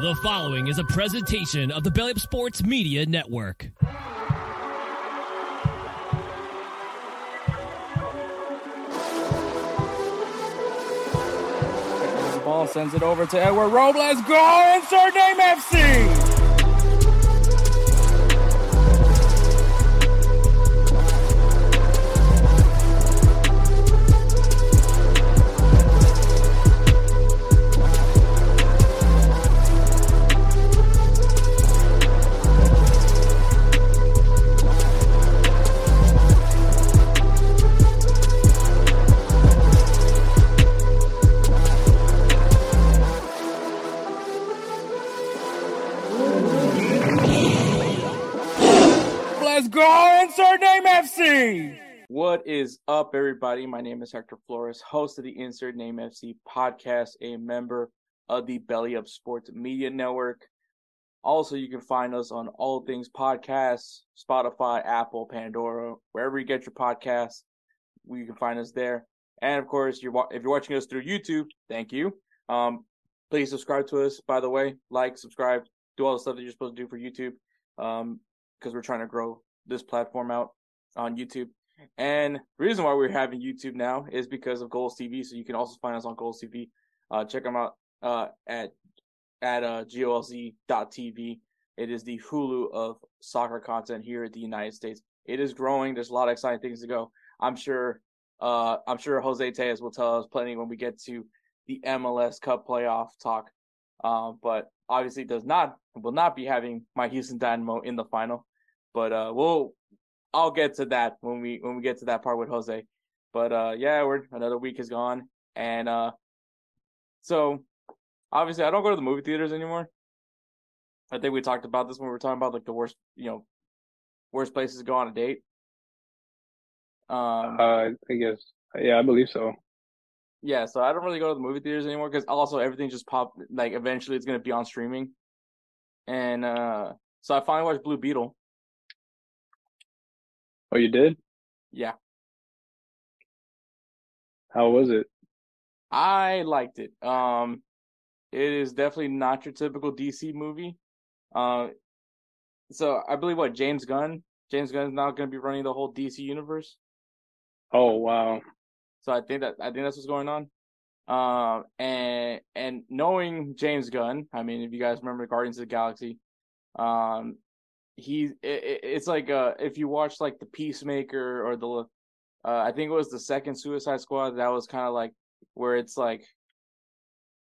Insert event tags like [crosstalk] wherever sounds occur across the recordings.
The following is a presentation of the Belly Up Sports Media Network. Ball sends it over to Edward Robles. Go insert name FC. Go insert name FC. What is up, everybody? My name is Hector Flores, host of the Insert Name FC podcast, a member of the Belly Up Sports Media Network. Also, you can find us on all things podcasts, Spotify, Apple, Pandora, wherever you get your podcasts. You can find us there. And of course, you're if you're watching us through YouTube, thank you. Um, please subscribe to us. By the way, like, subscribe, do all the stuff that you're supposed to do for YouTube. Um, because we're trying to grow this platform out on YouTube. And the reason why we're having YouTube now is because of Golz TV. So you can also find us on Golz TV. Uh, check them out uh, at at uh, golz.tv. It is the Hulu of soccer content here at the United States. It is growing. There's a lot of exciting things to go. I'm sure. Uh, I'm sure Jose Tellez will tell us plenty when we get to the MLS Cup playoff talk. Uh, but obviously does not will not be having my Houston Dynamo in the final. But uh, we'll I'll get to that when we when we get to that part with Jose. But uh, yeah, we're another week is gone, and uh, so obviously I don't go to the movie theaters anymore. I think we talked about this when we were talking about like the worst, you know, worst places to go on a date. Um, Uh, I guess. Yeah, I believe so. yeah, so I don't really go to the movie theaters anymore because also everything just pop like eventually it's gonna be on streaming, and uh, so I finally watched Blue Beetle. Oh, you did? Yeah, How was it? I liked it. Um, it is definitely not your typical DC movie. Uh, so I believe what James Gunn, James Gunn is now going to be running the whole DC universe. Oh, wow. So I think that I think that's what's going on. Um, and and knowing James Gunn, I mean, if you guys remember Guardians of the Galaxy, um, he it, it- it's like uh if you watch like the Peacemaker or the uh I think it was the second Suicide Squad that was kind of like where it's like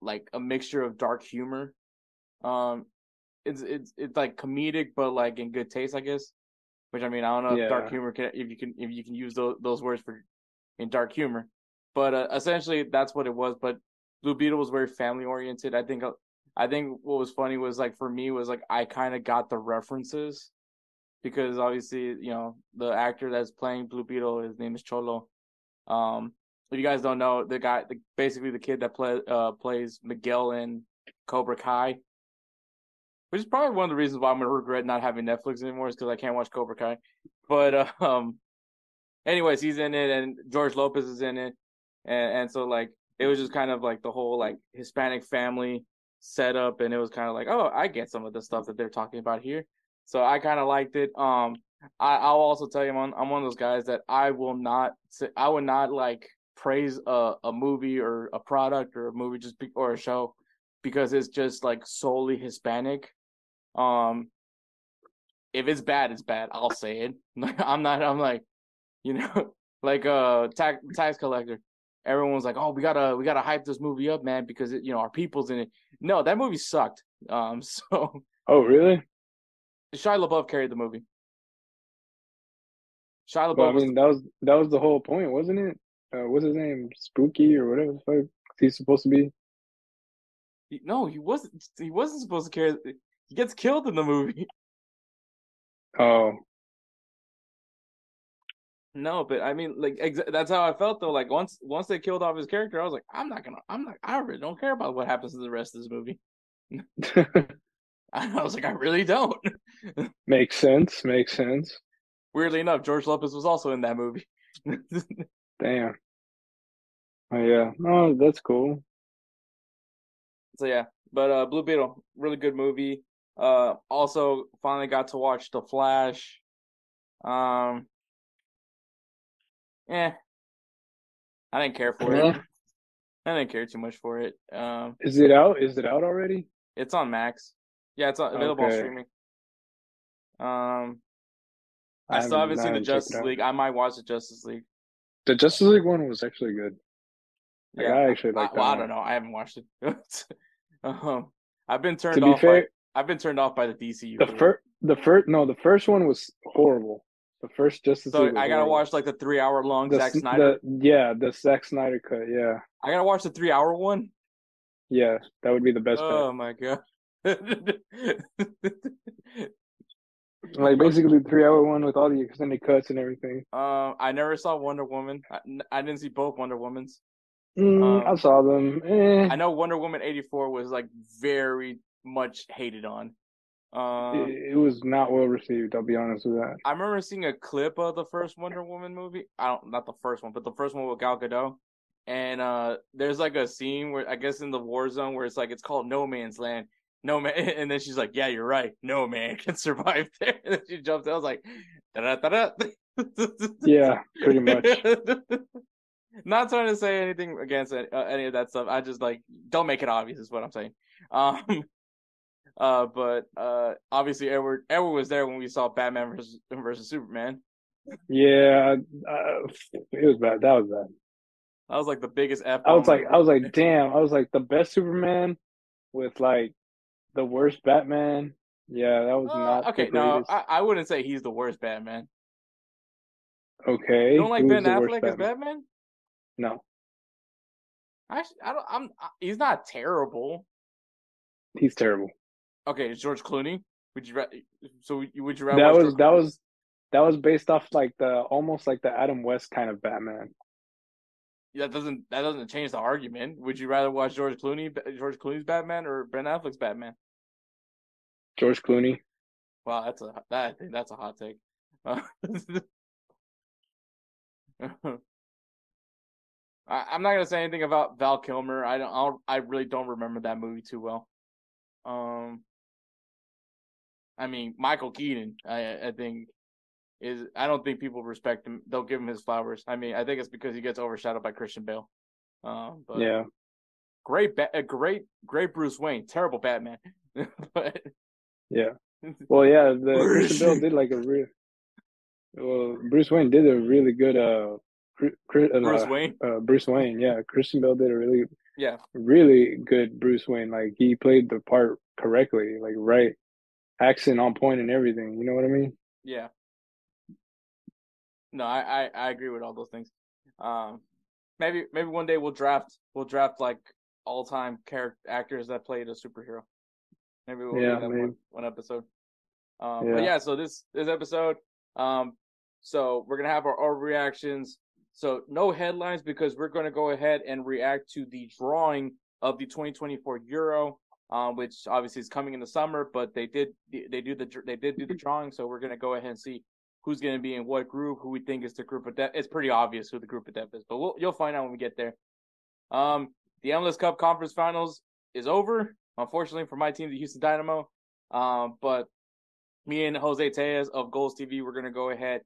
like a mixture of dark humor. Um, it's it's it's like comedic but like in good taste, I guess. Which I mean, I don't know if dark humor can if you can if you can use those those words for in dark humor, but uh, essentially that's what it was. But Blue Beetle was very family oriented. I think uh, I think what was funny was like for me was like I kind of got the references because obviously you know the actor that's playing Blue Beetle, his name is Xolo. Um, if you guys don't know, the guy, the, basically the kid that play, uh, plays Miguel in Cobra Kai, which is probably one of the reasons why I'm gonna regret not having Netflix anymore, is because I can't watch Cobra Kai. But [laughs] um, anyways, he's in it, and George Lopez is in it, and and so like it was just kind of like the whole like Hispanic family setup, and it was kind of like, oh, I get some of the stuff that they're talking about here. So I kind of liked it. Um, I, I'll also tell you, I'm, I'm one of those guys that I will not, I would not like praise a, a movie or a product or a movie just be, or a show because it's just like solely Hispanic. Um, if it's bad, it's bad. I'll say it. [laughs] I'm not. I'm like, you know, [laughs] like a tax tax collector. Everyone's like, oh, we gotta we gotta hype this movie up, man, because it, you know our people's in it. No, that movie sucked. [laughs] Um, so Oh, really? Shia LaBeouf carried the movie. Shia LaBeouf. Well, I was mean, that was that was the whole point, wasn't it? Uh, what's his name? Spooky or whatever the fuck he's supposed to be. He- No, he wasn't. He wasn't supposed to carry. He gets killed in the movie. Oh, No, but I mean, like exa- that's how I felt though. Like once once they killed off his character, I was like, I'm not gonna. I'm not. I really don't care about what happens to the rest of this movie. [laughs] [laughs] I was like, I really don't. [laughs] makes sense. Makes sense. Weirdly enough, George Lopez was also in that movie. Damn. Oh yeah. Oh, that's cool. so yeah, but uh, Blue Beetle, really good movie. Uh, also finally got to watch The Flash. Um, yeah, I didn't care for it. I didn't care too much for it. Um, is it out? Is it out already? It's on Max. Yeah, it's available okay. on streaming. Um, I, I still haven't, seen the Justice League. I might watch the Justice League. The Justice League one was actually good. Like, yeah, I actually like. Well, I don't know. I haven't watched it. [laughs] um, I've been turned off. Fair, by, I've been turned off by the DCU. The first, the first, no, the first one was horrible. The first Justice so League. I gotta watch like the three hour long the, Zack Snyder. The, yeah, the Zack Snyder cut. Yeah. I gotta watch the three hour one. Yeah, that would be the best. Oh my god. [laughs] like basically three hour one with all the extended cuts and everything. Um, I never saw Wonder Woman. I, I didn't see both Wonder Womans. Mm, um, I saw them. Eh. I know Wonder Woman eighty four was like very much hated on. Um, it, it, was not well received. I'll be honest with that. I remember seeing a clip of the first Wonder Woman movie. I don't, not the first one, but the first one with Gal Gadot. And uh, there's like a scene where I guess in the war zone where it's like it's called No Man's Land, no man. [laughs] And then she's like, yeah, you're right. No man can [laughs] survive there. And then she jumps out. I was like, da da da [laughs] Yeah, pretty much. Not trying to say anything against any, uh, any of that stuff. I just like don't make it obvious is what I'm saying. Um, uh, but uh, obviously Edward Edward was there when we saw Batman versus versus Superman. Yeah, uh, it was bad. That was bad. That was like the biggest F. I was like, I was like, damn. I was like the best Superman with like the worst Batman. Yeah, that was uh, not okay. No, I, I, wouldn't say he's the worst Batman. Okay, you don't like Ben Affleck Batman? as Batman? No, Actually, I don't. I'm. He's not terrible. He's terrible. Okay, George Clooney. Would you? So would you rather? That was George that Clooney? was that was based off like the almost like the Adam West kind of Batman that doesn't that doesn't change the argument. Would you rather watch George Clooney, George Clooney's Batman, or Ben Affleck's Batman? George Clooney. Wow, that's a that I think that's a hot take. Uh, [laughs] I, am not gonna say anything about Val Kilmer. I don't, I don't. I really don't remember that movie too well. Um, I mean Michael Keaton. I I think is I don't think people respect him. They'll give him his flowers. I mean, I think it's because he gets overshadowed by Christian Bale. Um, but yeah, great, ba- a great, great Bruce Wayne. Terrible Batman, [laughs] but yeah. [laughs] Well, yeah, the Christian Bale did like a real. Well, Bruce Wayne did a really good uh, Chris, uh Bruce Wayne. Uh, Bruce Wayne, yeah. Christian Bale did a really, yeah, really good Bruce Wayne. Like he played the part correctly, like right accent on point and everything. You know what I mean? Yeah. No, I, I, I agree with all those things. Um, maybe maybe one day we'll draft we'll draft like all time character actors that played a superhero. Maybe we'll yeah, do that one, one episode. Um, yeah. But yeah, so this this episode, um, so we're gonna have our, our reactions. So no headlines because we're gonna go ahead and react to the drawing of the 2024 Euro, um, which obviously is coming in the summer. But they did they do the they did do the drawing, so we're gonna go ahead and see who's to be in what group, who we think is the group of death. It's pretty obvious who the group of death is, but we'll, you'll find out when we get there. Um, the MLS Cup Conference Finals is over, unfortunately for my team, the Houston Dynamo. Um, but me and Jose Tellez of Golz TV, we're to go ahead,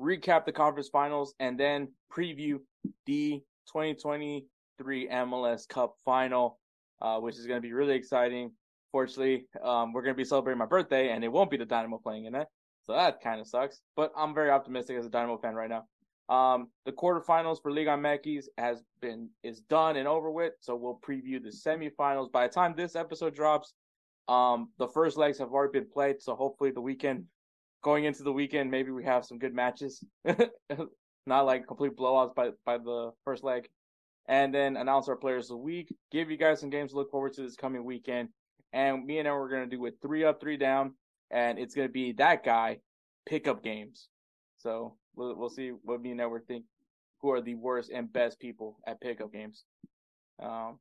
recap the conference finals, and then preview the 2023 MLS Cup Final, uh, which is going to be really exciting. Fortunately, um, we're going to be celebrating my birthday, and it won't be the Dynamo playing in it. So that kind of sucks. But I'm very optimistic as a Dynamo fan right now. Um, the quarterfinals for Liga MX has been is done and over with. So we'll preview the semifinals. By the time this episode drops, um, the first legs have already been played. So hopefully the weekend, going into the weekend, maybe we have some good matches. [laughs] Not like complete blowouts by by the first leg. And then announce our players of the week. Give you guys some games to look forward to this coming weekend. And me and I are gonna do it three up, three down and it's going to be that guy pickup games. So we'll we'll see what me and Edward think. Who are the worst and best people at pickup games? Um,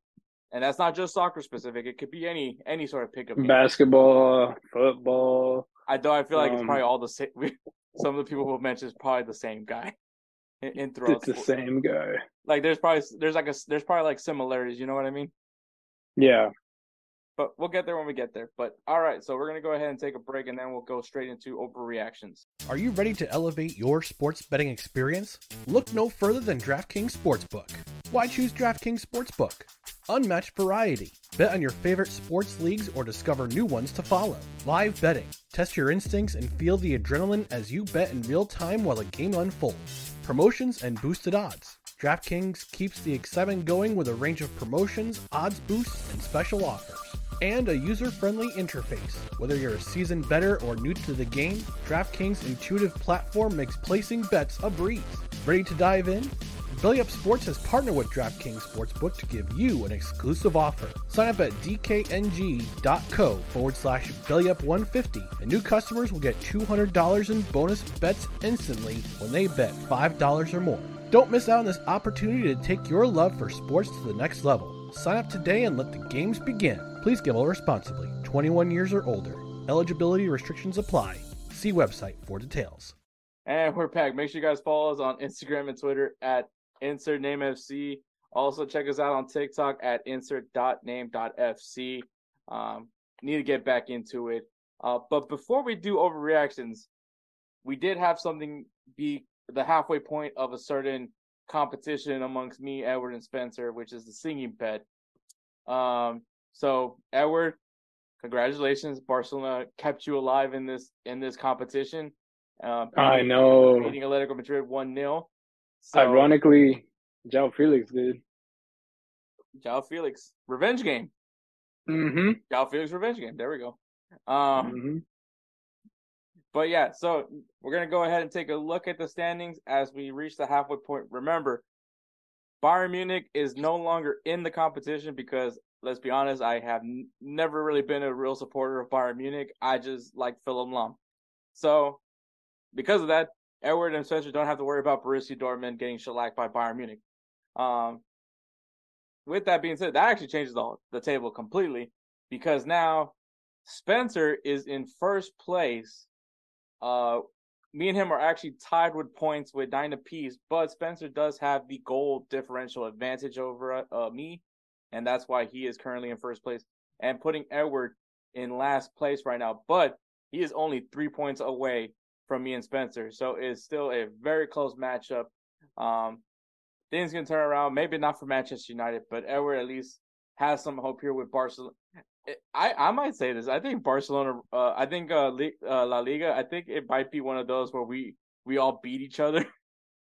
and that's not just soccer specific. It could be any any sort of pickup. Game. Basketball, football. I though I feel like um, it's probably all the same. [laughs] Some of the people who mentioned is probably the same guy. In, in throughout it's the same guy. Like there's probably there's like a there's probably like similarities. You know what I mean? Yeah. but we'll get there when we get there. But all right, so we're gonna go ahead and take a break, and then we'll go straight into overreactions. Are you ready to elevate your sports betting experience? Look no further than DraftKings Sportsbook. Why choose DraftKings Sportsbook? Unmatched variety. Bet on your favorite sports leagues or discover new ones to follow. Live betting. Test your instincts and feel the adrenaline as you bet in real time while the game unfolds. Promotions and boosted odds. DraftKings keeps the excitement going with a range of promotions, odds boosts, and special offers and a user friendly interface. Whether you're a seasoned bettor or new to the game, DraftKings' intuitive platform makes placing bets a breeze. Ready to dive in? Belly Up Sports has partnered with DraftKings Sportsbook to give you an exclusive offer. Sign up at dkng.co forward slash bellyup150 and new customers will get $200 in bonus bets instantly when they bet $5 or more. Don't miss out on this opportunity to take your love for sports to the next level. Sign up today and let the games begin. Please gamble responsibly. 21 years or older. Eligibility restrictions apply. See website for details. And we're back. Make sure you guys follow us on Instagram and Twitter at insertnamefc. Also check us out on TikTok at insert.name.fc. Um, need to get back into it. Uh, but before we do overreactions, we did have something be the halfway point of a certain competition amongst me, Edward, and Spencer, which is the singing bet. Um, so Edward, congratulations, Barcelona kept you alive in this in this competition. Uh, I know. Beating Atletico Madrid one 0 so, Ironically, João Felix did. João Felix revenge game. Mm-hmm. João Felix revenge game. There we go. Um, mm-hmm. But yeah, so we're gonna go ahead and take a look at the standings as we reach the halfway point. Remember, Bayern Munich is no longer in the competition because let's be honest, I have n- never really been a real supporter of Bayern Munich. I just like Philipp Lahm. So because of that, Edward and Spencer don't have to worry about Borussia Dortmund getting shellacked by Bayern Munich. Um, with that being said, that actually changes the, the table completely because now Spencer is in first place uh, me and him are actually tied with points with nine apiece, but Spencer does have the goal differential advantage over uh, me, and that's why he is currently in first place and putting Edward in last place right now. But he is only three points away from me and Spencer, so it's still a very close matchup. Um, things can turn around, maybe not for Manchester United, but Edward at least has some hope here with Barcelona. I, I might say this. I think Barcelona. Uh, I think uh, uh, La Liga. I think it might be one of those where we we all beat each other.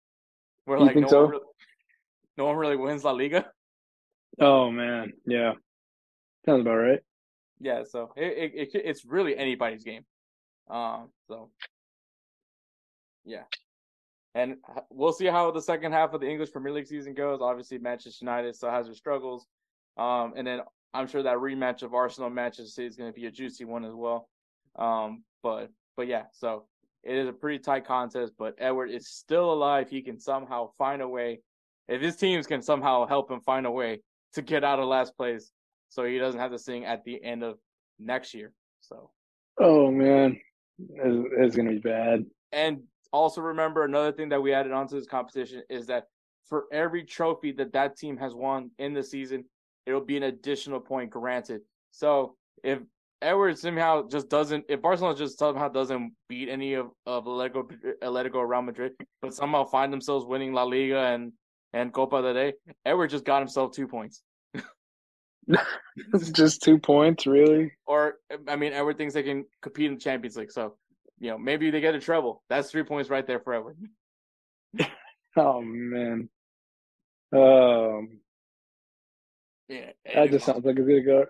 [laughs] We're like no, so? one really, no one really wins La Liga. Oh man, yeah, sounds about right. Yeah, so it, it, it it's really anybody's game. Um, so yeah, and we'll see how the second half of the English Premier League season goes. Obviously, Manchester United still has their struggles. Um, and then I'm sure that rematch of Arsenal Manchester City is going to be a juicy one as well. Um, but but yeah, so it is a pretty tight contest. But Edward is still alive. He can somehow find a way. If his teams can somehow help him find a way to get out of last place, so he doesn't have to sing at the end of next year. So. Oh man, it's, it's gonna be bad. And also remember another thing that we added onto this competition is that for every trophy that that team has won in the season, it'll be an additional point granted. So if Edwards somehow just doesn't, if Barcelona just somehow doesn't beat any of of Atletico, Atletico Real Madrid, but somehow find themselves winning La Liga and and Copa del Rey, Edwards just got himself two points. [laughs] just two points, really? Or I mean, Edward thinks they can compete in the Champions League, so you know maybe they get a trouble. That's three points right there for Edward. [laughs] [laughs] oh man. Um yeah, that just sounds like it's gonna go.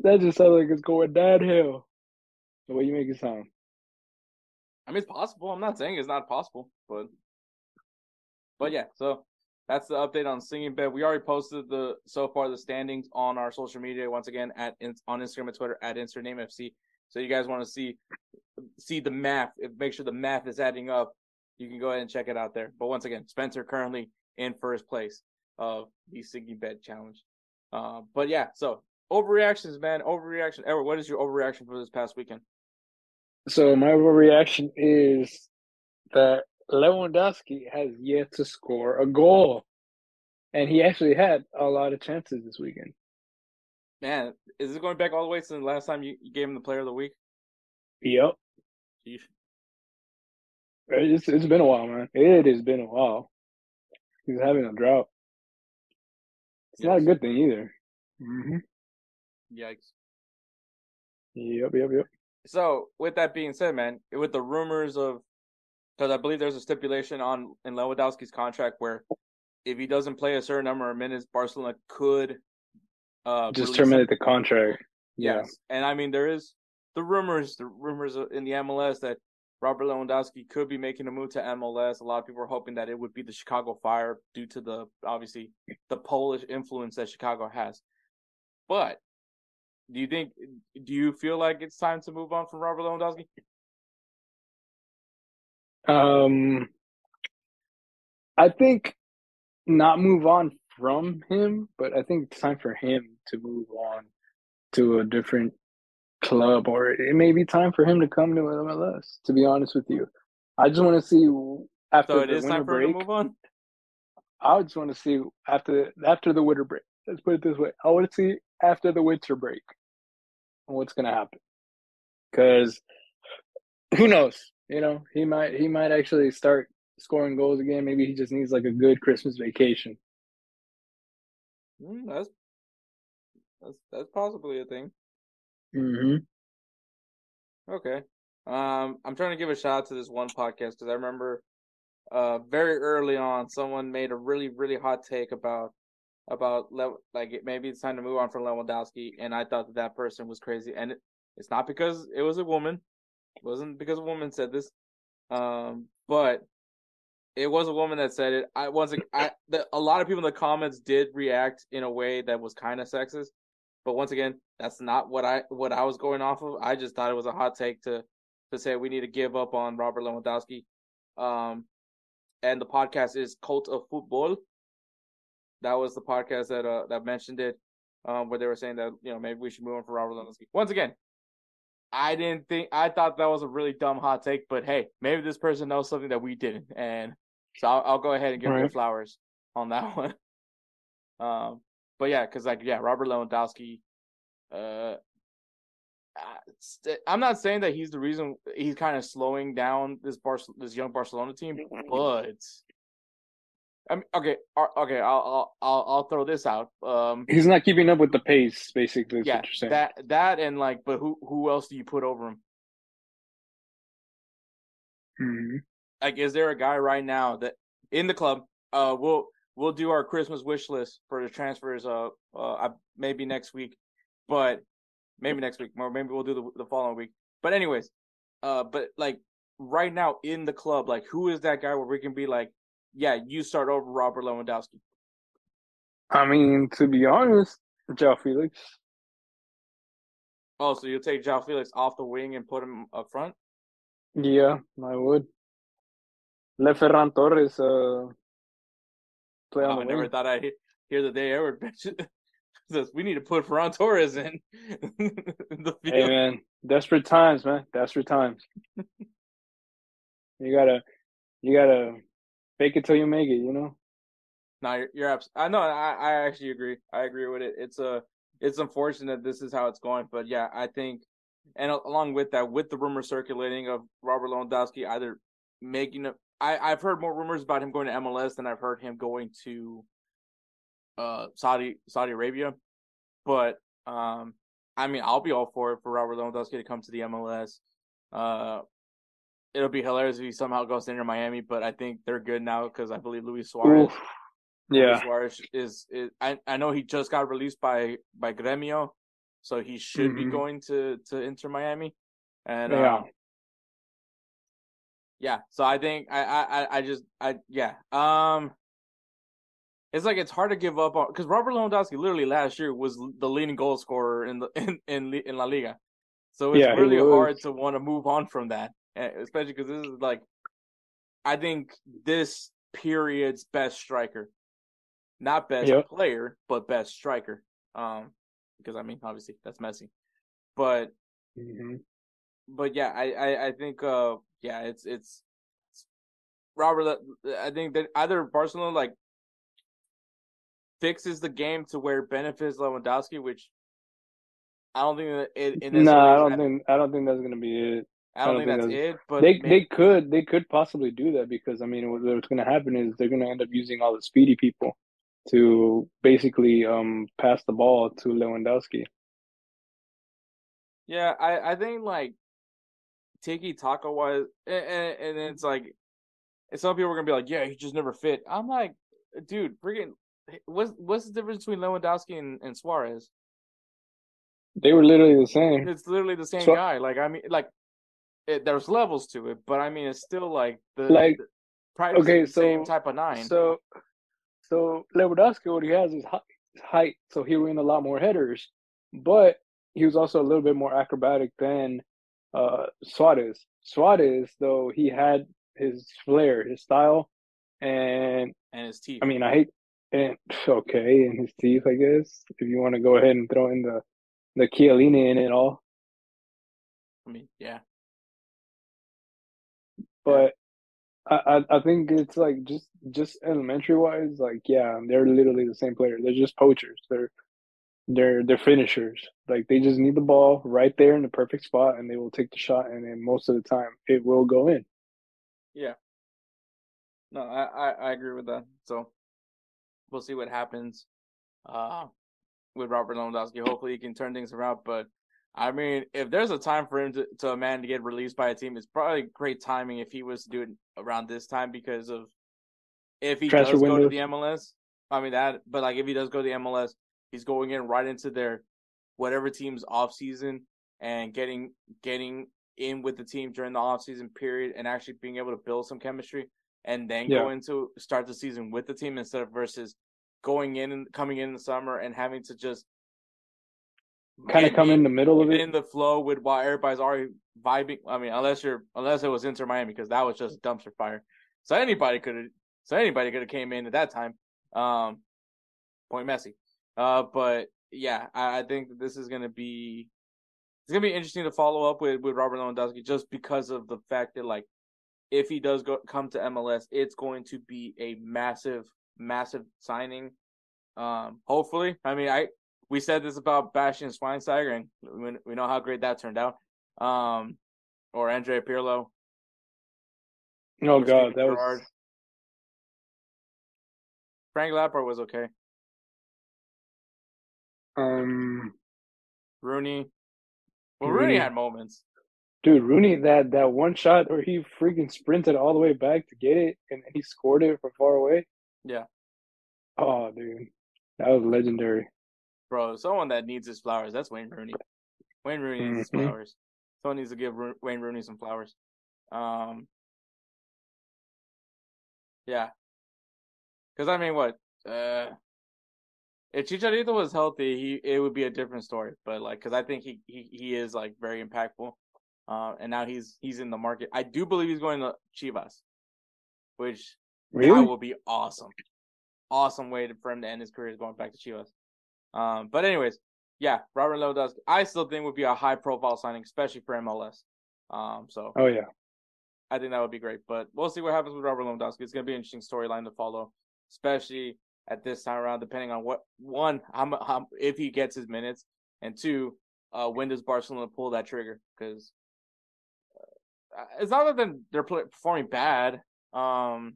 That just sounds like it's going downhill. The way you make it sound. I mean, it's possible. I'm not saying it's not possible, but but yeah. So that's the update on singing bed. We already posted the so far the standings on our social media once again at on Instagram and Twitter at insert FC. So you guys want to see see the math, make sure the math is adding up. You can go ahead and check it out there. But once again, Spencer currently in first place of the Siggy Bed Challenge. Uh, but yeah, so overreactions, man. Overreaction. Edward, what is your overreaction for this past weekend? So my overreaction is that Lewandowski has yet to score a goal, and he actually had a lot of chances this weekend. Man, is it going back all the way since the last time you, you gave him the Player of the Week? Yep. Jeez. It's it's been a while, man. It has been a while. He's having a drought. It's not a good thing either. Mm-hmm. Yikes. Yep, yep, yep. So, with that being said, man, with the rumors of, because I believe there's a stipulation on in Lewandowski's contract where if he doesn't play a certain number of minutes, Barcelona could uh Just terminate the contract. Yeah. Yes, and I mean there is the rumors, the rumors in the MLS that Robert Lewandowski could be making a move to MLS. A lot of people are hoping that it would be the Chicago Fire due to the obviously the Polish influence that Chicago has. But do you think? Do you feel like it's time to move on from Robert Lewandowski? Um, I think not move on from him, but I think it's time for him to move on to a different club, or it may be time for him to come to MLS. To be honest with you, I just want to see after So it the is winter time for break. him to move on. I just want to see after after the winter break. Let's put it this way: I want to see after the winter break what's gonna happen. Because who knows? You know, he might he might actually start scoring goals again. Maybe he just needs like a good Christmas vacation. Mm, that's that's that's possibly a thing. Mm-hmm. Okay. Um, I'm trying to give a shout out to this one podcast because I remember, uh, very early on, someone made a really, really hot take about, about Le- like it, maybe it's time to move on from Lewandowski, and I thought that that person was crazy, and it, it's not because it was a woman, it wasn't because a woman said this, um, but it was a woman that said it. I wasn't. I the, a lot of people in the comments did react in a way that was kind of sexist, but once again, that's not what I what I was going off of. I just thought it was a hot take to to say we need to give up on Robert Lewandowski. Um, and the podcast is Cult of Football. That was the podcast that uh that mentioned it, um, where they were saying that you know maybe we should move on for Robert Lewandowski. Once again, I didn't think I thought that was a really dumb hot take, but hey, maybe this person knows something that we didn't, and so I'll, I'll go ahead and give Right. flowers on that [laughs] one. Um, but yeah, because like yeah, Robert Lewandowski, uh, uh, I'm not saying that he's the reason he's kind of slowing down this Bar- this young Barcelona team, but I mean, okay, okay, I'll I'll I'll, I'll throw this out. Um, He's not keeping up with the pace. Basically, yeah, what you're saying. that that and like, but who who else do you put over him? Mhm. Like, is there a guy right now that in the club? Uh, we'll we'll do our Christmas wish list for the transfers. Uh, uh, maybe next week, but maybe next week, or maybe we'll do the the following week. But anyways, uh, but like right now in the club, like who is that guy where we can be like, yeah, you start over Robert Lewandowski. I mean, to be honest, Joe Felix. Oh, so you'll take joe Felix off the wing and put him up front? Yeah, I would. Let Ferran Torres uh, play on Oh, the I never wing. thought I'd hear the day ever [laughs] says we need to put Ferran Torres in, [laughs] in. Hey man, desperate times, man. Desperate times. you gotta, you gotta fake it till you make it. You know. No, you're, you're abs- I know. I, I actually agree. I agree with it. It's a. It's unfortunate this is how it's going, but yeah, I think, and along with that, with the rumor circulating of Robert Lewandowski either making a, I I've heard more rumors about him going to MLS than I've heard him going to, uh, Saudi Saudi Arabia, but um, I mean, I'll be all for it for Robert Lewandowski to come to the MLS. Uh, it'll be hilarious if he somehow goes to Inter Miami, but I think they're good now because I believe Luis Suarez. Oof. Luis Yeah. Suarez is, is I, I know he just got released by by Gremio, so he should be Mhm. going to to Inter Miami, and Yeah. um, yeah. So I think I I I- just I yeah um. It's like it's hard to give up on because Robert Lewandowski literally last year was the leading goal scorer in the [laughs] in in, in La Liga, so it's Yeah, really hard to want to move on from that, especially because this is like, I think this period's best striker, not best Yep. player, but best striker. Um, because I mean, obviously that's Messi, but hmm but yeah, I I, I think uh yeah, it's it's, it's Robert. I think that either Barcelona like fixes the game to where it benefits Lewandowski, which I don't think that it. it No, I don't think I don't think that's gonna be it. I don't, think, that's that's- it. But they maybe- they could they could possibly do that because I mean what, what's gonna happen is they're gonna end up using all the speedy people to basically um pass the ball to Lewandowski. Yeah, I I think like Tiki Taka wise, and, and, it's like, and some people are gonna be like, yeah, he just never fit. I'm like, dude, freaking, what's what's the difference between Lewandowski and, and Suarez? They were literally the same. It's literally the same So- guy. Like I mean, like it, there's levels to it, but I mean, it's still like the Like, the, okay, the same type of nine. So, so Lewandowski, what he has is height, height, so he win a lot more headers, but he was also a little bit more acrobatic than uh, Suarez. Suarez, though, he had his flair, his style, and and his teeth. I mean, I hate and [laughs] okay, and his teeth, I guess. If you want to go ahead and throw in the the Chiellini in it all, I mean, yeah, but I, I I think it's like just just elementary wise, like yeah, they're literally the same player. They're just poachers. They're they're they're finishers. Like they just need the ball right there in the perfect spot, and they will take the shot, and then most of the time it will go in. yeah. No, I, I I agree with that. So we'll see what happens. Uh, with Robert Lewandowski. Hopefully, he can turn things around. But I mean, if there's a time for him to, to a man to get released by a team, it's probably great timing if he was to do it around this time because of if he Transfer does go to the MLS. I mean that, but like if he does go to the MLS, he's going in right into their whatever team's off season and getting getting in with the team during the off season period and actually being able to build some chemistry and then Yeah. go into start the season with the team instead of versus going in and coming in the summer and having to just Kind of come in the middle of it in the flow with while everybody's already vibing. I mean, unless you're unless it was Inter Miami because that was just dumpster fire. So anybody could have so anybody could have came in at that time. Um, point Messi. Uh, but yeah, I, I think that this is gonna be it's gonna be interesting to follow up with with Robert Lewandowski just because of the fact that like if he does go come to MLS, it's going to be a massive, massive signing. Um, hopefully, I mean, I we said this about Bastian Schweinsteiger, and we, we know how great that turned out. Um, or Andre Pirlo. Oh god, Steven that was Gerrard. Frank Lampard was okay. Um Rooney. Well, Rooney Rooney. had moments. dude Rooney that that one shot where he freaking sprinted all the way back to get it, and he scored it from far away. Yeah, Oh, dude, that was legendary. bro. Someone that needs his flowers. That's Wayne Rooney. Wayne Rooney needs his Mhm. flowers. Someone needs to give Ro- Wayne Rooney some flowers. Um, yeah. Because I mean, what? Uh, if Chicharito was healthy, he it would be a different story. But like, because I think he, he he is like very impactful. Uh, and now he's he's in the market. I do believe he's going to Chivas, which Really? will be awesome. Awesome way to, for him to end his career is going back to Chivas. Um, but anyways, yeah, Robert Lewandowski, I still think would be a high profile signing, especially for MLS. Um, so Oh yeah. I think that would be great. But we'll see what happens with Robert Lewandowski. It's going to be an interesting storyline to follow, especially at this time around, depending on what one, how, how if he gets his minutes, and two, uh, when does Barcelona pull that trigger? Because uh, it's not that they're, they're performing bad, um,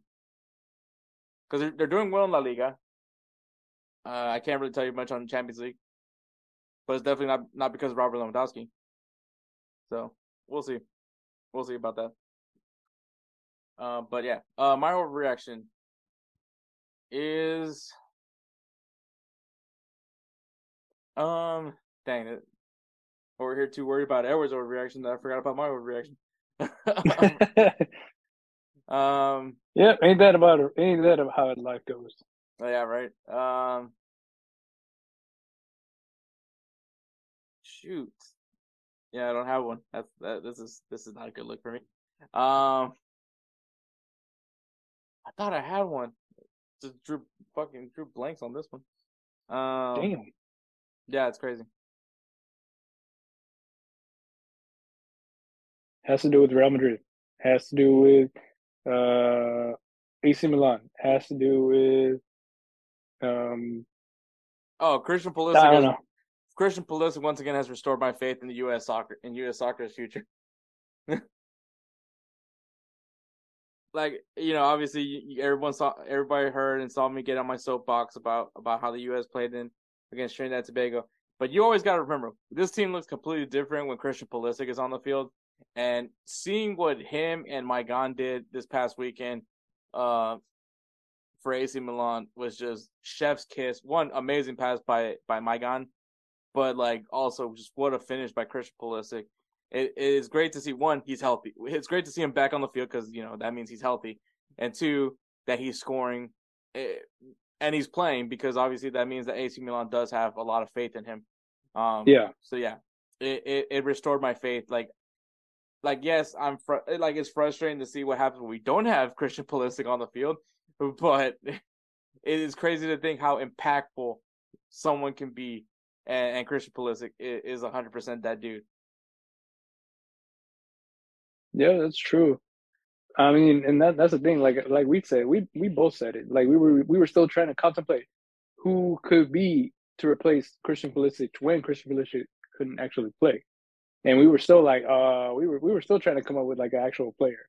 because they're, they're doing well in La Liga. Uh, I can't really tell you much on Champions League, but it's definitely not not because of Robert Lewandowski. So we'll see, we'll see about that. Uh, but yeah, uh, my overreaction is, um, dang it, over here too worried about Edwards' overreaction that I forgot about my overreaction. [laughs] um, yeah, ain't that about it? Ain't that about how life goes? oh, yeah, right. Um, shoot, yeah, I don't have one. That's that. This is this is not a good look for me. Um, I thought I had one. Just drew fucking drew blanks on this one. Um, Damn. Yeah, it's crazy. Has to do with Real Madrid. Has to do with uh AC Milan. Has to do with um Oh, Christian I don't Pulisic know. Christian Pulisic once again has restored my faith in the U.S. soccer in U.S. soccer's future. [laughs] like you know, obviously everyone saw, everybody heard and saw me get on my soapbox about about how the U.S. played in against Trinidad and Tobago. But you always got to remember, this team looks completely different when Christian Pulisic is on the field. And seeing what him and Maignan did this past weekend uh, for AC Milan was just chef's kiss. One amazing pass by by Maignan, but like also just what a finish by Christian Pulisic. It, it is great to see one he's healthy. It's great to see him back on the field because you know that means he's healthy, and two that he's scoring eh, and he's playing because obviously that means that AC Milan does have a lot of faith in him. Um, yeah. So yeah, it, it, it restored my faith. Like, like yes, I'm fr- like it's frustrating to see what happens when we don't have [laughs] Christian Pulisic on the field, but [laughs] it is crazy to think how impactful someone can be, and, and Christian Pulisic is 100 percent that dude. Yeah, that's true. I mean, and that that's the thing. Like like we said, we we both said it. Like we were we were still trying to contemplate who could be to replace Christian Pulisic when Christian Pulisic couldn't actually play, and we were still like, uh, we were we were still trying to come up with like an actual player.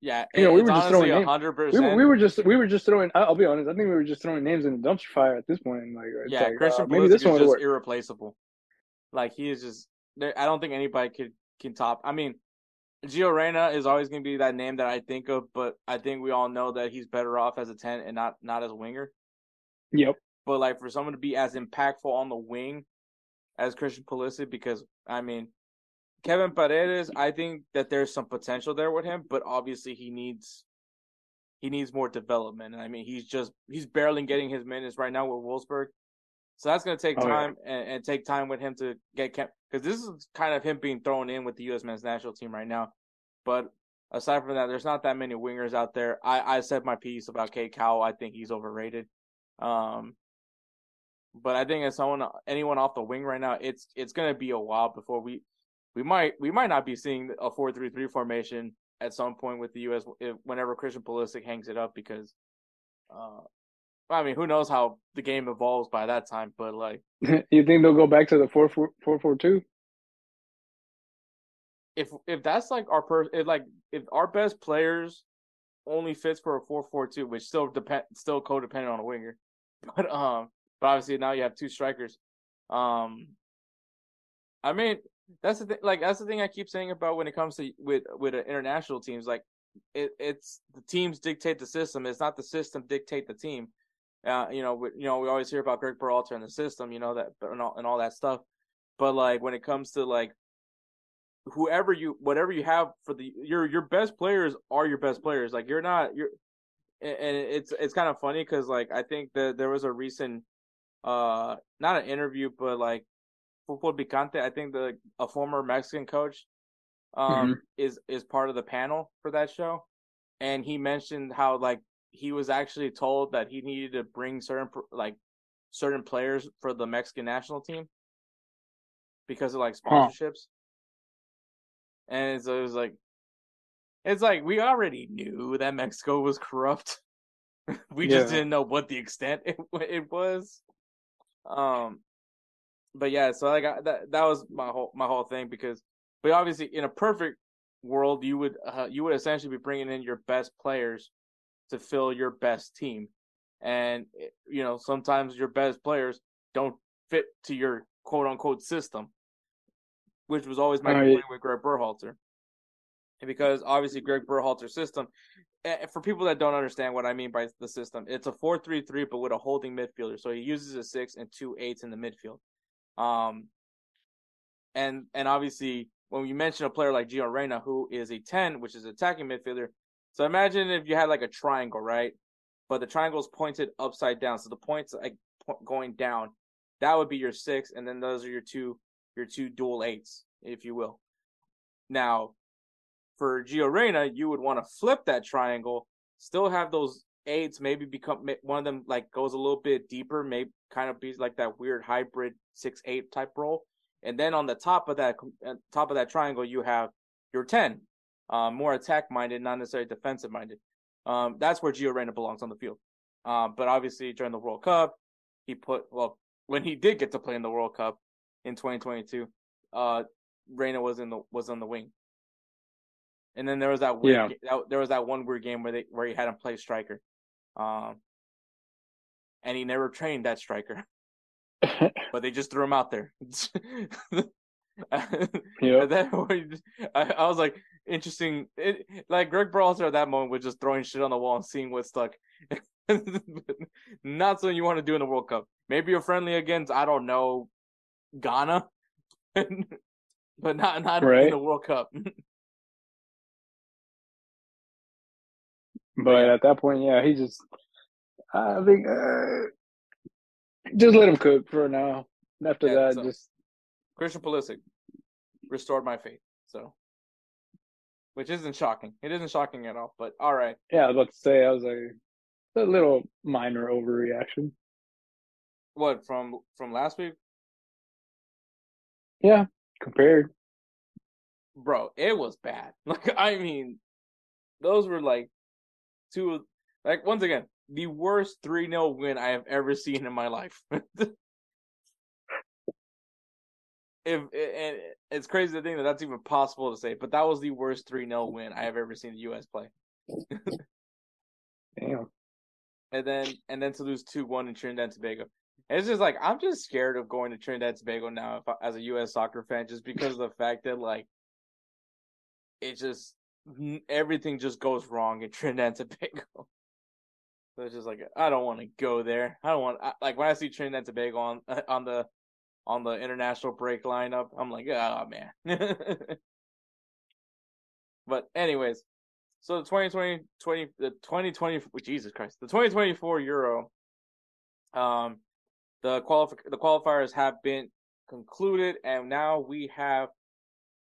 Yeah, you know, we were just throwing hundred percent. We were, we were just we were just throwing. I'll be honest. I think we were just throwing names in the dumpster fire at this point. Like, yeah, like, Christian uh, maybe this one is just irreplaceable. Like he is just. I don't think anybody could can top. I mean, Gio Reyna is always going to be that name that I think of, but I think we all know that he's better off as a ten and not not as a winger. Yep. But like for someone to be as impactful on the wing as Christian Pulisic, because I mean, Kevin Paredes, I think that there's some potential there with him, but obviously he needs he needs more development. And I mean, he's just he's barely getting his minutes right now with Wolfsburg. So that's going to take time oh, yeah. and, and, take time with him to get kept because this is kind of him being thrown in with the U.S. men's national team right now. But aside from that, there's not that many wingers out there. I, I said my piece about Cade Cowell. I think he's overrated. Um, but I think as someone anyone off the wing right now, it's it's going to be a while before we we might we might not be seeing a four three three formation at some point with the U.S. whenever Christian Pulisic hangs it up because uh, I mean, who knows how the game evolves by that time? But like, [laughs] you think they'll go back to the four four four four two? If if that's like our per, if like if our best players only fits for a four four two, which still depend still codependent on a winger, [laughs] but um, but obviously now you have two strikers. Um, I mean, that's the thing. Like that's the thing I keep saying about when it comes to with with international teams. Like, it, it's the teams dictate the system. It's not the system dictate the team. Uh, you know, we, you know, we always hear about Greg Berhalter and the system, you know that and all, and all that stuff. But like when it comes to like whoever you, whatever you have for the your your best players are your best players. Like you're not you're, and it's it's kind of funny because like I think that there was a recent, uh, not an interview, but like Futbol Picante. I think the a former Mexican coach, um, mm-hmm. is is part of the panel for that show, and he mentioned how like he was actually told that he needed to bring certain like certain players for the Mexican national team because of like sponsorships. Huh. And so it was like it's like we already knew that Mexico was corrupt. [laughs] we yeah. just didn't know what the extent [laughs] it, it was. Um but yeah, so like I, that that was my whole my whole thing because but obviously in a perfect world you would uh, you would essentially be bringing in your best players to fill your best team. And, eh, you know, sometimes your best players don't fit to your quote unquote system, which was always my right. with Greg Berhalter. And because obviously Greg Berhalter's system, eh, eh, for people that don't understand what I mean by the system, it's a 4 3 3, but with a holding midfielder. So he uses a six and two eights in the midfield. Um, and and obviously, when you mention a player like Gio Reyna, who is a 10, which is attacking midfielder, so imagine if you had like a triangle, right? But the triangle is pointed upside down, so the points like going down. That would be your six, and then those are your two your two dual eights, if you will. Now, for Gio Reyna, you would want to flip that triangle, still have those eights, maybe become one of them like goes a little bit deeper, maybe kind of be like that weird hybrid six eight type role, and then on the top of that uh, top of that triangle, you have your ten, um, more attack minded, not necessarily defensive minded. Um, that's where Gio Reyna belongs on the field. Um, but obviously during the World Cup, he put well when he did get to play in the World Cup, in 2022. Uh, Reyna was in the was on the wing. And then there was that weird, Yeah. that, there was that one weird game where they where he had him play striker, um, and he never trained that striker, [laughs] but they just threw him out there. [laughs] Yep. [laughs] And then I, I was like, interesting. It, like Gregg Berhalter at that moment was just throwing shit on the wall and seeing what stuck. [laughs] Not something you want to do in the World Cup. Maybe you're friendly against I don't know Ghana, [laughs] but not not in the World Cup. But at that point, yeah, he just, I think, uh, just let him cook for now. After Yeah, that, so- just Christian Pulisic restored my faith. So, which isn't shocking. It isn't shocking at all. But all right. yeah, I was about to say, I was like, a little minor overreaction. What from from last week, Yeah, compared. bro? It was bad. [laughs] Like I mean, those were like two. Like once again, the worst three 0 win I have ever seen in my life. [laughs] if and it's crazy to think that that's even possible to say, but that was the worst three 0 win I have ever seen the U.S. play. [laughs] Damn. and then and then to lose two one in Trinidad and Tobago. And it's just like I'm just scared of going to Trinidad and Tobago now if I, as a U.S. soccer fan, just because of the fact that like it just everything just goes wrong in Trinidad and Tobago. So it's just like I don't want to go there. I don't want I, like when I see Trinidad and Tobago on [laughs] on the on the international break lineup, I'm like, oh man. [laughs] but anyways, so the 2020, 20, the 2020, Jesus Christ, the 2024 Euro, um, the qualif- the qualifiers have been concluded, and now we have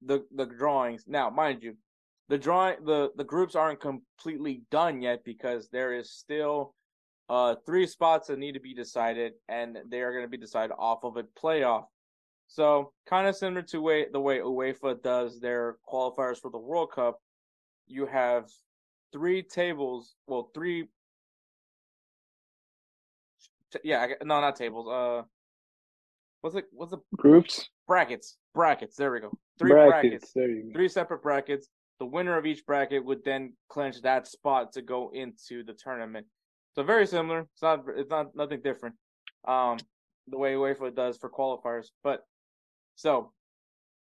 the the drawings. Now, mind you, the drawing the the groups aren't completely done yet because there is still uh three spots that need to be decided, and they are going to be decided off of a playoff. So, kind of similar to way the way UEFA does their qualifiers for the World Cup, you have three tables. Well, three. Yeah, no, not tables. Uh, what's it? What's the Groups, brackets? Brackets. There we go. Three brackets. brackets. There you go. Three separate brackets. The winner of each bracket would then clinch that spot to go into the tournament. So very similar. It's not. It's not nothing different. Um, the way UEFA does for qualifiers. But so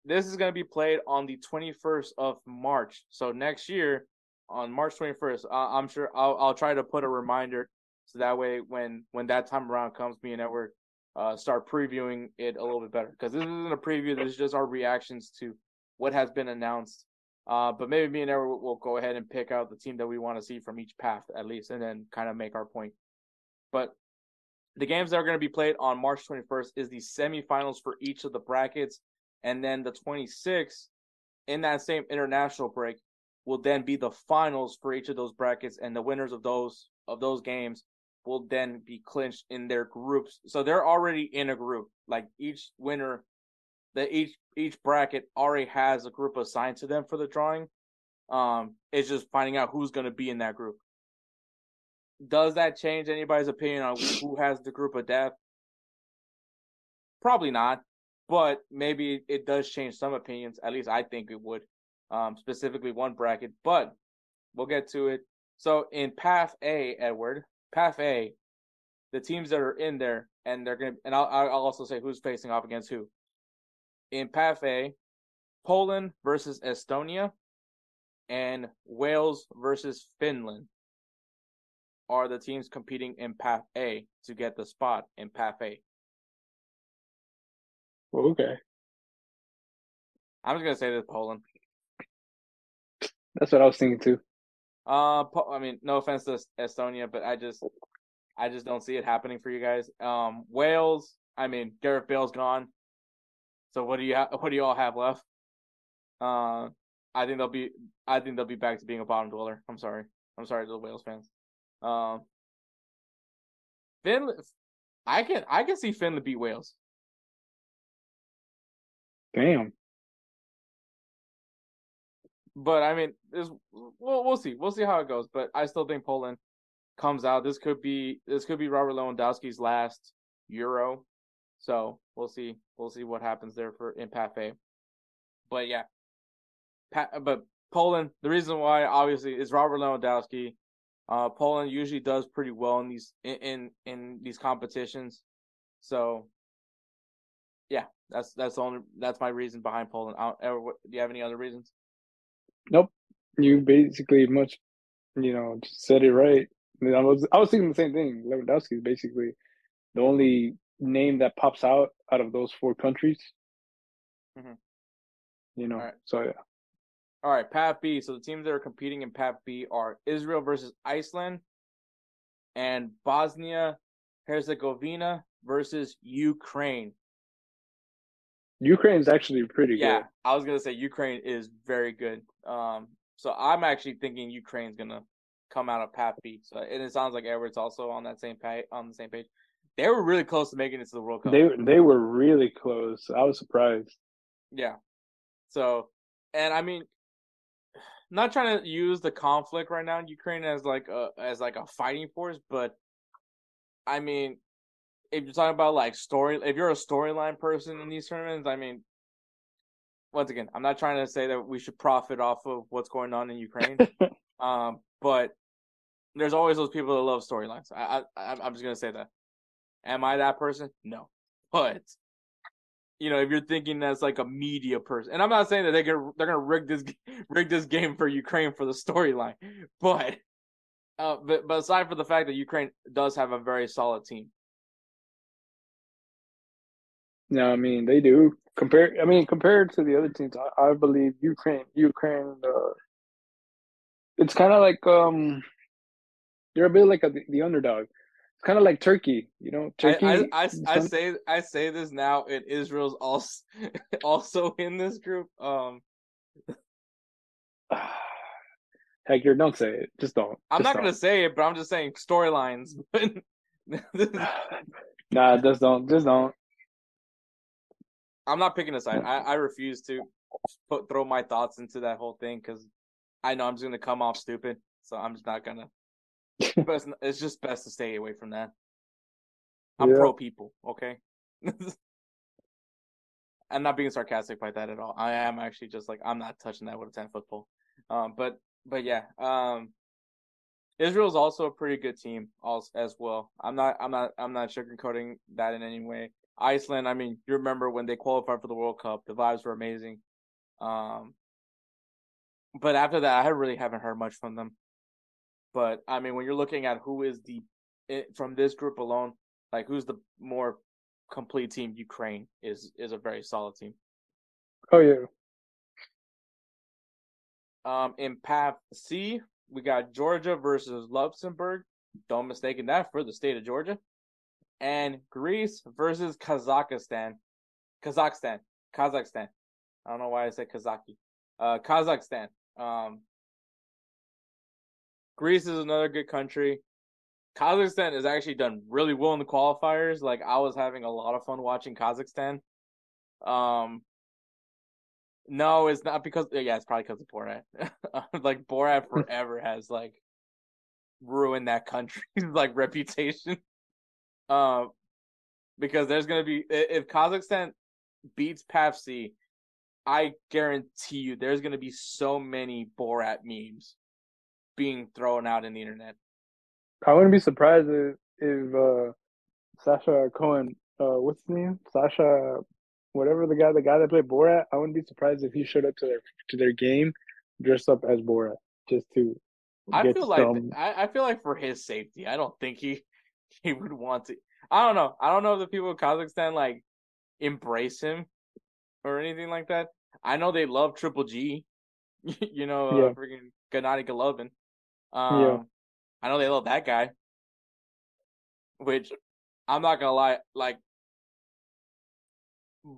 this is going to be played on the 21st of March. So next year, on March 21st, uh, I'm sure I'll I'll try to put a reminder so that way when when that time around comes, me and Edward uh, start previewing it a little bit better because this isn't a preview. This is just our reactions to what has been announced. Uh, but maybe me and Edward will, will go ahead and pick out the team that we want to see from each path at least, and then kind of make our point. But the games that are going to be played on March 21st is the semifinals for each of the brackets, and then the 26th in that same international break will then be the finals for each of those brackets, and the winners of those of those games will then be clinched in their groups. So they're already in a group. Like each winner, that each each bracket already has a group assigned to them for the drawing. Um, it's just finding out who's going to be in that group. Does that change anybody's opinion on [sniffs] who has the group of death? Probably not, but maybe it does change some opinions. At least I think it would. Um, specifically one bracket, but we'll get to it. So in Path A, Edward, Path A, the teams that are in there, and they're gonna, and I'll I'll also say who's facing off against who. In Path A, Poland versus Estonia, and Wales versus Finland are the teams competing in Path A to get the spot in Path A. Okay, I'm just gonna say this Poland. that's what I was thinking too. Uh, Po- I mean, no offense to Estonia, but I just, I just don't see it happening for you guys. Um, Wales. I mean, Gareth Bale's gone. So what do you ha- what do you all have left? Uh, I think they'll be, I think they'll be back to being a bottom dweller. I'm sorry. I'm sorry to the Wales fans. Um, Finland. I can I can see Finland beat Wales. Damn. But I mean, this we'll we'll see. We'll see how it goes. But I still think Poland comes out. This could be this could be Robert Lewandowski's last Euro. So we'll see. We'll see what happens there for in Path A. But yeah, Pat, but Poland. The reason why obviously is Robert Lewandowski. Uh, Poland usually does pretty well in these in, in in these competitions. So yeah, that's that's the only that's my reason behind Poland. Ever, do you have any other reasons? Nope. You basically much, you know, said it right. I, mean, I was I was thinking the same thing. Lewandowski is basically the only name that pops out out of those four countries. Mm-hmm. You know, right. so yeah. All right, Path B. So the teams that are competing in Path B are Israel versus Iceland and Bosnia Herzegovina versus Ukraine. Ukraine is actually pretty yeah, good. Yeah, I was gonna say Ukraine is very good. Um, so I'm actually thinking Ukraine's gonna come out of Path B. So and it sounds like Edwards also on that same page on the same page. They were really close to making it to the World Cup. They they were really close. I was surprised. Yeah. So, and I mean, not trying to use the conflict right now in Ukraine as like a as like a fighting force, but I mean, if you're talking about like story, if you're a storyline person in these tournaments, I mean, once again, I'm not trying to say that we should profit off of what's going on in Ukraine, [laughs] um, but there's always those people that love storylines. I, I I'm just gonna say that. Am I that person? No, but you know, if you're thinking that's like a media person, and I'm not saying that they can they're gonna rig this [laughs] rig this game for Ukraine for the storyline, but uh, but but aside from the fact that Ukraine does have a very solid team, no, I mean they do. Compare, I mean, compared to the other teams, I, I believe Ukraine, Ukraine, uh, it's kind of like um, they're a bit like a, the underdog. Kind of like Turkey, you know. Turkey. I, I, I, I, say I say this now, and Israel's also [laughs] also in this group. Um, [sighs] Hector, don't say it. Just don't. I'm just not don't. gonna say it, but I'm just saying storylines. [laughs] [sighs] nah, just don't. Just don't. I'm not picking a side. I, I refuse to put throw my thoughts into that whole thing because I know I'm just gonna come off stupid. So I'm just not gonna. But it's, it's, just best to stay away from that. I'm yeah. pro people, okay. [laughs] I'm not being sarcastic by that at all. I am actually just like I'm not touching that with a ten foot pole. Um, but but yeah, um, Israel's also a pretty good team also as well. I'm not I'm not I'm not sugarcoating that in any way. Iceland, I mean, you remember when they qualified for the World Cup, the vibes were amazing. Um, but after that, I really haven't heard much from them. But I mean, when you're looking at who is the from this group alone, like who's the more complete team, Ukraine is is a very solid team. Oh yeah. Um, in Path C, we got Georgia versus Luxembourg. Don't mistake that for the state of Georgia and Greece versus Kazakhstan. Kazakhstan. Kazakhstan. I don't know why I said Kazaki. Uh, Kazakhstan. Um, Greece is another good country. Kazakhstan has actually done really well in the qualifiers. Like I was having a lot of fun watching Kazakhstan. Um, no, it's not because yeah, it's probably because of Borat. [laughs] like Borat [laughs] forever has like ruined that country's [laughs] like reputation. Uh, because there's gonna be if Kazakhstan beats Path I guarantee you there's gonna be so many Borat memes being thrown out in the internet. I wouldn't be surprised if, if uh, Sacha Cohen, uh, what's his name, Sasha, whatever the guy, the guy that played Borat. I wouldn't be surprised if he showed up to their to their game dressed up as Borat just to. I feel like I, I feel like for his safety, I don't think he [laughs] he would want to. I don't know. I don't know if the people of Kazakhstan like embrace him or anything like that. I know they love Triple G. [laughs] you know, uh, yeah. uh, freaking Gennady Golovkin. Um, yeah. I know they love that guy. Which I'm not gonna lie, like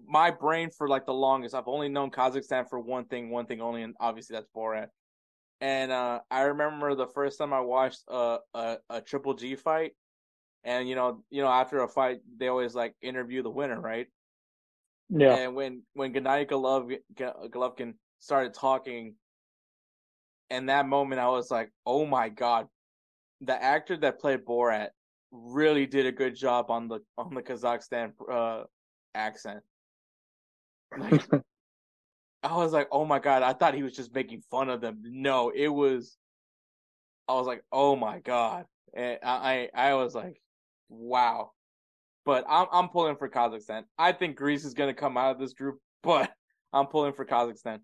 my brain for like the longest, I've only known Kazakhstan for one thing, one thing only, and obviously that's Borat. And uh, I remember the first time I watched a, a, a Triple G fight, and you know, you know, after a fight, they always like interview the winner, right? Yeah. And when when Gennady Golovkin, Golovkin started talking, in that moment, I was like, "Oh my god!" The actor that played Borat really did a good job on the on the Kazakhstan uh, accent. Like, [laughs] I was like, oh my god, I thought he was just making fun of them. No, it was. I was like, oh my god, and I I, I was like, wow. But I'm I'm pulling for Kazakhstan. I think Greece is gonna come out of this group, but I'm pulling for Kazakhstan.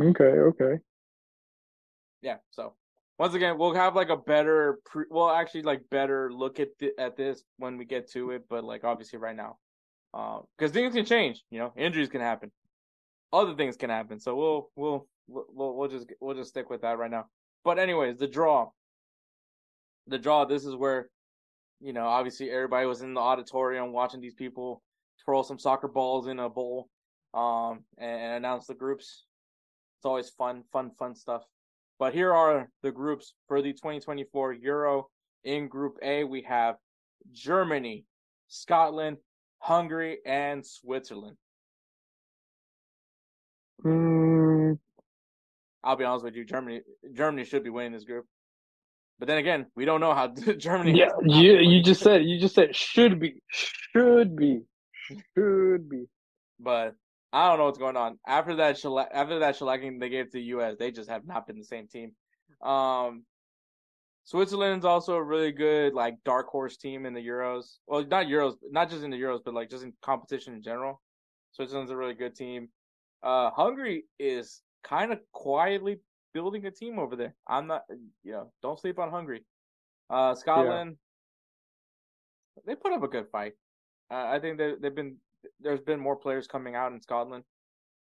Okay, okay. Yeah, so once again, we'll have like a better, pre- well, actually, like better look at th- at this when we get to it. But like obviously, right now, because uh, things can change. You know, injuries can happen, other things can happen. So we'll we'll we'll we'll just we'll just stick with that right now. But anyways, the draw, the draw. This is where, you know, obviously everybody was in the auditorium watching these people throw some soccer balls in a bowl, um, and announce the groups. It's always fun, fun, fun stuff. But here are the groups for the 2024 Euro. In Group A, we have Germany, Scotland, Hungary, and Switzerland. Mm. I'll be honest with you, Germany Germany should be winning this group. But then again, we don't know how [laughs] Germany. Yeah, you you just said you just said should be should be should be. But I don't know what's going on. After that shell- after that shellacking they gave to the US, they just have not been the same team. Um Switzerland's also a really good like dark horse team in the Euros. Well, not Euros, not just in the Euros, but like just in competition in general. Switzerland's a really good team. Uh Hungary is kind of quietly building a team over there. I'm not you know, don't sleep on Hungary. Uh Scotland yeah. they put up a good fight. Uh, I think they they've been there's been more players coming out in Scotland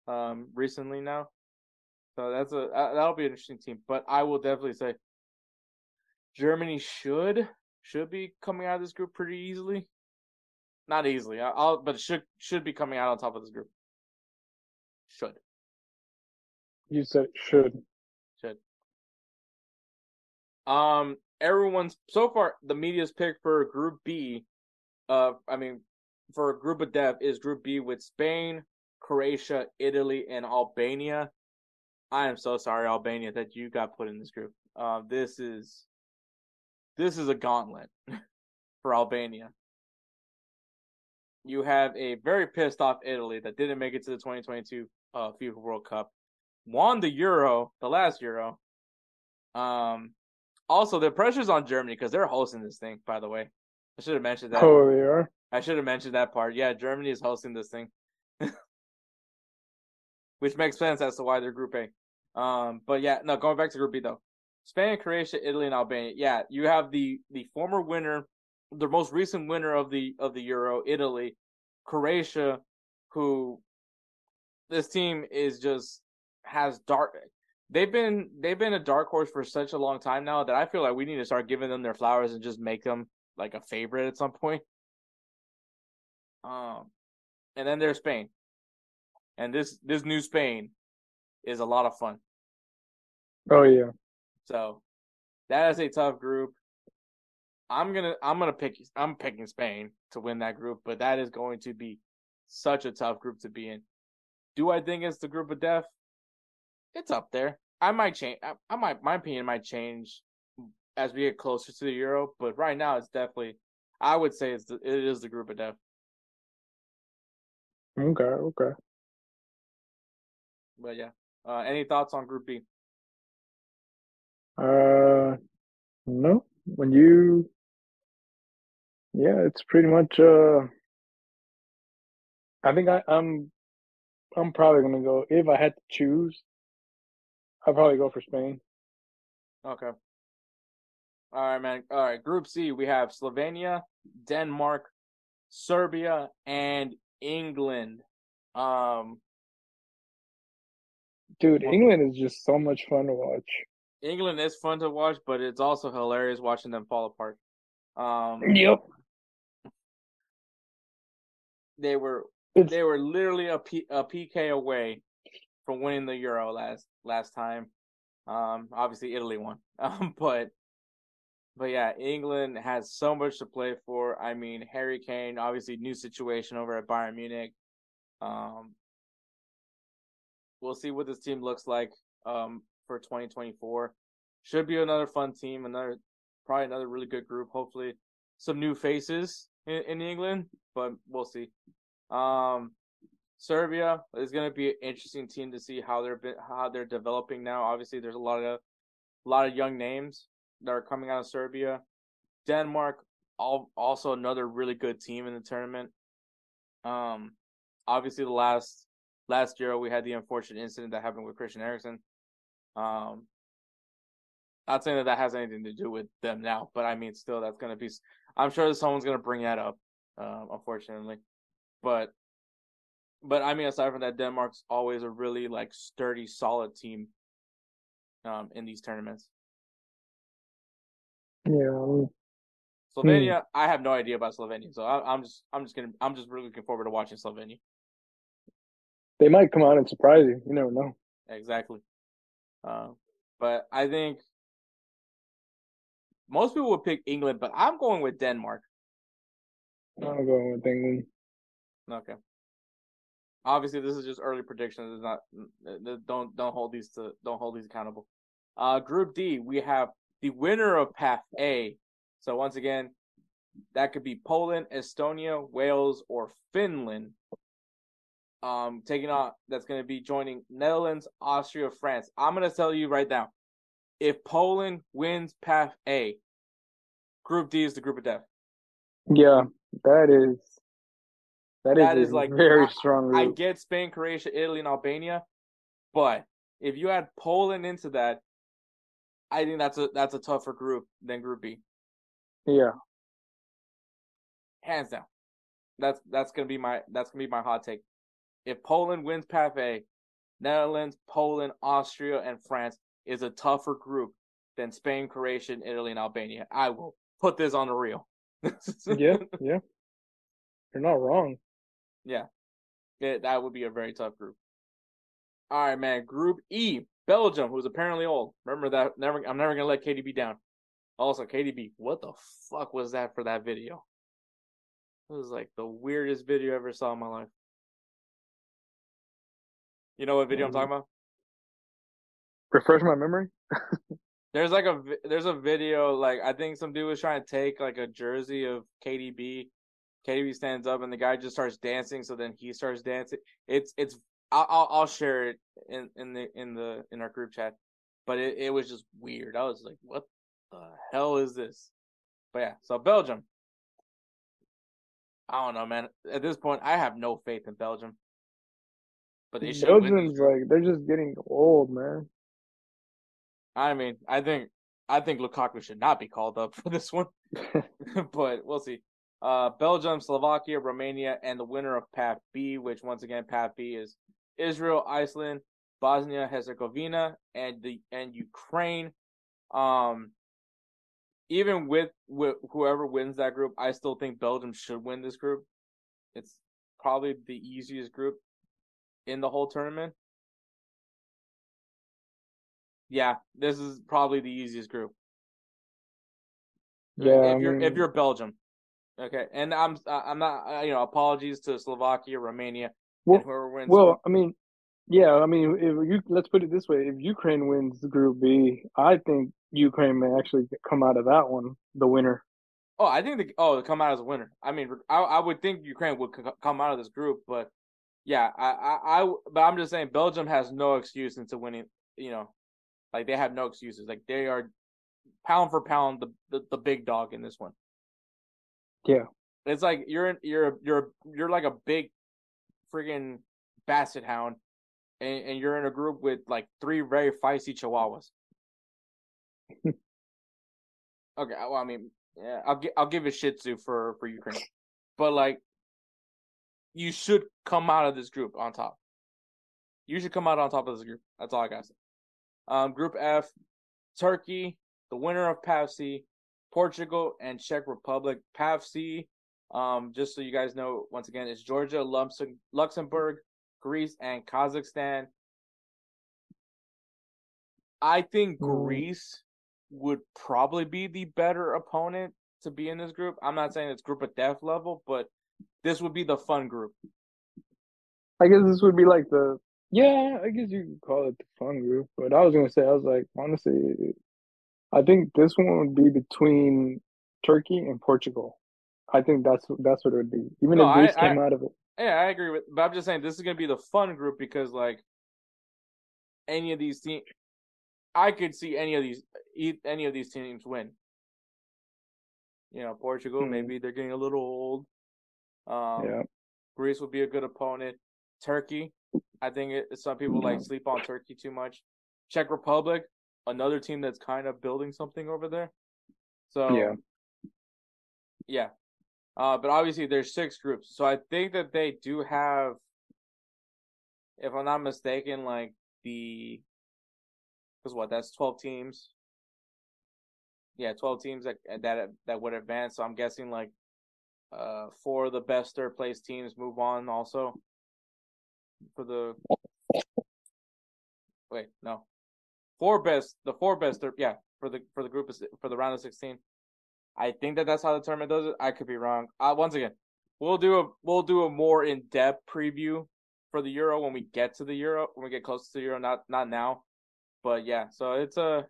um, recently now. So that's a uh, that'll be an interesting team. But I will definitely say Germany should should be coming out of this group pretty easily. Not easily, I'll but should should be coming out on top of this group. Should. You said should. Should. Um, everyone's so far the media's pick for Group B. Uh, I mean, for group of death is Group B with Spain, Croatia, Italy, and Albania. I am so sorry, Albania, that you got put in this group. Uh, this is this is a gauntlet [laughs] for Albania. You have a very pissed off Italy that didn't make it to the 2022 uh, FIFA World Cup, won the Euro, the last Euro. Um, also the pressure's on Germany because they're hosting this thing. By the way, I should have mentioned that. Oh, they are. I should have mentioned that part. Yeah, Germany is hosting this thing, [laughs] which makes sense as to why they're Group A. Um, but yeah, no, going back to Group B though, Spain, Croatia, Italy, and Albania. Yeah, you have the the former winner, the most recent winner of the of the Euro, Italy, Croatia, who this team is just has dark. They've been they've been a dark horse for such a long time now that I feel like we need to start giving them their flowers and just make them like a favorite at some point. Um, and then there's Spain, and this this new Spain is a lot of fun. Oh yeah. So that is a tough group. I'm gonna I'm gonna pick I'm picking Spain to win that group, but that is going to be such a tough group to be in. Do I think it's the group of death? It's up there. I might change. I, I might my opinion might change as we get closer to the Euro, but right now it's definitely. I would say it's the, it is the group of death. Okay, okay. But yeah, uh, any thoughts on Group B? Uh, no. When you, yeah, it's pretty much. Uh, I think I, I'm, I'm probably gonna go. If I had to choose, I'd probably go for Spain. Okay. All right, man. All right, Group C, we have Slovenia, Denmark, Serbia, and England. Um, dude, England is just so much fun to watch. England is fun to watch, but it's also hilarious watching them fall apart. Um, yep. They were it's... they were literally a, P, a PK away from winning the Euro last last time. Um, obviously Italy won, um, [laughs] but but yeah, England has so much to play for. I mean, Harry Kane, obviously new situation over at Bayern Munich. Um, we'll see what this team looks like um, for 2024. should be another fun team, another probably another really good group. Hopefully, some new faces in, in England, but we'll see. Um, Serbia is going to be an interesting team to see how they're how they're developing now. Obviously, there's a lot of a lot of young names that are coming out of Serbia. Denmark, all, also another really good team in the tournament. Um, obviously, the last last year we had the unfortunate incident that happened with Christian Eriksen. Um, not saying that that has anything to do with them now, but I mean, still, that's to be. I'm sure someone's to bring that up, um, unfortunately. But, but I mean, aside from that, Denmark's always a really like sturdy, solid team. Um, in these tournaments. Yeah. Slovenia, hmm. I have no idea about Slovenia, so I, am just, I'm just gonna, I'm just really looking forward to watching Slovenia. They might come out and surprise you. You never know. Exactly. Uh, but I think most people would pick England, but I'm going with Denmark. I'm going with England. Okay. Obviously, this is just early predictions. It's not. Don't don't hold these to don't hold these accountable. Uh, Group D, we have the winner of Path A. So once again, that could be Poland, Estonia, Wales, or Finland. Um, taking on that's going to be joining Netherlands, Austria, France. I'm going to tell you right now, if Poland wins Path A, Group D is the group of death. Yeah, that is that, that is, is like very I, strong. I get Spain, Croatia, Italy, and Albania, but if you add Poland into that, I think that's a that's a tougher group than Group B. Yeah, hands down. That's that's gonna be my that's gonna be my hot take. If Poland wins Path A, Netherlands, Poland, Austria, and France is a tougher group than Spain, Croatia, Italy, and Albania. I will put this on the reel. yeah, [laughs] yeah. You're not wrong. Yeah. It, that would be a very tough group. All right, man. Group E, Belgium, who's apparently old. Remember that? Never. I'm never gonna let KDB down. Also, KDB, what the fuck was that for that video? It was like the weirdest video I ever saw in my life. You know what video I'm mm-hmm. talking about? Refresh my memory. [laughs] there's like a there's a video like I think some dude was trying to take like a jersey of KDB. KDB stands up and the guy just starts dancing. So then he starts dancing. It's it's I'll I'll, I'll share it in in the in the in our group chat. But it, it was just weird. I was like, what the hell is this? But yeah, so Belgium. I don't know, man. At this point, I have no faith in Belgium. But they should Belgium's like they're just getting old, man. I mean, I think I think Lukaku should not be called up [laughs] for this one, [laughs] [laughs] but we'll see. Uh, Belgium, Slovakia, Romania, and the winner of Path B, which once again Path B is Israel, Iceland, Bosnia Herzegovina, and the and Ukraine. Um, even with with whoever wins that group, I still think Belgium should win this group. It's probably the easiest group in the whole tournament. Yeah, this is probably the easiest group. Yeah, if you're mean... if you're Belgium, okay, and I'm I'm not you know apologies to Slovakia, Romania, well, whoever wins. Well, I mean, yeah, I mean, if you let's put it this way: if Ukraine wins Group B, I think Ukraine may actually come out of that one the winner. Oh, I think the oh come out as a winner. I mean, I I would think Ukraine would come out of this group, but yeah, I, I, I, but I'm just saying Belgium has no excuse into winning. You know, like they have no excuses. Like they are pound for pound the the, the big dog in this one. Yeah, it's like you're you're you're you're like a big friggin' basset hound, and, and you're in a group with like three very feisty chihuahuas. okay, well, I mean, yeah, I'll give I'll give a Shih Tzu for for Ukraine, but like you should come out of this group on top. You should come out on top of this group. That's all I got. Um, group F, Turkey, the winner of Path C, Portugal, and Czech Republic. Path C, um, just so you guys know, once again, it's Georgia, Luxembourg, Greece, and Kazakhstan. I think Greece would probably be the better opponent to be in this group. I'm not saying it's group of death level, but this would be the fun group. I guess this would be like the yeah, I guess you could call it the fun group. But I was gonna say I was like honestly I think this one would be between Turkey and Portugal. I think that's that's what it would be. Even no, if Greece I, came I, out of it. Yeah, I agree with. But I'm just saying this is gonna be the fun group because like any of these teams, I could see any of these any of these teams win. You know, Portugal, mm-hmm. maybe they're getting a little old. Um, yeah. Greece would be a good opponent. Turkey, I think it, some people like [clears throat] sleep on Turkey too much. Czech Republic, another team that's kind of building something over there. So yeah, yeah. Uh, but obviously there's six groups, so I think that they do have, if I'm not mistaken, like the, because what that's twelve teams. Yeah, twelve teams that that that would advance. So I'm guessing like, uh, four of the best third place teams move on also. For the wait, no, four best, the four best, yeah, for the for the group is for the round of sixteen. I think that that's how the tournament does it. I could be wrong. Uh, once again, we'll do a we'll do a more in depth preview for the Euro when we get to the Euro when we get close to the Euro. Not not now, but yeah. So it's a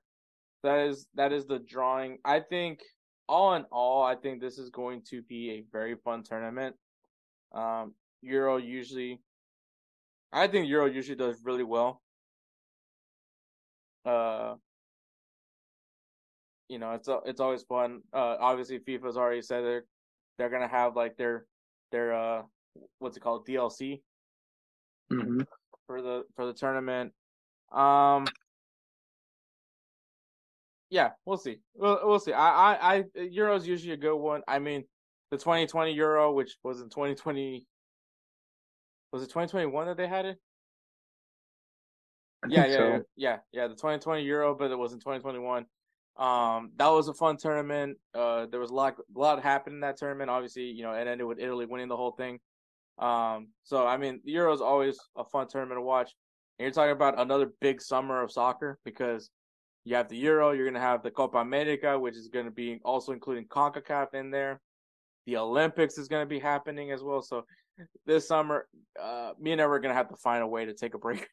that is that is the drawing. I think all in all, I think this is going to be a very fun tournament. Um, Euro usually, I think Euro usually does really well uh you know it's it's always fun uh obviously fifa's already said they're they're gonna have like their their uh what's it called dlc mm-hmm. for the for the tournament um yeah we'll see we'll, we'll see i i i euro's usually a good one i mean the 2020 euro which was in 2020 was it 2021 that they had it yeah, yeah, so. yeah, yeah, yeah. The 2020 Euro, but it was in 2021. Um, that was a fun tournament. Uh, there was a lot, a lot happened in that tournament. Obviously, you know, it ended with Italy winning the whole thing. Um, so I mean, the Euro is always a fun tournament to watch. And you're talking about another big summer of soccer because you have the Euro, you're gonna have the Copa America, which is gonna be also including CONCACAF in there. The Olympics is gonna be happening as well. So this summer, uh, me and I are gonna have to find a way to take a break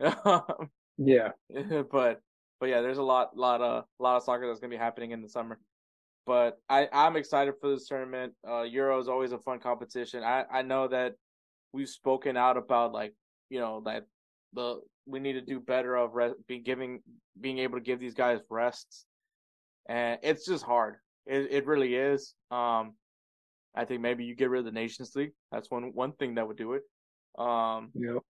[laughs] yeah. [laughs] but but yeah, there's a lot lot of lot of soccer that's gonna be happening in the summer. But I I'm excited for this tournament. Uh, Euro is always a fun competition. I I know that we've spoken out about like you know that the we need to do better of be giving being able to give these guys rests, and it's just hard. It it really is. Um, I think maybe you get rid of the Nations League. That's one one thing that would do it. Um, yep.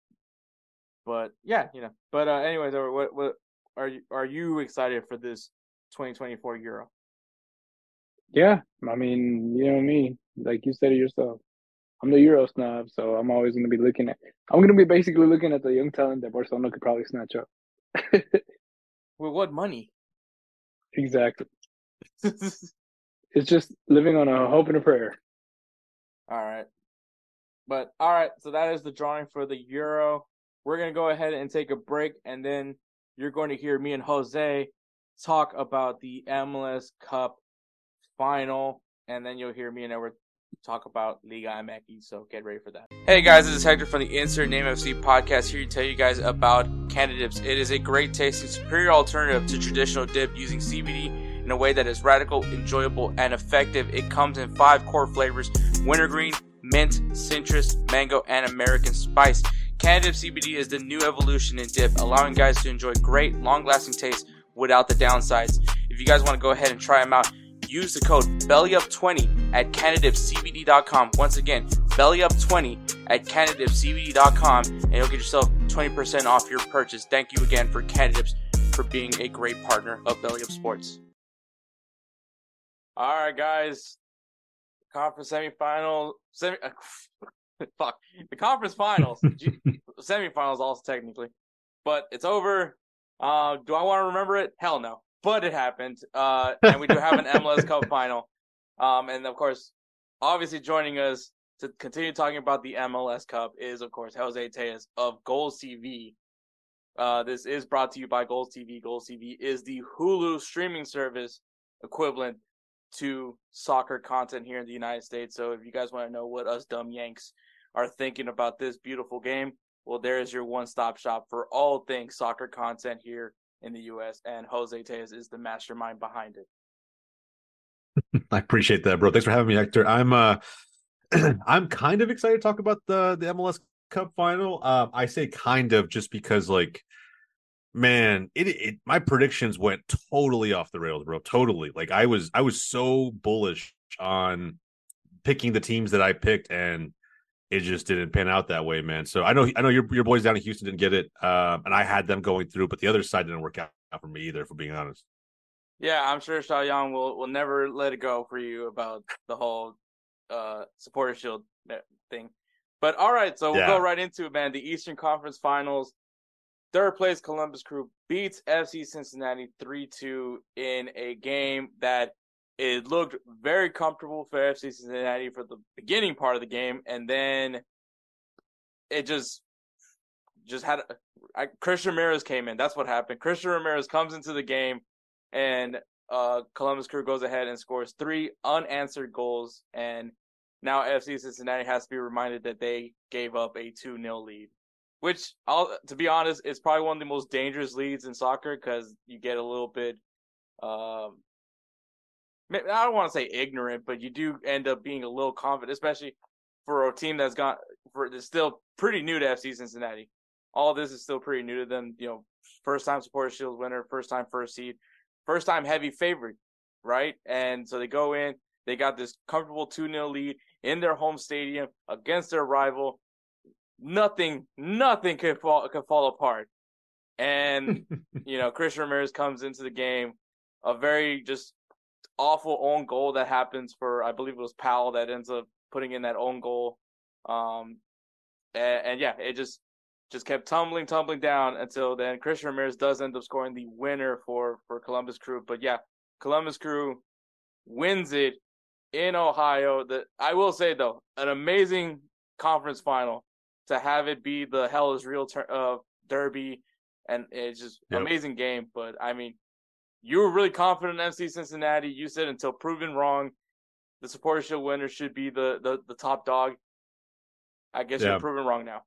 But yeah, you know. But uh, anyways, what what are you are you excited for this 2024 Euro? Yeah, I mean, you know me, like you said it yourself. I'm the Euro snob, so I'm always going to be looking at. I'm going to be basically looking at the young talent that Barcelona could probably snatch up. [laughs] With what money? Exactly. [laughs] it's just living on a hope and a prayer. All right. But all right, so that is the drawing for the Euro. We're going to go ahead and take a break, and then you're going to hear me and Jose talk about the MLS Cup final, and then you'll hear me and Edward talk about Liga MX. So get ready for that. Hey guys, this is Hector from the Insert Name FC podcast here to tell you guys about CannaDips. It is a great tasting, superior alternative to traditional dip using CBD in a way that is radical, enjoyable, and effective. It comes in five core flavors wintergreen, mint, citrus, mango, and American spice. Canada CBD is the new evolution in dip, allowing guys to enjoy great, long-lasting taste without the downsides. If you guys want to go ahead and try them out, use the code BELLYUP20 at CannaDipsCBD.com. Once again, BELLYUP20 at CannaDipsCBD.com, and you'll get yourself 20% off your purchase. Thank you again for CannaDips for being a great partner of Belly Up Sports. All right, guys. Conference semifinal. Semi, uh, [laughs] fuck the conference finals, semifinals also technically, but it's over. Uh, do I want to remember it? Hell no. But it happened, uh, and we do have an MLS Cup [laughs] final. Um, and of course, obviously joining us to continue talking about the MLS Cup is of course Jose Tellez of Golz TV. Uh, this is brought to you by Golz TV. Golz TV is the Hulu streaming service equivalent to soccer content here in the United States. So if you guys want to know what us dumb Yanks are thinking about this beautiful game, well, there is your one stop shop for all things soccer content here in the U.S. and Jose Tellez is the mastermind behind it. [laughs] I appreciate that, bro. Thanks for having me, Hector. I'm uh, [clears throat] I'm kind of excited to talk about the the MLS Cup final. Uh, I say kind of just because like man, it, it my predictions went totally off the rails, bro. Totally. Like I was I was so bullish on picking the teams that I picked and it just didn't pan out that way, man. So I know I know your your boys down in Houston didn't get it, um, and I had them going through, but the other side didn't work out for me either, for being honest. Yeah, I'm sure Xiaoyang will will never let it go for you about the whole uh supporter shield thing. But all right, so we'll yeah. go right into it, man. The Eastern Conference Finals. Third place Columbus Crew beats FC Cincinnati 3-2 in a game that it looked very comfortable for FC Cincinnati for the beginning part of the game, and then it just just had I, Christian Ramirez came in. That's what happened. Christian Ramirez comes into the game, and uh, Columbus Crew goes ahead and scores three unanswered goals, and now FC Cincinnati has to be reminded that they gave up a two 0 lead which I'll to be honest is probably one of the most dangerous leads in soccer because you get a little bit um I don't want to say ignorant, but you do end up being a little confident, especially for a team that's got for that's still pretty new to FC Cincinnati. All this is still pretty new to them. You know, first time Supporter Shield winner, first time first seed, first time heavy favorite, right? And so they go in, they got this comfortable 2 0 lead in their home stadium against their rival nothing, nothing could fall could fall apart. And [laughs] you know, Chris Ramirez comes into the game, a very just awful own goal that happens for I believe it was Powell that ends up putting in that own goal. Um, and, and yeah, it just just kept tumbling, tumbling down until then. Christian Ramirez does end up scoring the winner for for Columbus Crew. But yeah, Columbus Crew wins it in Ohio. That I will say though, an amazing conference final to have it be the hell is real ter- uh, derby, and it's just yep. amazing game. But I mean, you were really confident in FC Cincinnati. You said until proven wrong, the supporter shield winner should be the the, the top dog. I guess yeah. you're proven wrong now.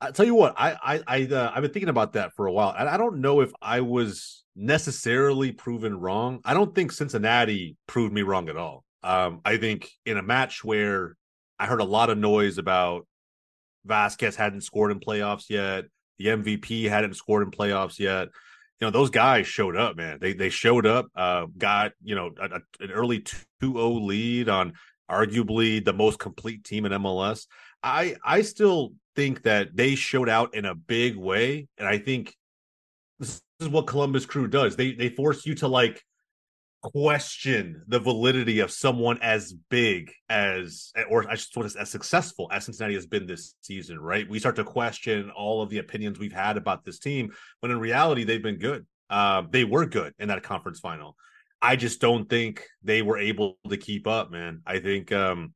I tell you what, I I, I uh, I've been thinking about that for a while, and I don't know if I was necessarily proven wrong. I don't think Cincinnati proved me wrong at all. Um, I think in a match where I heard a lot of noise about Vasquez hadn't scored in playoffs yet. The MVP hadn't scored in playoffs yet. You know, those guys showed up, man. They they showed up, uh, got, you know, a, a, an early 2-0 lead on arguably the most complete team in MLS. I I still think that they showed out in a big way. And I think this is what Columbus Crew does. They they force you to like question the validity of someone as big as, or I just want to say, as successful as Cincinnati has been this season, right? We start to question all of the opinions we've had about this team, when in reality, they've been good. Uh, they were good in that conference final. I just don't think they were able to keep up, man. I think um,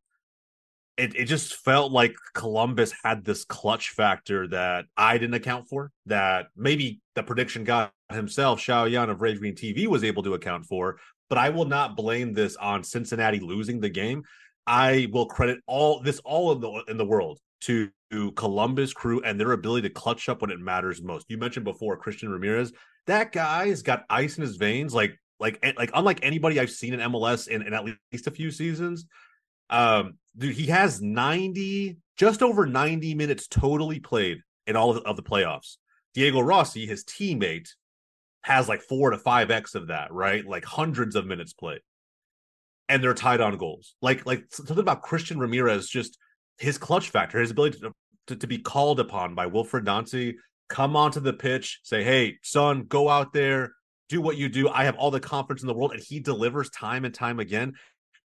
it, it just felt like Columbus had this clutch factor that I didn't account for, that maybe the prediction guy himself, Xiaoyang of Red Green TV, was able to account for, but I will not blame this on Cincinnati losing the game. I will credit all this all in the in the world to, to Columbus crew and their ability to clutch up when it matters most. You mentioned before Christian Ramirez. That guy's got ice in his veins, like like like unlike anybody I've seen in MLS in, in at least a few seasons. Um, dude, he has 90, just over 90 minutes totally played in all of, of the playoffs. Diego Rossi, his teammate, has like four to five X of that, right? Like hundreds of minutes played. And they're tied on goals. Like, like something about Christian Ramirez, just his clutch factor, his ability to, to, to be called upon by Wilfried Nancy, come onto the pitch, say, hey, son, go out there, do what you do. I have all the confidence in the world. And he delivers time and time again.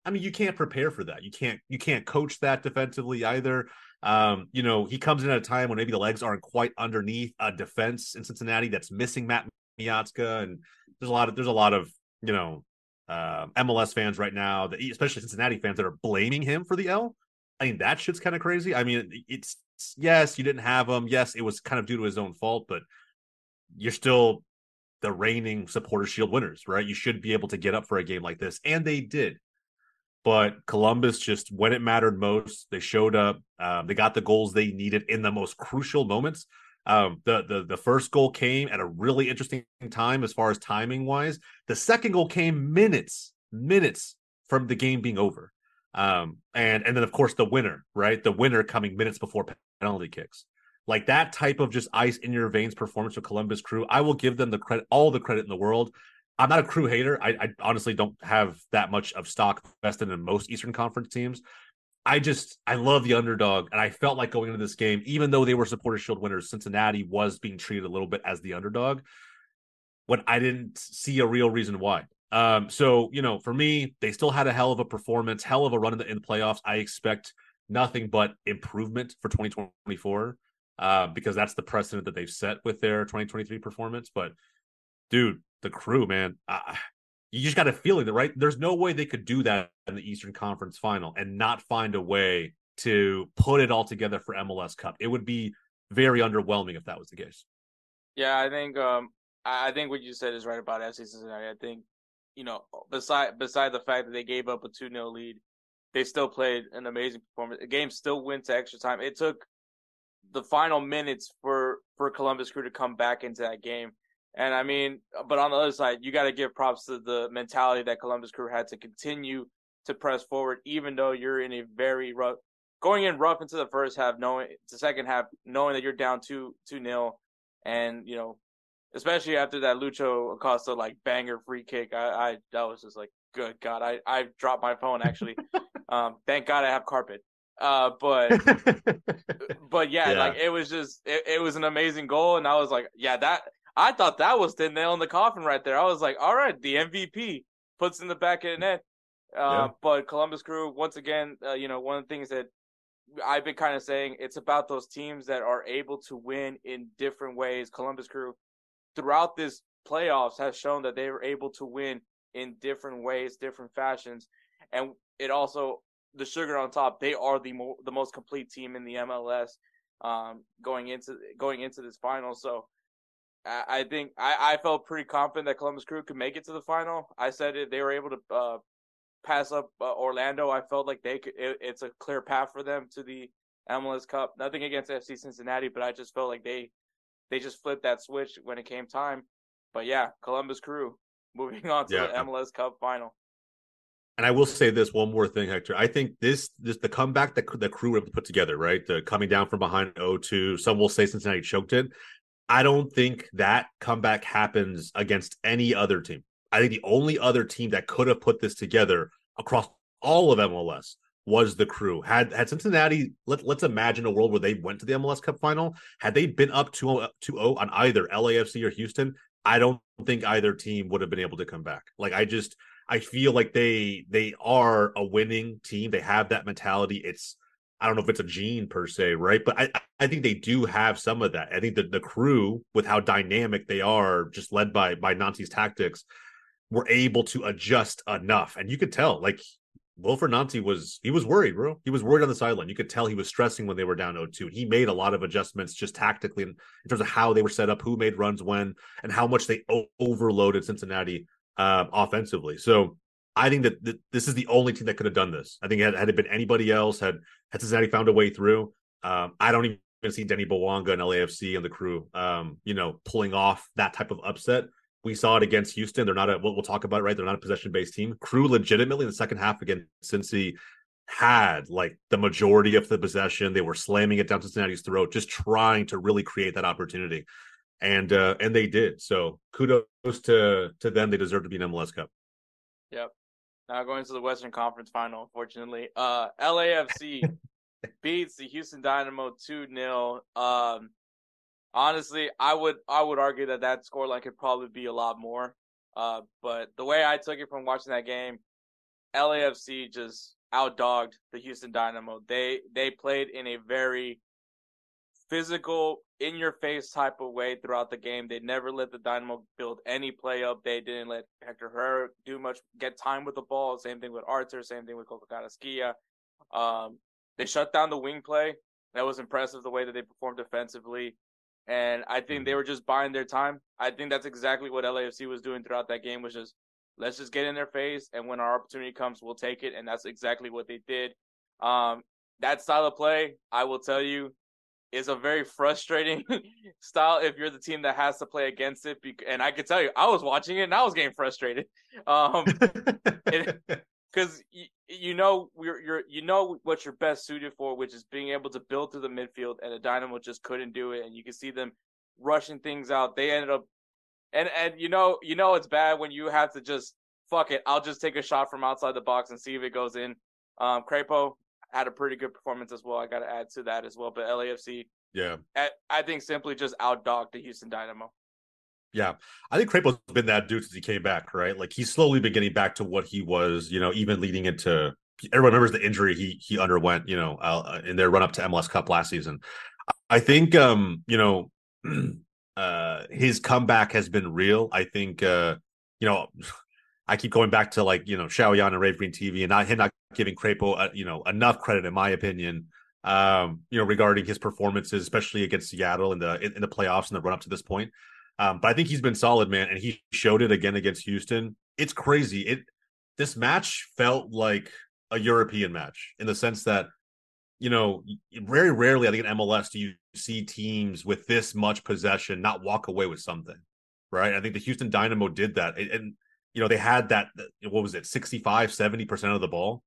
I mean, you can't prepare for that. You can't you can't coach that defensively either. Um, you know, he comes in at a time when maybe the legs aren't quite underneath a defense in Cincinnati that's missing Matt Miazga, and there's a lot of there's a lot of you know uh, MLS fans right now that especially Cincinnati fans that are blaming him for the L. I mean that shit's kind of crazy. I mean it's yes you didn't have him. Yes it was kind of due to his own fault, but you're still the reigning supporter shield winners, right? You should be able to get up for a game like this, and they did. But Columbus just when it mattered most, they showed up. Um, they got the goals they needed in the most crucial moments. Um, the the the first goal came at a really interesting time as far as timing wise. The second goal came minutes minutes from the game being over. Um, and and then of course the winner, right? The winner coming minutes before penalty kicks. Like that type of just ice in your veins performance of Columbus Crew, I will give them the credit, all the credit in the world. I'm not a crew hater. I, I honestly don't have that much of stock vested in most Eastern Conference teams. I just I love the underdog, and I felt like going into this game, even though they were Supporter Shield winners, Cincinnati was being treated a little bit as the underdog. When I didn't see a real reason why. Um, so you know, for me, they still had a hell of a performance, hell of a run in the, in the playoffs. I expect nothing but improvement for 2024 uh, because that's the precedent that they've set with their 2023 performance. But dude, the crew, man, you just got a feeling that right. There's no way they could do that in the Eastern Conference Final and not find a way to put it all together for MLS Cup. It would be very underwhelming if that was the case. Yeah, I think um, I think what you said is right about FC Cincinnati. I think you know, beside beside the fact that they gave up a 2 0 lead, they still played an amazing performance. The game still went to extra time. It took the final minutes for for Columbus Crew to come back into that game. And I mean, but on the other side, you got to give props to the mentality that Columbus Crew had to continue to press forward, even though you're in a very rough, going in rough into the first half, knowing the second half, knowing that you're down two two nil, and you know especially after that Lucho Acosta like banger free kick. I, I that was just like, good God, I I dropped my phone actually. [laughs] um, thank God I have carpet. Uh, but [laughs] but yeah, yeah, like it was just it, it was an amazing goal, and I was like, yeah, that I thought that was the nail in the coffin right there. I was like, all right, the MVP puts in the back of the net. Uh, yeah. But Columbus Crew, once again, uh, you know, one of the things that I've been kind of saying, it's about those teams that are able to win in different ways. Columbus Crew throughout this playoffs has shown that they were able to win in different ways, different fashions, and it also the sugar on top. They are the mo- the most complete team in the MLS um, going into going into this final. So I, I think I, I, felt pretty confident that Columbus Crew could make it to the final. I said it, they were able to uh, pass up uh, Orlando. I felt like they could. It, it's a clear path for them to the MLS Cup. Nothing against FC Cincinnati, but I just felt like they they just flipped that switch when it came time. But yeah, Columbus Crew [laughs] moving on to yeah. the MLS Cup final. And I will say this one more thing, Hector. I think this, this the comeback that the crew were able to put together, right? The coming down from behind 0-2. Some will say Cincinnati choked it. I don't think that comeback happens against any other team. I think the only other team that could have put this together across all of MLS was the crew. Had had Cincinnati, let, let's imagine a world where they went to the MLS Cup final. Had they been up 2 0 on either LAFC or Houston, I don't think either team would have been able to come back. Like I just I feel like they they are a winning team. They have that mentality. It's I don't know if it's a gene per se, right? But I I think they do have some of that. I think that the crew, with how dynamic they are, just led by by Nancy's tactics, were able to adjust enough. And you could tell, like Wilfried Nancy was he was worried, bro. He was worried on the sideline. You could tell he was stressing when they were down 0-2. He made a lot of adjustments just tactically in, in terms of how they were set up, who made runs when, and how much they o- overloaded Cincinnati uh, offensively. So I think that th- this is the only team that could have done this. I think had, had it been anybody else, had had Cincinnati found a way through, um, I don't even see Denis Bouanga and LAFC and the crew, um, you know, pulling off that type of upset. We saw it against Houston. They're not a we'll, we'll talk about it, right. They're not a possession based team. Crew legitimately in the second half against Cincy had like the majority of the possession. They were slamming it down Cincinnati's throat, just trying to really create that opportunity. And uh and they did. So kudos to to them. They deserve to be an MLS Cup. Yep. Now going to the Western Conference final, unfortunately. Uh LAFC [laughs] beats the Houston Dynamo 2-0. Um honestly, I would I would argue that that scoreline could probably be a lot more. Uh, but the way I took it from watching that game, LAFC just outdogged the Houston Dynamo. They they played in a very physical, in your face type of way throughout the game. They never let the Dynamo build any play up. They didn't let Hector Herrera do much, get time with the ball. Same thing with Artur. Same thing with Coco Carrasquilla. Um, they shut down the wing play. That was impressive the way that they performed defensively. And I think they mm-hmm. were just buying their time. I think that's exactly what LAFC was doing throughout that game was just let's just get in their face and when our opportunity comes, we'll take it. And that's exactly what they did. Um, that style of play, I will tell you, is a very frustrating [laughs] style if you're the team that has to play against it. And I can tell you, I was watching it and I was getting frustrated. [laughs] Um, because [laughs] you, you know you're, you're you know what you're best suited for, which is being able to build through the midfield, and the Dynamo just couldn't do it. And you can see them rushing things out. They ended up, and and you know you know it's bad when you have to just fuck it. I'll just take a shot from outside the box and see if it goes in. Um, Crépeau had a pretty good performance as well. I got to add to that as well. But LAFC, yeah, I think simply just outdogged the Houston Dynamo. Yeah, I think Crépeau's been that dude since he came back, right? Like he's slowly been getting back to what he was, you know, even leading into. Everyone remembers the injury he he underwent, you know, uh, in their run up to MLS Cup last season. I think, um, you know, [clears throat] uh, his comeback has been real. I think, uh, you know, I keep going back to like you know Xiao and Rave Green TV and not him not giving Crépeau uh, you know enough credit in my opinion. Um, you know regarding his performances, especially against Seattle in the in, in the playoffs and the run up to this point. Um, but I think he's been solid, man, and he showed it again against Houston. It's crazy. It this match felt like a European match in the sense that you know very rarely I think in MLS do you see teams with this much possession not walk away with something, right? I think the Houston Dynamo did that, and you know they had that what was it 65 70% of the ball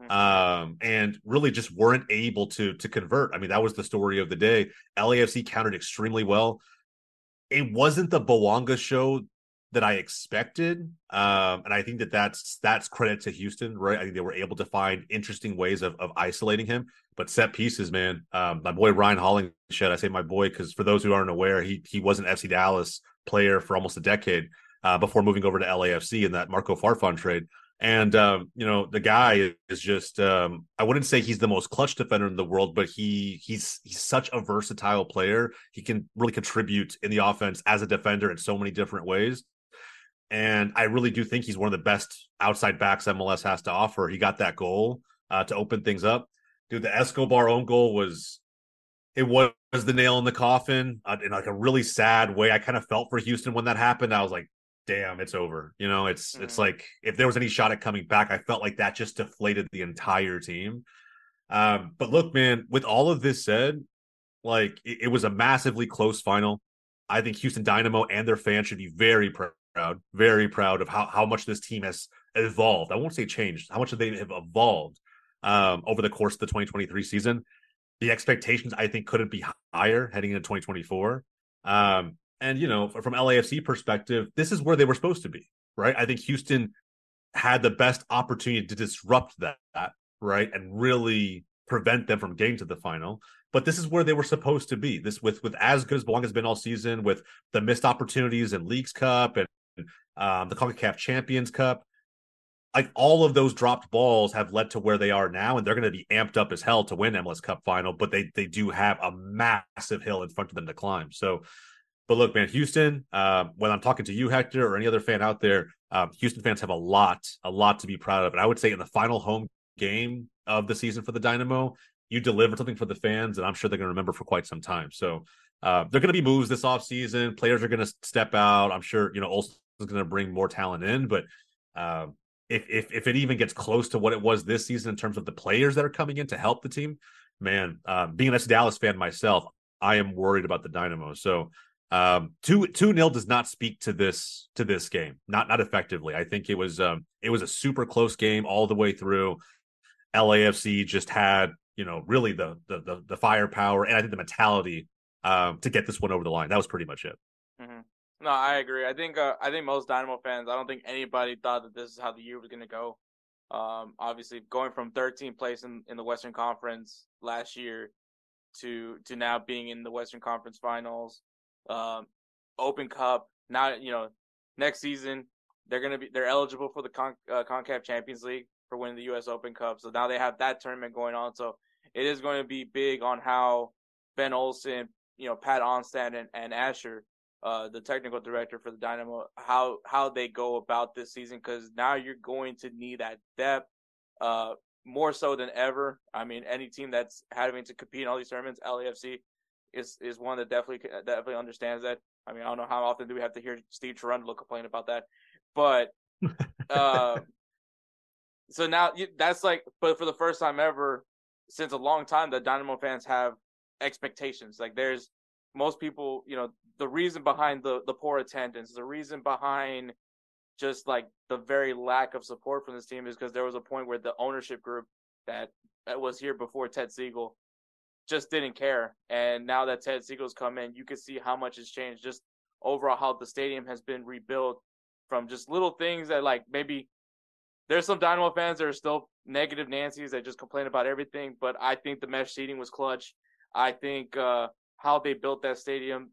mm-hmm. um and really just weren't able to to convert i mean that was the story of the day lafc countered extremely well it wasn't the Bouanga show that I expected. Um, and I think that that's that's credit to Houston, right? I think they were able to find interesting ways of, of isolating him. But set pieces, man. Um, my boy Ryan Hollingshead, I say my boy because for those who aren't aware, he he was an FC Dallas player for almost a decade uh, before moving over to LAFC in that Marco Farfan trade. And um, you know, the guy is just um, I wouldn't say he's the most clutch defender in the world, but he he's he's such a versatile player. He can really contribute in the offense as a defender in so many different ways. And I really do think he's one of the best outside backs MLS has to offer. He got that goal uh, to open things up. Dude, the Escobar own goal was it was the nail in the coffin uh, in like a really sad way. I kind of felt for Houston when that happened. I was like, damn, it's over. You know, it's mm-hmm. it's like if there was any shot at coming back, I felt like that just deflated the entire team. Um, but look, man, with all of this said, like it, it was a massively close final. I think Houston Dynamo and their fans should be very proud, very proud of how, how much this team has evolved. I won't say changed, how much they have evolved um, over the course of the 2023 season. The expectations, I think, couldn't be higher heading into 2024. Um, and you know, from LAFC perspective, this is where they were supposed to be, right? I think Houston had the best opportunity to disrupt that, right, and really prevent them from getting to the final. But this is where they were supposed to be. This with with as good as Bouanga has been all season, with the missed opportunities in Leagues Cup and um, the CONCACAF Champions Cup. Like all of those dropped balls have led to where they are now, and they're going to be amped up as hell to win MLS Cup final. But they they do have a massive hill in front of them to climb. So but look, man, Houston, uh, when I'm talking to you, Hector, or any other fan out there, um, Houston fans have a lot, a lot to be proud of. And I would say in the final home game of the season for the Dynamo, you delivered something for the fans, and I'm sure they're going to remember for quite some time. So uh, they're going to be moves this offseason. Players are going to step out. I'm sure, you know, Olsen's going to bring more talent in. But uh, if, if, if it even gets close to what it was this season in terms of the players that are coming in to help the team, man, uh, being an Dallas fan myself, I am worried about the Dynamo. So um, two two nil does not speak to this to this game, not not effectively. I think it was um, it was a super close game all the way through. LAFC just had you know really the the the, the firepower and I think the mentality um, to get this one over the line. That was pretty much it. Mm-hmm. No, I agree. I think uh, I think most Dynamo fans. I don't think anybody thought that this is how the year was going to go. Um, obviously, going from 13th place in, in the Western Conference last year to to now being in the Western Conference Finals um, Open Cup. Now, you know, next season they're gonna be they're eligible for the Con- uh, Concacaf Champions League for winning the U.S. Open Cup. So now they have that tournament going on. So it is going to be big on how Ben Olsen, you know, Pat Onstad and, and Asher, uh, the technical director for the Dynamo, how how they go about this season because now you're going to need that depth. Uh, more so than ever. I mean, any team that's having to compete in all these tournaments, LAFC, is is one that definitely definitely understands that. I mean, I don't know how often do we have to hear Steve Cherundolo complain about that, but uh, [laughs] so now that's like, but for the first time ever since a long time, the Dynamo fans have expectations. Like there's most people, you know, the reason behind the the poor attendance, the reason behind just like the very lack of support from this team is because there was a point where the ownership group that, that was here before Ted Segal just didn't care. And now that Ted Segal's come in, you can see how much has changed just overall how the stadium has been rebuilt from just little things that like maybe there's some Dynamo fans that are still negative Nancy's that just complain about everything, but I think the mesh seating was clutch. I think uh, how they built that stadium,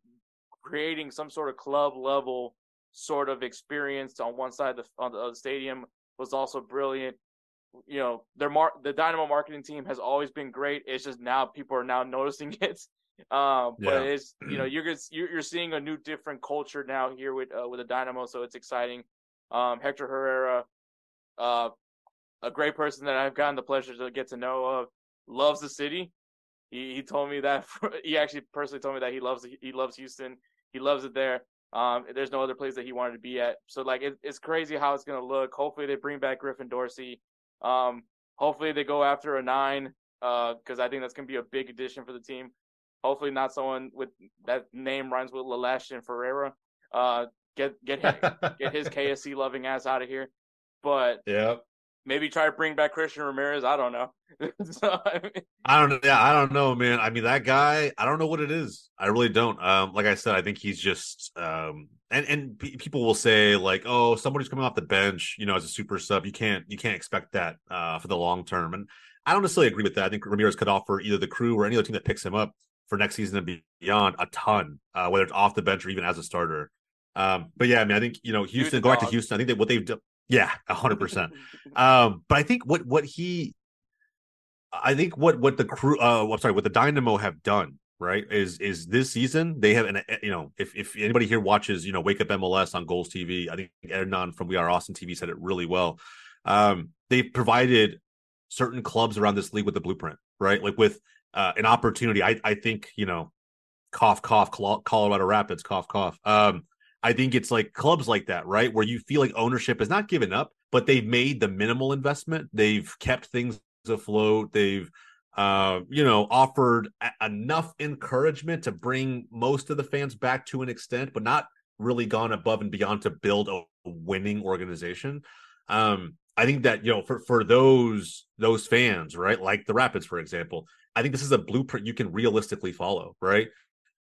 creating some sort of club level sort of experience on one side of the, on the stadium was also brilliant. You know, their mar- the Dynamo marketing team has always been great. It's just now people are now noticing [laughs] it. Um, yeah. but it's you know you're you're seeing a new different culture now here with uh, with the Dynamo, so it's exciting. Um, Hector Herrera, uh, a great person that I've gotten the pleasure to get to know of, loves the city. He he told me that [laughs] he actually personally told me that he loves he loves Houston. He loves it there. Um, there's no other place that he wanted to be at. So like it, it's crazy how it's gonna look. Hopefully they bring back Griffin Dorsey. Um, hopefully they go after a nine because uh, I think that's gonna be a big addition for the team. Hopefully not someone with that name rhymes with Lalesh and Ferreira. Uh, get get his, [laughs] get his KSC loving ass out of here. But yeah, maybe try to bring back Christian Ramirez. I don't know. [laughs] so, I, mean... I, don't know. Yeah, I don't know, man. I mean, that guy. I don't know what it is. I really don't. Um, like I said, I think he's just. Um, and and people will say like, oh, somebody's coming off the bench, you know, as a super sub. You can't you can't expect that uh, for the long term. And I don't necessarily agree with that. I think Ramirez could offer either the crew or any other team that picks him up for next season and beyond a ton, uh, whether it's off the bench or even as a starter. Um, but yeah, I mean, I think you know Houston. Go back to Houston. I think that what they've done. Yeah, hundred percent. [laughs] Um, but I think what what he, I think what what the crew, uh, I'm sorry, what the Dynamo have done, right, is is this season they have an, you know, if if anybody here watches, you know, Wake Up MLS on Golz TV, I think Hernan from We Are Austin TV said it really well. Um, they provided certain clubs around this league with the blueprint, right, like with uh, an opportunity. I I think you know, cough cough, Colorado Rapids, cough cough. Um, I think it's like clubs like that, right? Where you feel like ownership is not given up, but they've made the minimal investment. They've kept things afloat. They've, uh, you know, offered a- enough encouragement to bring most of the fans back to an extent, but not really gone above and beyond to build a winning organization. Um, I think that you know, for for those those fans, right, like the Rapids, for example, I think this is a blueprint you can realistically follow, right?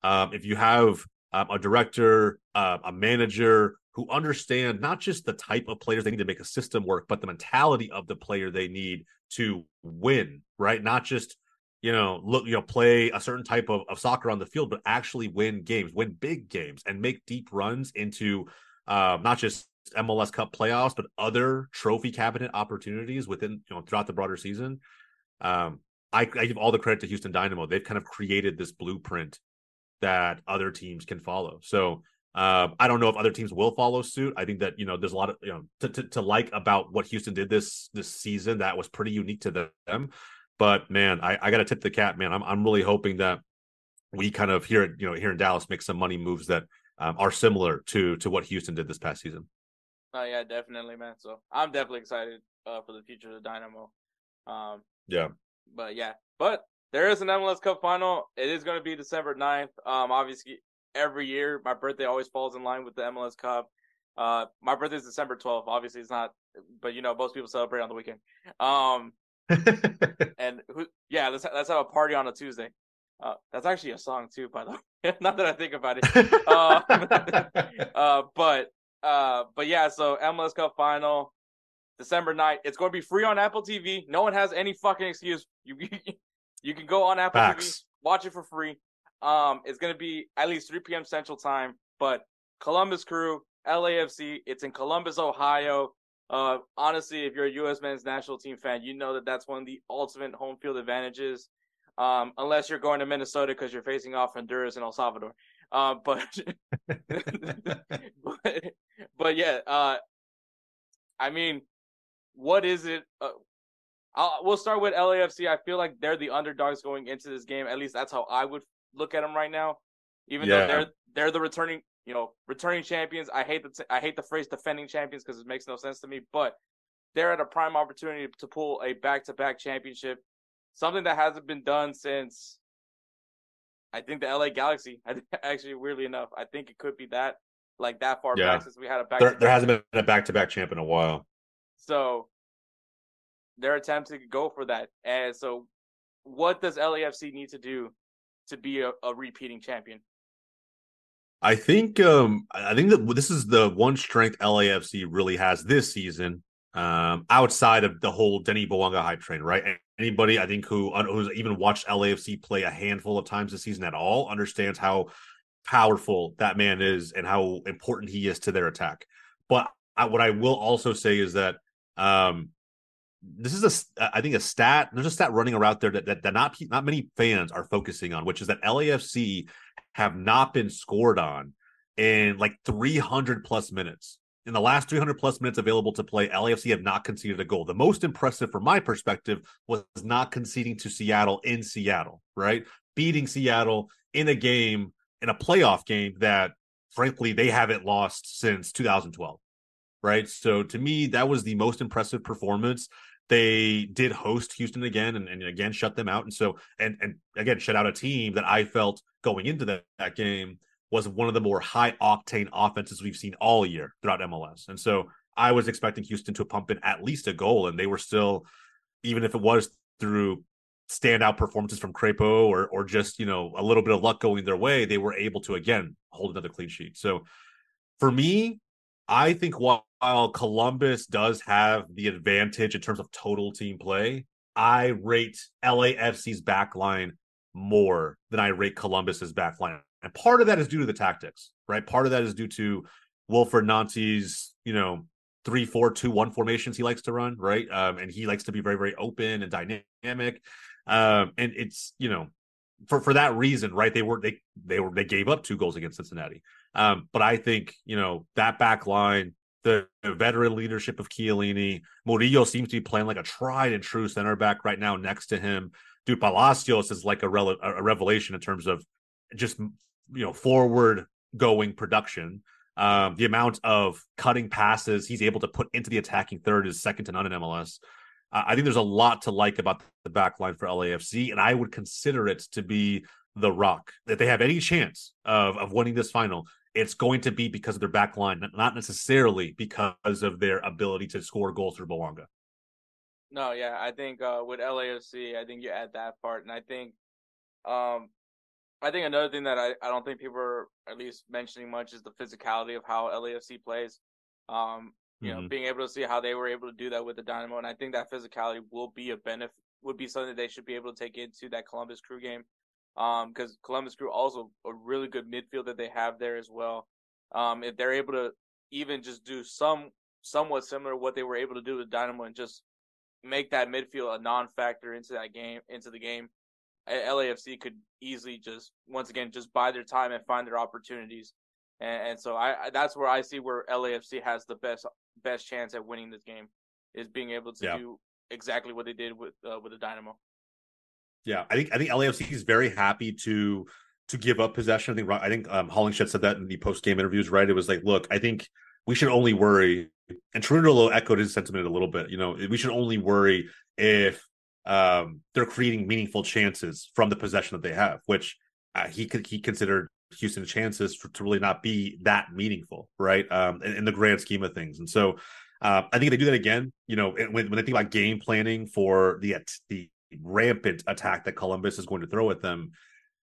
Um, if you have um, a director, uh, a manager who understand not just the type of players they need to make a system work, but the mentality of the player they need to win, right? Not just you know look you know play a certain type of, of soccer on the field, but actually win games, win big games, and make deep runs into uh, not just MLS Cup playoffs, but other trophy cabinet opportunities within you know throughout the broader season. Um, I, I give all the credit to Houston Dynamo. They've kind of created this blueprint that other teams can follow. So uh, I don't know if other teams will follow suit. I think that you know there's a lot of you know to, to, to like about what Houston did this this season that was pretty unique to them. But man, I, I got to tip the cap, man. I'm I'm really hoping that we kind of here you know here in Dallas make some money moves that um, are similar to to what Houston did this past season. Oh yeah, definitely, man. So I'm definitely excited uh, for the future of the Dynamo. Um, yeah, but yeah, but there is an MLS Cup final. It is going to be December 9th. Um, obviously, every year my birthday always falls in line with the MLS Cup. Uh, my birthday is December 12th. Obviously, it's not, but you know, most people celebrate on the weekend. Um, [laughs] and who, yeah, let's let's have a party on a Tuesday. Uh, that's actually a song too, by the [laughs] way. not that I think about it. uh, [laughs] uh, but uh, but yeah, so MLS Cup final, December 9th. It's going to be free on Apple TV. No one has any fucking excuse. You you can go on Apple TV, watch it for free. Um, it's gonna be at least 3 p.m. Central Time. But Columbus Crew, LAFC, it's in Columbus, Ohio. Uh, honestly, if you're a U.S. men's national team fan, you know that that's one of the ultimate home field advantages. Um, unless you're going to Minnesota because you're facing off Honduras and El Salvador. Uh, [laughs] but, but, but yeah, uh, I mean, what is it? Uh, we'll start with LAFC. I feel like they're the underdogs going into this game. At least that's how I would look at them right now. Even yeah. though they're they're the returning, you know, returning champions. I hate the I hate the phrase defending champions because it makes no sense to me. But they're at a prime opportunity to pull a back to back championship, something that hasn't been done since I think the LA Galaxy. [laughs] I actually, weirdly enough, I think it could be that like that far Yeah. back since we had a back. There, there hasn't been a back to back champ in a while. So they're attempting to go for that. And so, what does LAFC need to do to be a, a repeating champion? I think um I think that this is the one strength LAFC really has this season, um, outside of the whole Denis Bouanga hype train, right? Anybody I think who who's even watched LAFC play a handful of times this season at all understands how powerful that man is and how important he is to their attack. But I, what I will also say is that um this is a I think a stat. There's a stat running around there that, that, that not not many fans are focusing on, which is that LAFC have not been scored on in like 300 plus minutes. In the last 300 plus minutes available to play, LAFC have not conceded a goal. The most impressive, from my perspective, was not conceding to Seattle in Seattle, right? Beating Seattle in a game, in a playoff game that, frankly, they haven't lost since 2012, right? So to me, that was the most impressive performance they did host Houston again and, and again shut them out. And so and and again shut out a team that I felt going into that, that game was one of the more high octane offenses we've seen all year throughout MLS. And so I was expecting Houston to pump in at least a goal, and they were still, even if it was through standout performances from Crépeau or or just you know a little bit of luck going their way, they were able to again hold another clean sheet. So for me, I think while, Columbus does have the advantage in terms of total team play, I rate LAFC's backline more than I rate Columbus's backline. And part of that is due to the tactics, right? Part of that is due to Wilfried Nancy's, you know, three, four, two, one formations he likes to run, right? Um, and he likes to be very, very open and dynamic. Um, and it's, you know, for for that reason, right? They were they they were they gave up two goals against Cincinnati. Um, but I think you know that back line, the, veteran leadership of Chiellini, Murillo seems to be playing like a tried and true center back right now next to him. Dude, Palacios is like a, a revelation in terms of just you know forward going production. Um, the amount of cutting passes he's able to put into the attacking third is second to none in MLS. I think there's a lot to like about the back line for LAFC, and I would consider it to be the rock. that they have any chance of, of winning this final, it's going to be because of their back line, not necessarily because of their ability to score goals through Bouanga. No, yeah, I think uh, with LAFC, I think you add that part, and I think, um, I think another thing that I, I don't think people are at least mentioning much is the physicality of how LAFC plays. Um, you know, Mhm. being able to see how they were able to do that with the Dynamo, and I think that physicality will be a benefit, would be something they should be able to take into that Columbus Crew game, um, because Columbus Crew also a really good midfield that they have there as well. Um, if they're able to even just do some somewhat similar what they were able to do with Dynamo and just make that midfield a non-factor into that game into the game, LAFC could easily just once again just buy their time and find their opportunities. And, and so I, I that's where I see where LAFC has the best best chance at winning this game is being able to Yeah. do exactly what they did with uh, with the Dynamo. Yeah, I think I think LAFC is very happy to to give up possession. I think I think um, Hollingshead said that in the post game interviews. Right, it was like, look, I think we should only worry, and Cherundolo echoed his sentiment a little bit. You know, we should only worry if um, they're creating meaningful chances from the possession that they have, which uh, he he considered Houston chances for, to really not be that meaningful, right? Um, in, in the grand scheme of things, and so. Uh, I think they do that again, you know, when, when they think about game planning for the the rampant attack that Columbus is going to throw at them,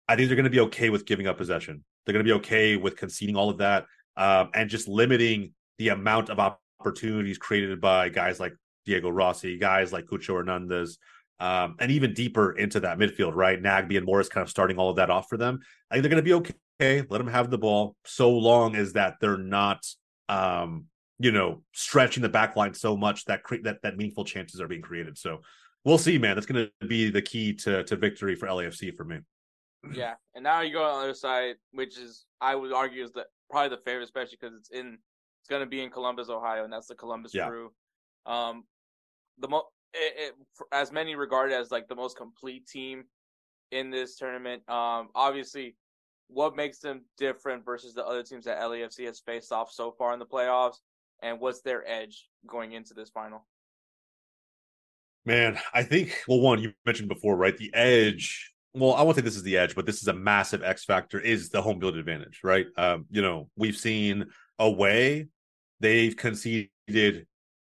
I think they're going to be okay with giving up possession. They're going to be okay with conceding all of that um, and just limiting the amount of opportunities created by guys like Diego Rossi, guys like Cucho Hernandez, um, and even deeper into that midfield, right? Nagbe and Morris kind of starting all of that off for them. I think they're going to be okay. Let them have the ball so long as that they're not, um, you know, stretching the back line so much that cre- that that meaningful chances are being created. So we'll see, man. That's going to be the key to to victory for LAFC for me. Yeah, and now you go on the other side, which is I would argue is the probably the favorite, especially because it's in it's going to be in Columbus, Ohio, and that's the Columbus Yeah. Crew. Um, the mo it, it, for- as many regarded as like the most complete team in this tournament. Um, obviously, what makes them different versus the other teams that LAFC has faced off so far in the playoffs, and what's their edge going into this final? Man, I think well, one you mentioned before, right? The edge well, I won't say this is the edge, but this is a massive X factor is the home field advantage, right? Um, you know, we've seen away, they've conceded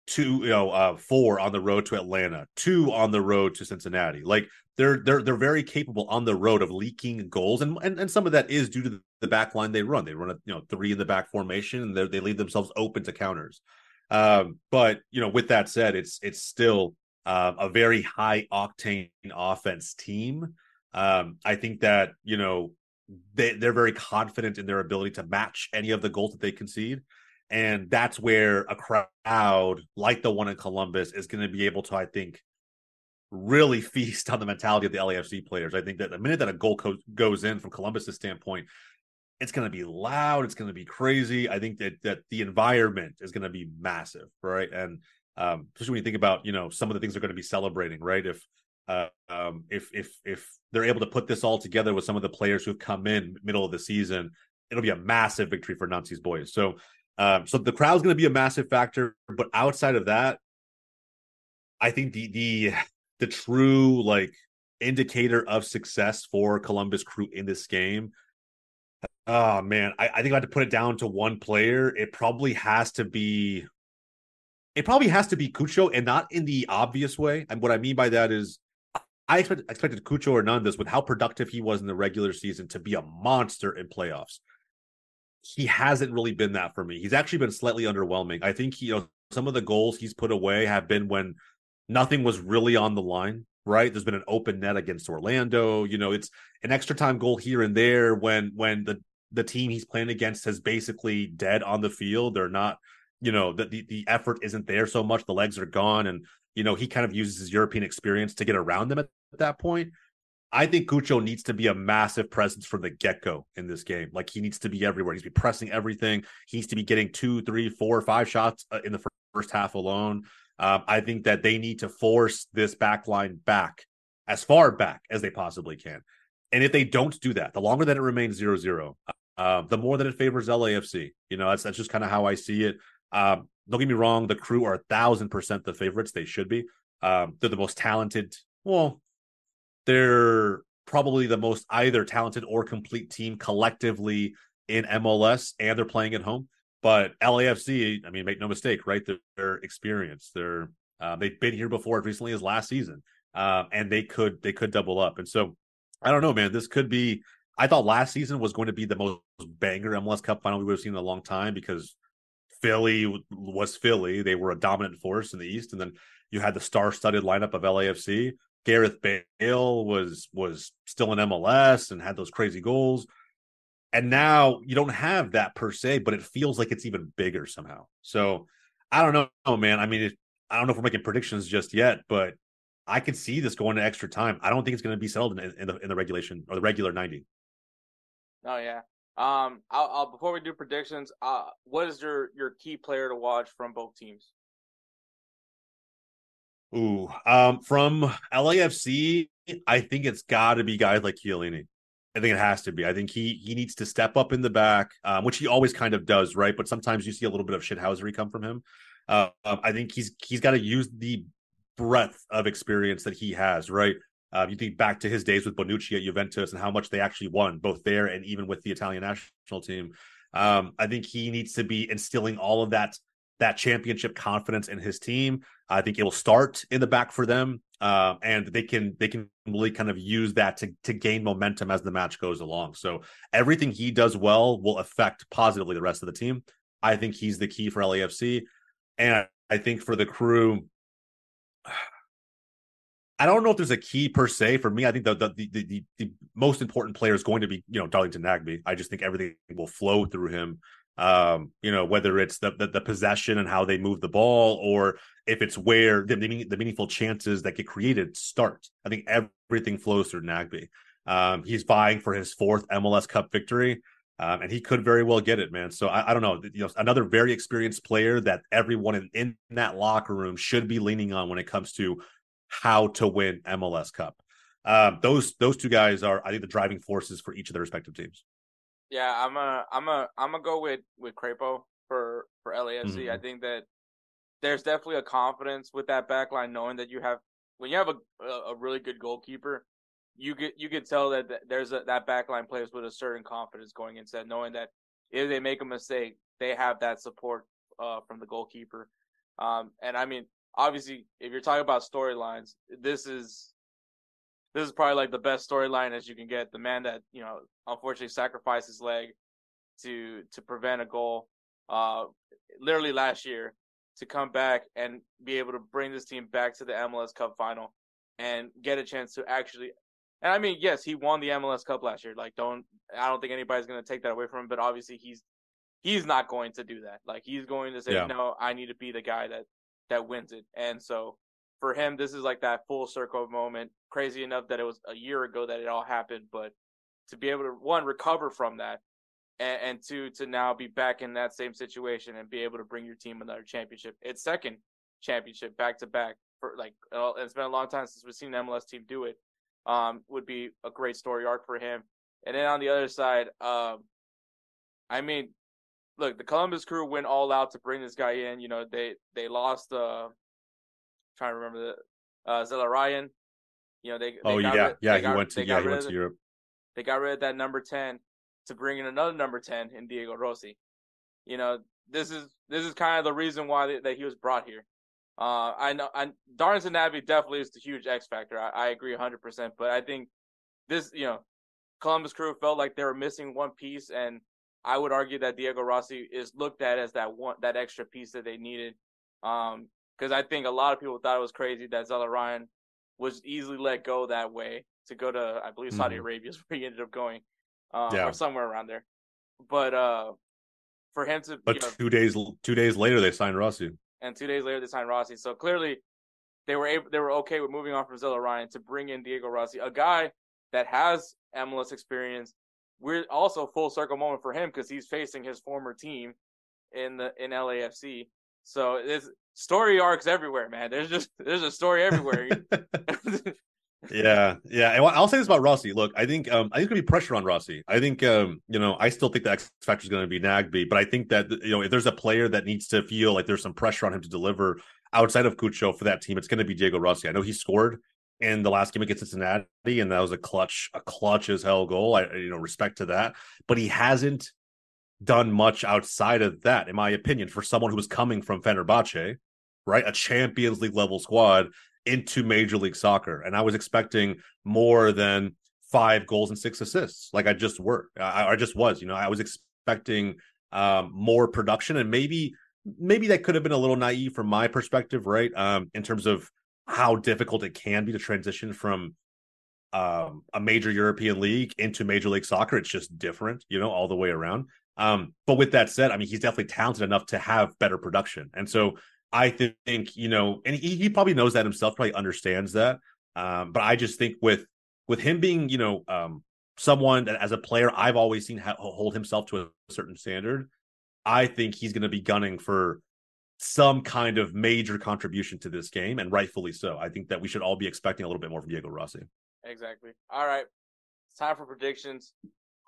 two, you know, uh, four on the road to Atlanta, two on the road to Cincinnati. Like they're they're they're very capable on the road of leaking goals, and and, and some of that is due to the back line they run. They run a you know three in the back formation, and they leave themselves open to counters. Um, but you know, with that said, it's it's still uh, a very high octane offense team um, I think that you know they they're very confident in their ability to match any of the goals that they concede, and that's where a crowd like the one in Columbus is going to be able to, I think, really [laughs] feast on the mentality of the LAFC players. I think that the minute that a goal co- goes in from Columbus's standpoint, it's going to be loud. It's going to be crazy. I think that that the environment is going to be massive, right? And um, especially when you think about you know some of the things they're going to be celebrating, right? If uh, um, if if if they're able to put this all together with some of the players who've come in middle of the season, it'll be a massive victory for Nancy's boys. So, um, so the crowd's going to be a massive factor, but outside of that, I think the the the true like indicator of success for Columbus Crew in this game. Oh man, I, I think I have to put it down to one player. It probably has to be it probably has to be Cucho and not in the obvious way. And what I mean by that is I expect, expected Cucho Hernandez with how productive he was in the regular season to be a monster in playoffs. He hasn't really been that for me. He's actually been slightly underwhelming. I think you know, some of the goals he's put away have been when nothing was really on the line. Right, there's been an open net against Orlando. You know, it's an extra time goal here and there when when the the team he's playing against has basically dead on the field. They're not, you know, the, the the effort isn't there so much. The legs are gone, and you know, he kind of uses his European experience to get around them at, at that point. I think Cucho needs to be a massive presence from the get go in this game. Like he needs to be everywhere. he's be pressing everything. He needs to be getting two, three, four, five shots uh, in the first half alone. Um, I think that they need to force this back line back as far back as they possibly can. And if they don't do that, the longer that it remains zero zero, uh, the more that it favors LAFC. You know, that's that's just kind of how I see it. Um, don't get me wrong, the crew are a thousand percent the favorites. They should be. Um, they're the most talented. Well, they're probably the most either talented or complete team collectively in MLS, and they're playing at home. But LAFC, I mean, make no mistake, right? They're, they're experienced. They're uh, they've been here before as recently as last season, um, and they could they could double up. And so, I don't know, man. This could be. I thought last season was going to be the most banger MLS Cup final we would have seen in a long time because Philly was Philly. They were a dominant force in the East, and then you had the star-studded lineup of LAFC. Gareth Bale was was still in MLS and had those crazy goals. And now you don't have that per se, but it feels like it's even bigger somehow. So I don't know, man. I mean, it, I don't know if we're making predictions just yet, but I could see this going to extra time. I don't think it's going to be settled in, in the in the regulation or the regular ninety. Oh yeah, um, I'll, I'll, before we do predictions, uh, what is your your key player to watch from both teams? Ooh, um, from LAFC, I think it's got to be guys like Chiellini. I think it has to be. I think he he needs to step up in the back, um, which he always kind of does, right? But sometimes you see a little bit of shithousery come from him. Uh, um, I think he's he's got to use the breadth of experience that he has, right? Uh, you think back to his days with Bonucci at Juventus and how much they actually won, both there and even with the Italian national team. Um, I think he needs to be instilling all of that that championship confidence in his team. I think it will start in the back for them, uh, and they can they can really kind of use that to to gain momentum as the match goes along. So everything he does well will affect positively the rest of the team. I think he's the key for LAFC, and I think for the crew. I don't know if there's a key per se for me. I think the the the, the, the most important player is going to be you know Darlington Nagbe. I just think everything will flow through him. Um, you know whether it's the, the, the possession and how they move the ball, or if it's where the the meaningful chances that get created start. I think everything flows through Nagbe. Um, he's vying for his fourth MLS Cup victory. Um, and he could very well get it, man. So I, I, don't know. You know, another very experienced player that everyone in, in that locker room should be leaning on when it comes to how to win MLS Cup. Um, those those two guys are, I think, the driving forces for each of their respective teams. Yeah, I'm a, I'm a, I'm gonna go with with Crepeau for for LAFC. Mm-hmm. I think that there's definitely a confidence with that back line, knowing that you have when you have a a really good goalkeeper, you get you could tell that there's a that backline plays with a certain confidence going into that, knowing that if they make a mistake, they have that support uh, from the goalkeeper. Um, and I mean, obviously, if you're talking about storylines, this is this is probably like the best storyline as you can get. The man that you know unfortunately sacrificed his leg to to prevent a goal, uh, literally last year, to come back and be able to bring this team back to the MLS Cup final and get a chance to actually. And I mean, yes, he won the MLS Cup last year. Like, don't I don't think anybody's going to take that away from him. But obviously, he's he's not going to do that. Like, he's going to say, yeah. no, I need to be the guy that that wins it. And so for him, this is like that full circle moment. Crazy enough that it was a year ago that it all happened, but to be able to one recover from that, and, and two to now be back in that same situation and be able to bring your team another championship. It's second championship back to back for like it's been a long time since we've seen the MLS team do it. Um, would be a great story arc for him. And then on the other side, um, I mean, look, the Columbus Crew went all out to bring this guy in. You know, they they lost. Uh, trying to remember the uh, Zelarayán. You know, they. they oh yeah, rid, yeah, he got, went to yeah he went to the, Europe. They got rid of that number ten to bring in another number ten in Diego Rossi. You know, this is this is kind of the reason why they, that he was brought here. Uh, I know, I, Darlington Nagbe definitely is the huge X factor. I, I agree 100%. But I think this, you know, Columbus Crew felt like they were missing one piece, and I would argue that Diego Rossi is looked at as that one, that extra piece that they needed. Um, because I think a lot of people thought it was crazy that Zelarayán was easily let go that way to go to, I believe, Saudi mm-hmm. Arabia is where he ended up going, uh, yeah. or somewhere around there. But uh, for him to, but you know, two days two days later they signed Rossi, and two days later they signed Rossi. So clearly, they were able, they were okay with moving on from Zelarayán to bring in Diego Rossi, a guy that has MLS experience. We're also full circle moment for him because he's facing his former team in the in LAFC. So there's story arcs everywhere, man. There's just there's a story everywhere. [laughs] yeah, yeah. And I'll say this about Rossi. Look, I think um I think gonna be pressure on Rossi. I think um you know I still think the X factor is to be Nagbe, but I think that you know if there's a player that needs to feel like there's some pressure on him to deliver outside of Cucho for that team, it's to be Diego Rossi. I know he scored in the last game against Cincinnati, and that was a clutch, a clutch as hell goal. I you know respect to that, but he hasn't done much outside of that, in my opinion, for someone who was coming from Fenerbahce, right, a Champions League level squad into Major League Soccer, and I was expecting more than five goals and six assists, like I just were, I, I just was. You know, I was expecting um, more production, and maybe maybe that could have been a little naive from my perspective, right? Um, in terms of how difficult it can be to transition from um, a major European league into Major League Soccer. It's just different, you know, all the way around. Um, but with that said, I mean, he's definitely talented enough to have better production. And so I think, you know, and he, he probably knows that himself, probably understands that. Um, but I just think with with him being, you know, um, someone that as a player I've always seen ha- hold himself to a certain standard, I think he's going to be gunning for some kind of major contribution to this game, and rightfully so. I think that we should all be expecting a little bit more from Diego Rossi. Exactly. All right, it's time for predictions.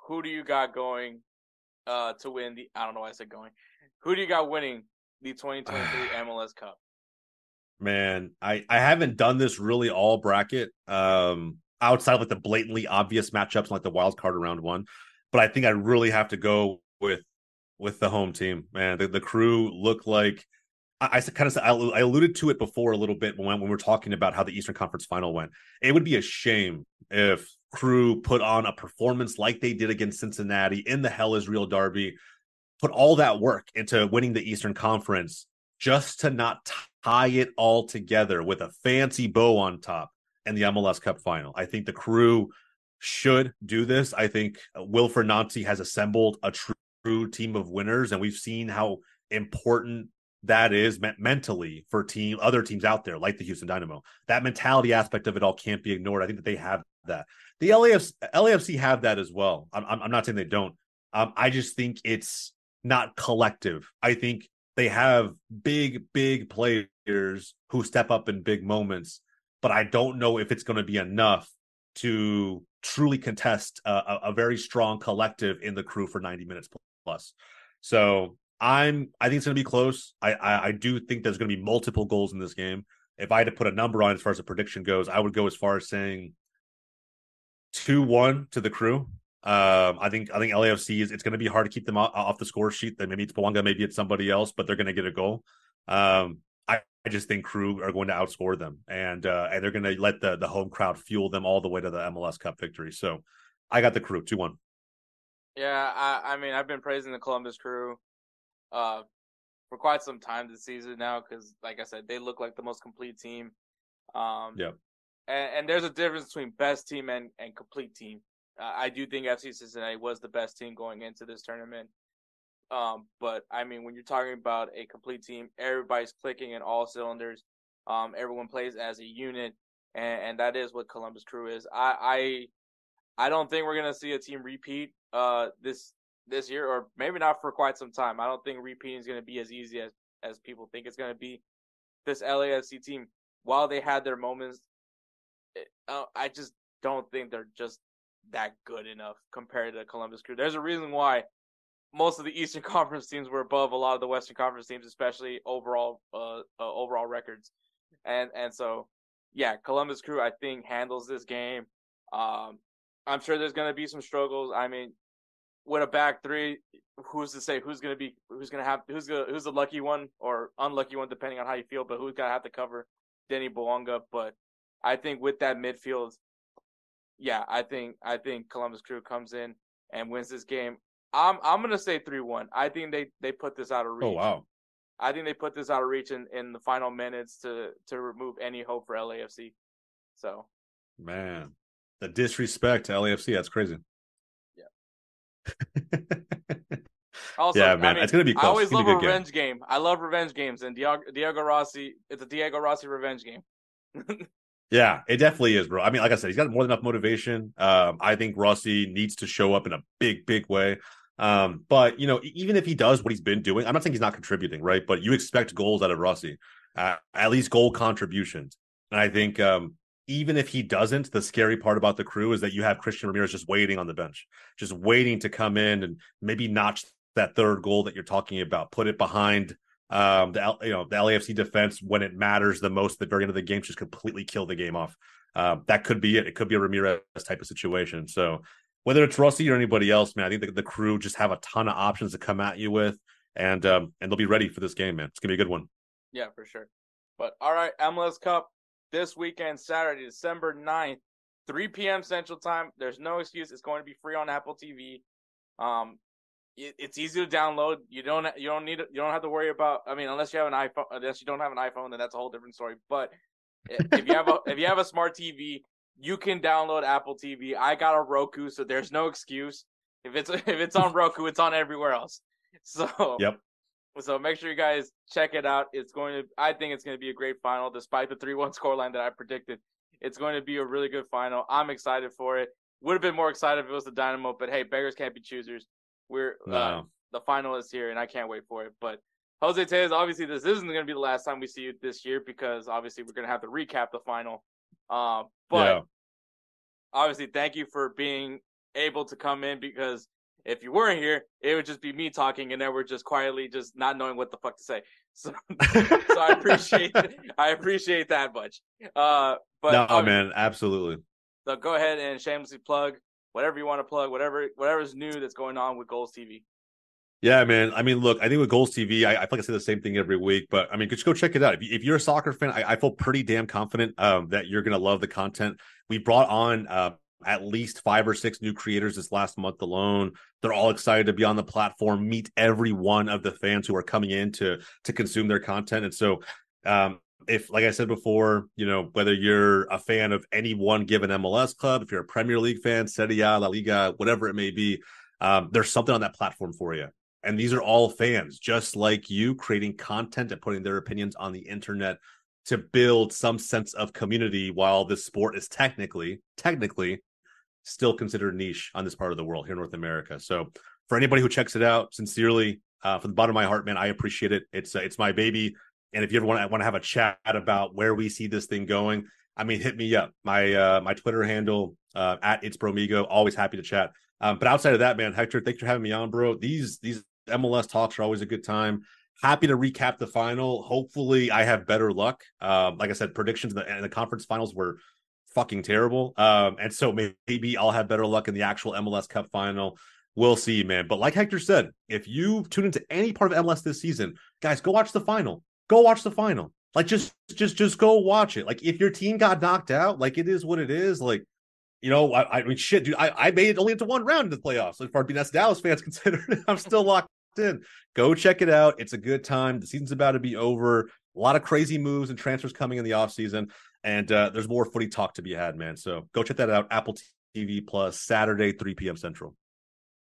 Who do you got going uh, to win the. I don't know why I said going. Who do you got winning the 2023 MLS [sighs] Cup? Man, I I haven't done this really all bracket. Um, outside of like the blatantly obvious matchups like the wild card around one, but I think I really have to go with with the home team. Man, the, the crew look like I, I kind of I alluded to it before a little bit when when we were talking about how the Eastern Conference Final went. It would be a shame if crew put on a performance like they did against Cincinnati in the Hell is Real Derby, put all that work into winning the Eastern Conference just to not tie it all together with a fancy bow on top in the MLS Cup final. I think the crew should do this. I think Wilfried Nancy has assembled a true team of winners, and we've seen how important that is me- mentally for team other teams out there like the Houston Dynamo. That mentality aspect of it all can't be ignored. I think that they have that. The LAFC, LAFC have that as well. I'm, I'm not saying they don't. Um, I just think it's not collective. I think they have big, big players who step up in big moments, but I don't know if it's going to be enough to truly contest a, a very strong collective in the crew for 90 minutes plus. So I'm I think it's going to be close. I, I, I do think there's going to be multiple goals in this game. If I had to put a number on as far as a prediction goes, I would go as far as saying two one to the crew. Um, I think I think LAFC is it's going to be hard to keep them off, off the score sheet. That maybe it's Bouanga, maybe it's somebody else, but they're going to get a goal. Um, I, I just think Crew are going to outscore them, and uh, and they're going to let the the home crowd fuel them all the way to the MLS Cup victory. So, I got the Crew two one. Yeah, I, I mean I've been praising the Columbus Crew, uh, for quite some time this season now because, like I said, they look like the most complete team. Um, yeah, and, and there's a difference between best team and and complete team. Uh, I do think FC Cincinnati was the best team going into this tournament. Um, but I mean, when you're talking about a complete team, everybody's clicking in all cylinders. Um, everyone plays as a unit, and, and that is what Columbus Crew is. I, I, I don't think we're gonna see a team repeat uh this this year, or maybe not for quite some time. I don't think repeating is gonna be as easy as as people think it's gonna be. This LAFC team, while they had their moments, it, uh, I just don't think they're just that good enough compared to the Columbus Crew. There's a reason why most of the Eastern [laughs] Conference teams were above a lot of the Western Conference teams, especially overall uh, uh, overall records. And and so yeah, Columbus Crew I think handles this game. Um, I'm sure there's going to be some struggles. I mean, with a back three, who's to say who's going to be who's going to have who's gonna, who's the lucky one or unlucky one depending on how you feel, but who's going to have to cover Denis Bouanga. But I think with that midfield, yeah, I think I think Columbus Crew comes in and wins this game. I'm I'm gonna say three one. I think they they put this out of oh, reach. Oh wow. I think they put this out of reach in, in the final minutes to to remove any hope for LAFC. So man, the disrespect to LAFC, that's crazy. Yeah. [laughs] also, yeah, man, I mean, it's gonna be. Close. I always love a revenge game. game. I love revenge games, and Diego, Diego Rossi. It's a Diego Rossi revenge game. [laughs] Yeah, it definitely is, bro. I mean, like I said, he's got more than enough motivation. Um, I think Rossi needs to show up in a big, big way. Um, but you know, even if he does what he's been doing, I'm not saying he's not contributing, right? But you expect goals out of Rossi, uh, at least goal contributions. And I think um, even if he doesn't, the scary part about the crew is that you have Christian Ramirez just waiting on the bench, just waiting to come in and maybe notch that third goal that you're talking about, put it behind um, the you know the LAFC defense when it matters the most at the very end of the game just completely kill the game off. Uh, that could be it. It could be a Ramirez type of situation. So whether it's Rossi or anybody else, man, I think the, the crew just have a ton of options to come at you with, and um, and they'll be ready for this game, man. It's gonna be a good one. Yeah, for sure. But all right, MLS Cup this weekend, Saturday, December 9th, 3 p.m. Central Time. There's no excuse. It's going to be free on Apple TV. Um, it's easy to download. You don't you don't need you don't have to worry about. I mean, unless you have an iPhone, unless you don't have an iPhone, then that's a whole different story. But if you have a if you have a smart TV, you can download Apple TV. I got a Roku, so there's no excuse. If it's [laughs] if it's on Roku, it's on everywhere else. So yep. So make sure you guys check it out. It's going to. I think it's going to be a great final, despite the three one [laughs] scoreline that I predicted. It's going to be a really good final. I'm excited for it. Would have been more excited if it was the Dynamo, but hey, beggars can't be choosers. We're uh, no. uh, the final is here, and I can't wait for it. But Jose Tellez, obviously, this isn't going to be the last time we see you this year because obviously we're going to have to recap the final. Uh, but yeah. obviously, thank you for being able to come in because if you weren't here, it would just be me talking, and then we're just quietly just not knowing what the fuck to say. [laughs] So, so I appreciate [laughs] I appreciate that much. Uh, but no, man, absolutely. So go ahead and shamelessly plug whatever you want to plug, whatever whatever's new that's going on with Golz TV. Yeah, man. I mean, look, I think with Golz TV, I, I feel like I say the same thing every week, but I mean, just go check it out. If, you, if you're a soccer fan, I, I feel pretty damn confident um, that you're going to love the content. We brought on uh, at least five or six new creators this last month alone. They're all excited to be on the platform, meet every one of the fans who are coming in to to consume their content. And so, um, if like I said before, you know, whether you're a fan of any one given MLS club, if you're a Premier League fan, Serie A, La Liga, whatever it may be, um, there's something on that platform for you. And these are all fans, just like you, creating content and putting their opinions on the internet to build some sense of community while this sport is technically, technically still considered niche on this part of the world here in North America. So for anybody who checks it out, sincerely, uh, from the bottom of my heart, man, I appreciate it. It's uh, it's my baby. And if you ever want to want to have a chat about where we see this thing going, I mean, hit me up. My uh, my Twitter handle uh, at it's bromigo. Always happy to chat. Um, but outside of that, man, Hector, thanks for having me on, bro. These these MLS talks are always a good time. Happy to recap the final. Hopefully, I have better luck. Um, like I said, predictions in the, in the conference finals were fucking terrible. Um, and so maybe I'll have better luck in the actual MLS Cup final. We'll see, man. But like Hector said, if you tune into any part of MLS this season, guys, go watch the final. Go watch the final. Like just just just go watch it. Like if your team got knocked out, like it is what it is. Like you know, I, I mean, shit, dude, I, I made it only into one round of the playoffs. As far as that's Dallas fans [laughs] considered, I'm still locked in. Go check it out. It's a good time. The season's about to be over. A lot of crazy moves and transfers coming in the offseason. And uh, there's more footy talk to be had, man. So go check that out. Apple TV Plus, Saturday, 3 p.m. Central.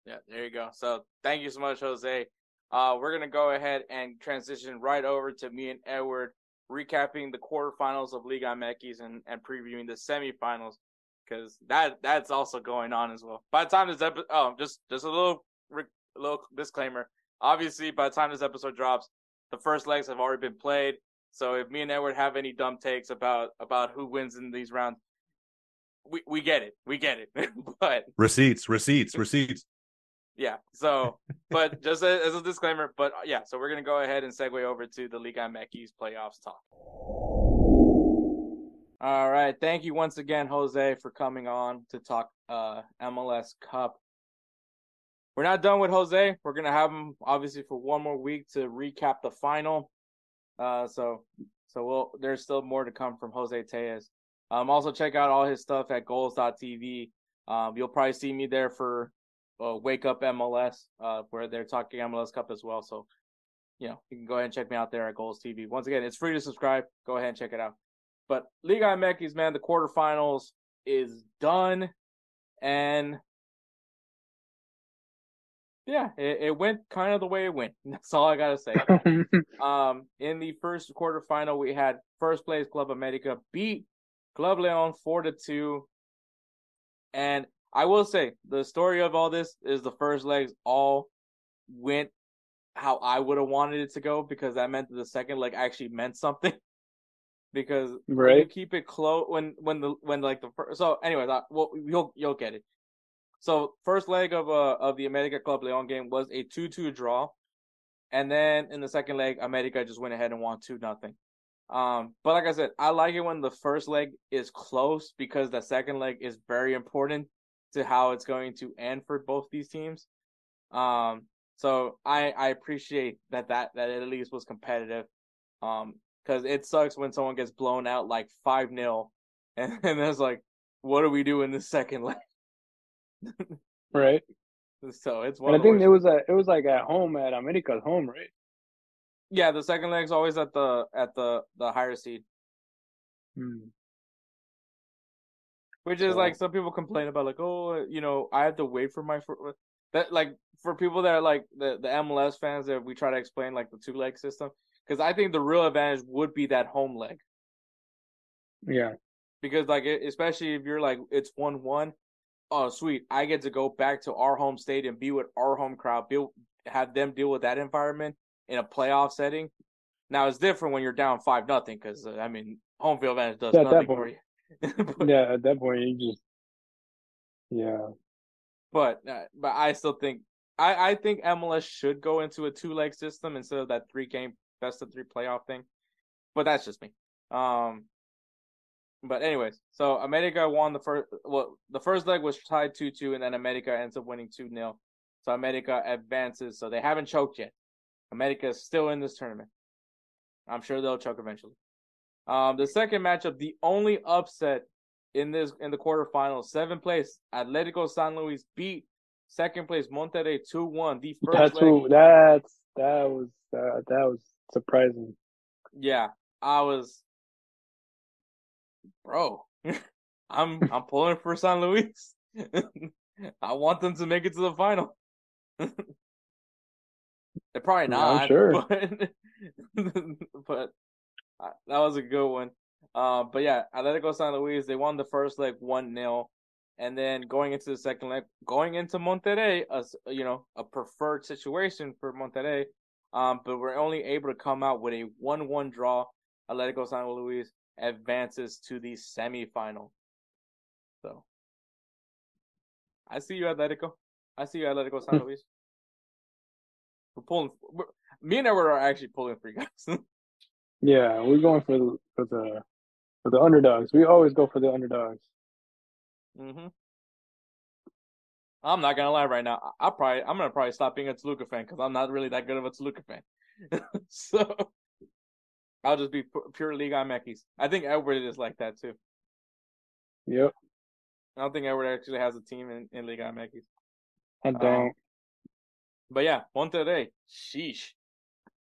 Yeah, there you go. So thank you so much, Jose. Uh, we're gonna go ahead and transition right over to me and Edward recapping the quarterfinals of Liga MX and, and previewing the semifinals because that that's also going on as well. By the time this episode, oh, just just a little little disclaimer. Obviously, by the time this episode drops, the first legs have already been played. So if me and Edward have any dumb takes about about who wins in these rounds, we we get it, we get it. [laughs] but receipts, receipts, receipts. Yeah. So, but just as a disclaimer, but yeah. So we're gonna go ahead and segue over to the Liga MX playoffs talk. All right. Thank you once again, Jose, for coming on to talk uh, MLS Cup. We're not done with Jose. We're gonna have him obviously for one more week to recap the final. Uh, so so we'll there's still more to come from Jose Tellez. Um, also check out all his stuff at golz.tv. Um, you'll probably see me there for uh, Wake Up MLS, uh, where they're talking MLS Cup as well. So, you know, you can go ahead and check me out there at Golz TV. Once again, it's free to subscribe. Go ahead and check it out. But Liga MX, man, the quarterfinals is done, and yeah, it, it, went kind of the way it went. [laughs] That's all I gotta say. [laughs] um, in the first quarterfinal, we had first place Club America beat Club Leon four to two, and I will say the story of all this is the first legs all went how I would have wanted it to go because that meant that the second leg actually meant something. [laughs] because right. you keep it close when when the when like the first, so anyways, I, well you'll you'll get it. So first leg of uh of the America Club Leon game was a two two draw, and then in the second leg, America just went ahead and won two nothing. Um, but like I said, I like it when the first leg is close because the second leg is very important to how it's going to end for both these teams. Um, so I I appreciate that that that at least was competitive. Um, because it sucks when someone gets blown out like five 0 [laughs] and, and it's like, what do we do in the second leg? Right. [laughs] So it's one. I think it was a it was like at home at America's home, right? Yeah, the second leg's always at the at the the higher seed. Hmm. Which is so. like some people complain about, like, oh, you know, I have to wait for my for, that like for people that are like the the MLS fans that we try to explain like the two leg system because I think the real advantage would be that home leg. Yeah. Because like especially if you're like it's one one, oh sweet, I get to go back to our home state and be with our home crowd, be have them deal with that environment in a playoff setting. Now it's different when you're down five nothing because uh, I mean home field advantage does yeah, nothing for you. [laughs] but, yeah, at that point you just yeah. But uh, but I still think I I think MLS should go into a two leg system instead of that three game best of three playoff thing. But that's just me. Um, but anyways, so America won the first. Well, the first leg was tied two two, and then America ends up winning two 0 So America advances. So they haven't choked yet. America is still in this tournament. I'm sure they'll choke eventually. Um, the second matchup, the only upset in this in the quarterfinals, seventh place Atletico San Luis beat second place Monterrey two one. The first that's leg, that's that was uh, that was surprising. Yeah, I was, bro. [laughs] I'm I'm pulling for San Luis. [laughs] I want them to make it to the final. [laughs] They're probably not. I'm sure, but, but uh, that was a good one. Uh, but yeah, Atletico San Luis they won the first leg one 0 and then going into the second leg, going into Monterrey, a you know a preferred situation for Monterrey, um, but we're only able to come out with a 1 1 draw. Atletico San Luis advances to the semifinal. So, I see you, Atletico. I see you, Atletico San Luis. we're pulling. We're, me and Edward are actually pulling for you guys. [laughs] yeah, we're going for the, for the For the underdogs, we always go for the underdogs. Mm-hmm. I'm not gonna lie right now. I, I probably I'm gonna probably stop being a Toluca fan because I'm not really that good of a Toluca fan. [laughs] so I'll just be pure Liga MX. I think Edward is like that too. Yep. I don't think Edward actually has a team in, in Liga MX. I don't. Um, but yeah, Monterrey. Sheesh.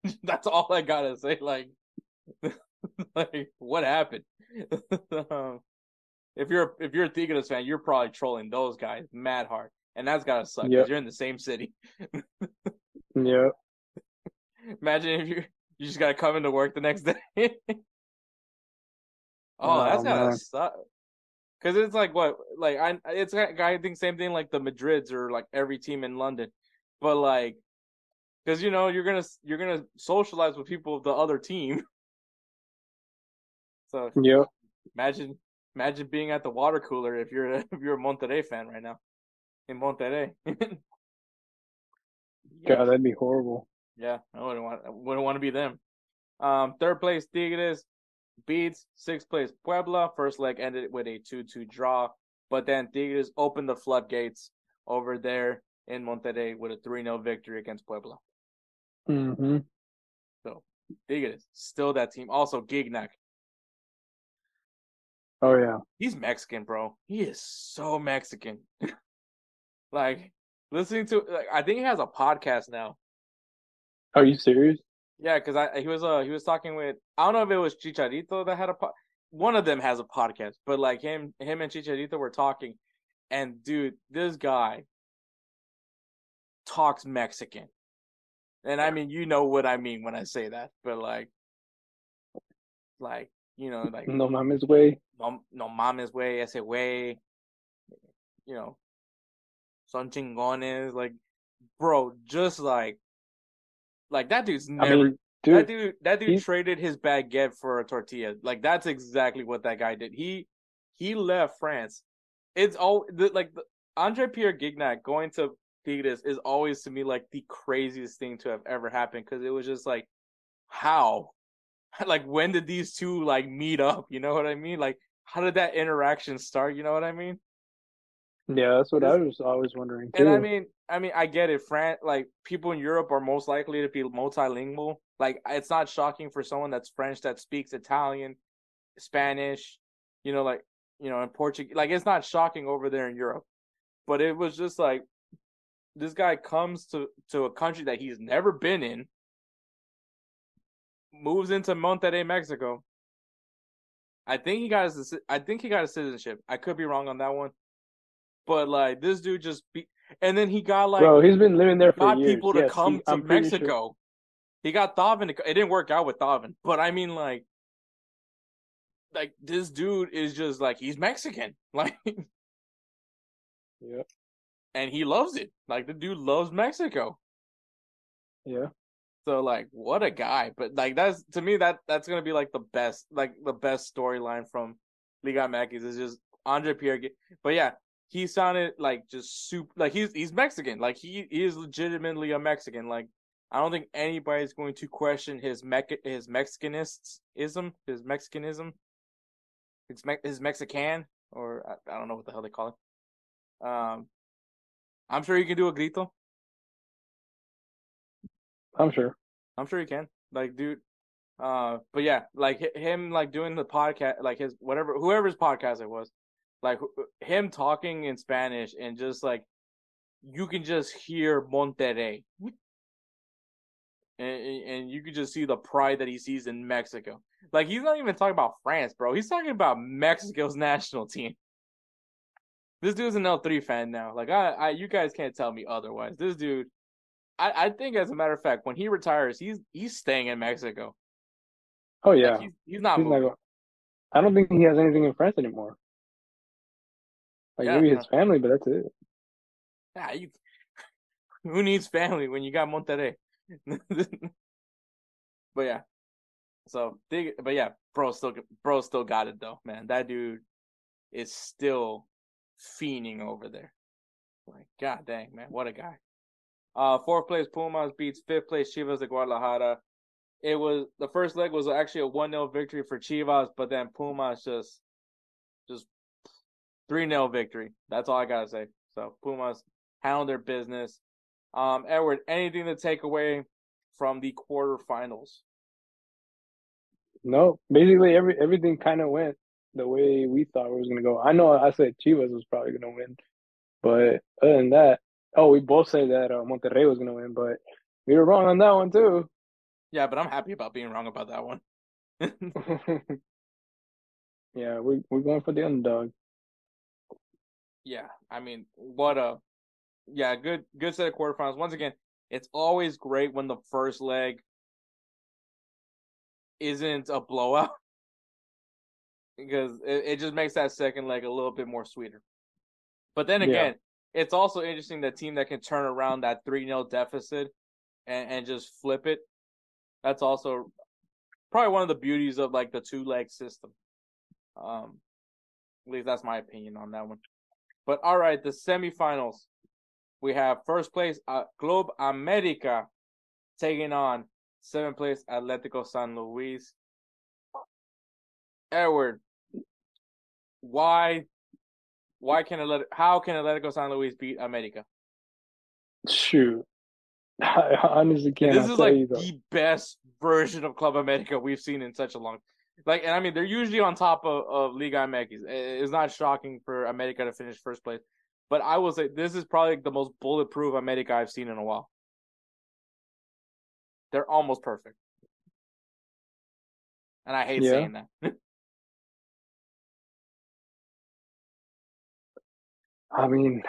[laughs] That's all I gotta say. Like, [laughs] like what happened? [laughs] um, if you're if you're a Tigres fan, you're probably trolling those guys mad hard, and that's gotta suck because yep. you're in the same city. yeah. Imagine if you you just gotta come into work the next [laughs] day. oh, oh, that's gotta suck. Because it's like what, like I, it's I think same thing like the Madrids or like every team in London, but like, because you know you're gonna you're gonna socialize with people of the other team. [laughs] So yeah, imagine imagine being at the water cooler if you're a, [laughs] if you're a Monterrey fan right now in Monterrey. God, that'd be horrible. Yeah, I wouldn't want wouldn't want to be them. Um, third place Tigres beats sixth place Puebla. First leg ended with a two-two draw, but then Tigres opened the floodgates over there in Monterrey with a 3-0 victory against Puebla. Mm-hmm. So Tigres still that team. Also Gignac. Oh yeah, he's Mexican, bro. He is so Mexican. [laughs] like listening to, like, I think he has a podcast now. Are you serious? Yeah, because I he was uh he was talking with I don't know if it was Chicharito that had a po- one of them has a podcast, but like him him and Chicharito were talking, and dude, this guy talks Mexican, and I mean you know what I mean when I say that, but like like you know like no mames way no no mames way ese way, you know, son chingones like bro, just like like that dude's never. I mean, dude, that dude, that dude traded his baguette for a tortilla. Like that's exactly what that guy did. He he left France. It's all the, like the, Andre Pierre Gignac going to Tigres is always to me like the craziest thing to have ever happened because it was just like how, [laughs] like when did these two like meet up? You know what I mean? Like how did that interaction start? You know what I mean? Yeah, that's what I was always wondering. Too. And I mean, I mean, I get it. France, like people in Europe, are most likely to be multilingual. Like it's not shocking for someone that's French that speaks Italian, Spanish, you know, like you know, in Portuguese. Like it's not shocking over there in Europe. But it was just like this guy comes to to a country that he's never been in, moves into Monterrey, Mexico. I think he got his. I think he got a citizenship. I could be wrong on that one. But like this dude just be, and then he got like bro, he's been living there for got years. people to yes, come he, to Mexico. Sure. He got Thauvin. To, it didn't work out with Thauvin, but I mean like, like this dude is just like he's Mexican, [laughs] like, yeah, and he loves it. Like the dude loves Mexico. Yeah. So like, what a guy! But like, that's to me that that's gonna be like the best, like the best storyline from Liga MX is just Andre Pierre. But yeah, he sounded like just super like he's he's Mexican. Like he, he is legitimately a Mexican. Like I don't think anybody's going to question his mech his Mexicanism, his Mexicanism, his Me- his Mexican, or I, I, don't know what the hell they call it. Um, I'm sure you can do a grito. I'm sure. I'm sure you can. Like, dude. Uh, but yeah, like him, like doing the podcast, like his whatever, whoever's podcast it was, like uh, him talking in Spanish and just like you can just hear Monterrey. And, and you can just see the pride that he sees in Mexico. Like he's not even talking about France, bro. He's talking about Mexico's [laughs] national team. This dude's an El Tri fan now. Like I, I, you guys can't tell me otherwise. This dude, I, I think as a matter of fact, when he retires, he's he's staying in Mexico. Oh yeah, like, he's, he's, not. He's not I don't think he has anything in France anymore. Like yeah, maybe his family, but that's it. Yeah, you. [laughs] Who needs family when you got Monterrey? [laughs] but yeah, so they, but yeah, bro, still, bro, still got it though, man. That dude is still fiending over there. Like, god dang, man, what a guy. Uh, fourth place Pumas beats fifth place Chivas de Guadalajara. it was the first leg was actually a one 0 victory for Chivas, but then Pumas just three 0 victory. That's all I gotta say. So Pumas handled their business. Um, Edward, anything to take away from the quarterfinals? No, basically every everything kind of went the way we thought it was gonna go. I know I said Chivas was probably gonna win, but other than that, oh, we both said that uh, Monterrey was gonna win, but we were wrong on that one too. Yeah, but I'm happy about being wrong about that one. [laughs] [laughs] yeah, we we're going for the underdog. Yeah, I mean, what a yeah, good good set of quarterfinals. Once again, it's always great when the first leg isn't a blowout [laughs] because it, it just makes that second leg a little bit more sweeter. But then again, yeah. it's also interesting the team that can turn around that 3 0 deficit and, and just flip it. That's also probably one of the beauties of like the two leg system. Um, at least that's my opinion on that one. But all right, the semifinals. We have first place uh, Club America taking on seventh place Atletico San Luis. Edward, why why can Atlet- how can Atletico San Luis beat America? Shoot. [laughs] I honestly can't. This is like the best version of Club America we've seen in such a long like and I mean they're usually on top of, of Liga MX. It's not shocking for America to finish first place. But I will say this is probably the most bulletproof America I've seen in a while. They're almost perfect. And I hate yeah. saying that. [laughs] I mean,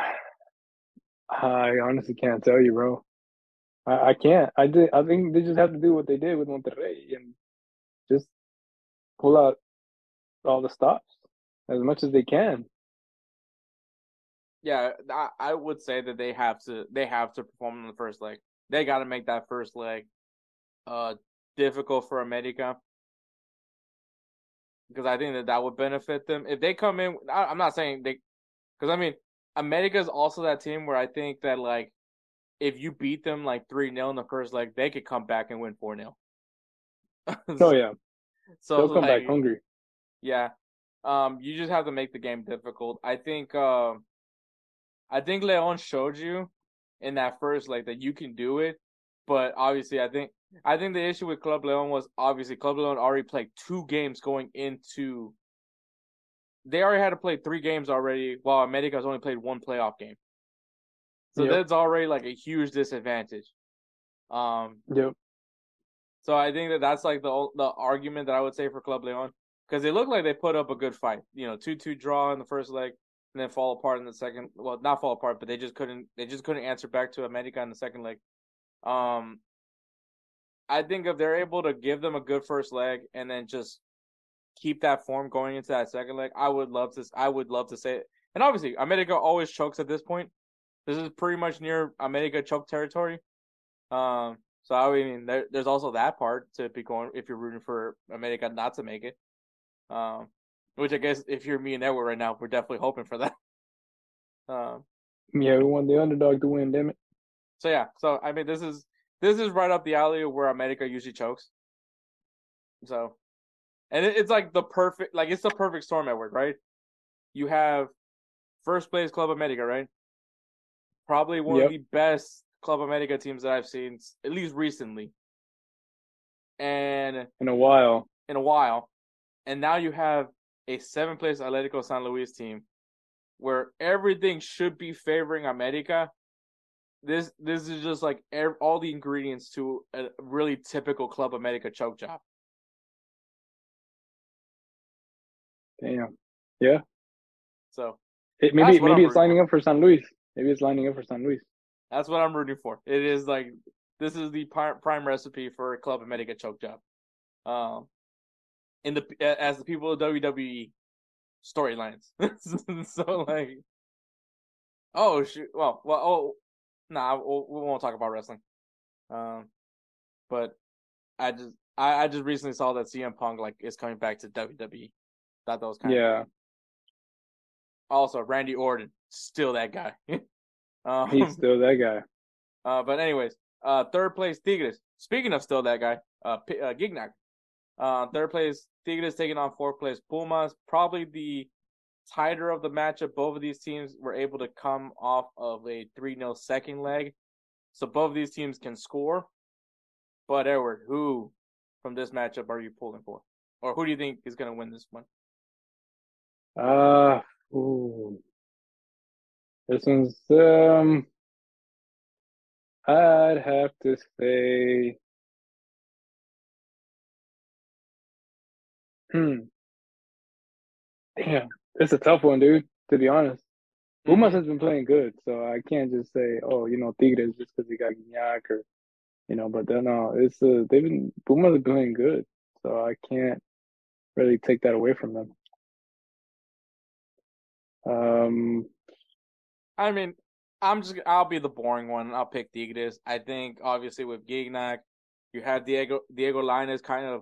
I honestly can't tell you, bro. I, I can't. I did. I think they just have to do what they did with Monterrey and pull out all the stops as much as they can. Yeah, I, I would say that they have to. They have to perform in the first leg. They got to make that first leg uh difficult for America because I think that that would benefit them if they come in. I, am not saying they, because I mean America is also that team where I think that like if you beat them like three 0 in the first leg, they could come back and win four 0 [laughs] Oh yeah, so they'll come like, back hungry. Yeah, um, you just have to make the game difficult. I think, uh, I think Leon showed you in that first leg that you can do it, but obviously, I think I think the issue with Club Leon was obviously Club Leon already played two games going into they already had to play three games already, while America's only played one playoff game. So yep. that's already like a huge disadvantage. Um, yep. So I think that that's like the the argument that I would say for Club Leon because they look like they put up a good fight. You know, two two draw in the first leg and then fall apart in the second. Well, not fall apart, but they just couldn't they just couldn't answer back to America in the second leg. Um, I think if they're able to give them a good first leg and then just keep that form going into that second leg, I would love to. I would love to say it. And obviously, America always chokes at this point. This is pretty much near America choke territory. Um, so I mean, there, there's also that part to be going if you're rooting for America not to make it. Um, which I guess if you're me and Edward right now, we're definitely hoping for that. [laughs] Um, yeah, we want the underdog to win, damn it. So yeah, so I mean, this is this is right up the alley where America usually chokes. So and it, it's like the perfect, like it's the perfect storm, Edward, right? You have first place Club America, right? Probably one yep. of the best Club America teams that I've seen, at least recently. And in a while, in a while, and now you have a seven place Atletico San Luis team, where everything should be favoring America. This this is just like all the ingredients to a really typical Club America choke job. Damn. Yeah. So it, maybe maybe it's lining up for San Luis. Maybe it's lining up for San Luis. That's what I'm rooting for. It is like this is the prime recipe for a Club America choke job. Um, in the as the people of WWE storylines. [laughs] so like, oh shoot. Well, well, oh, nah, we'll, we won't talk about wrestling. Um, but I just I, I just recently saw that CM Punk like is coming back to WWE. Thought that was kind yeah. of Also, Randy Orton, still that guy. [laughs] um, He's still that guy. [laughs] Uh, but anyways, Uh, third place Tigres. Speaking of still that guy, uh, P- uh Gignac. Uh, third place Tigres taking on fourth place Pumas. Probably the tighter of the matchup. Both of these teams were able to come off of a 3 0 second leg. So both of these teams can score. But Edward, who from this matchup are you pulling for? Or who do you think is going to win this one? Uh, ooh. This one's, um, I'd have to say, hmm. Damn, it's a tough one, dude, to be honest. Pumas has been playing good, so I can't just say, oh, you know, Tigres just because he got Gignac or, you know, but then uh, it's uh, they've been Pumas are playing good, so I can't really take that away from them. Um, I mean, I'm just I'll be the boring one. I'll pick Tigres. I think obviously with Gignac, you have Diego Diego Lainez kind of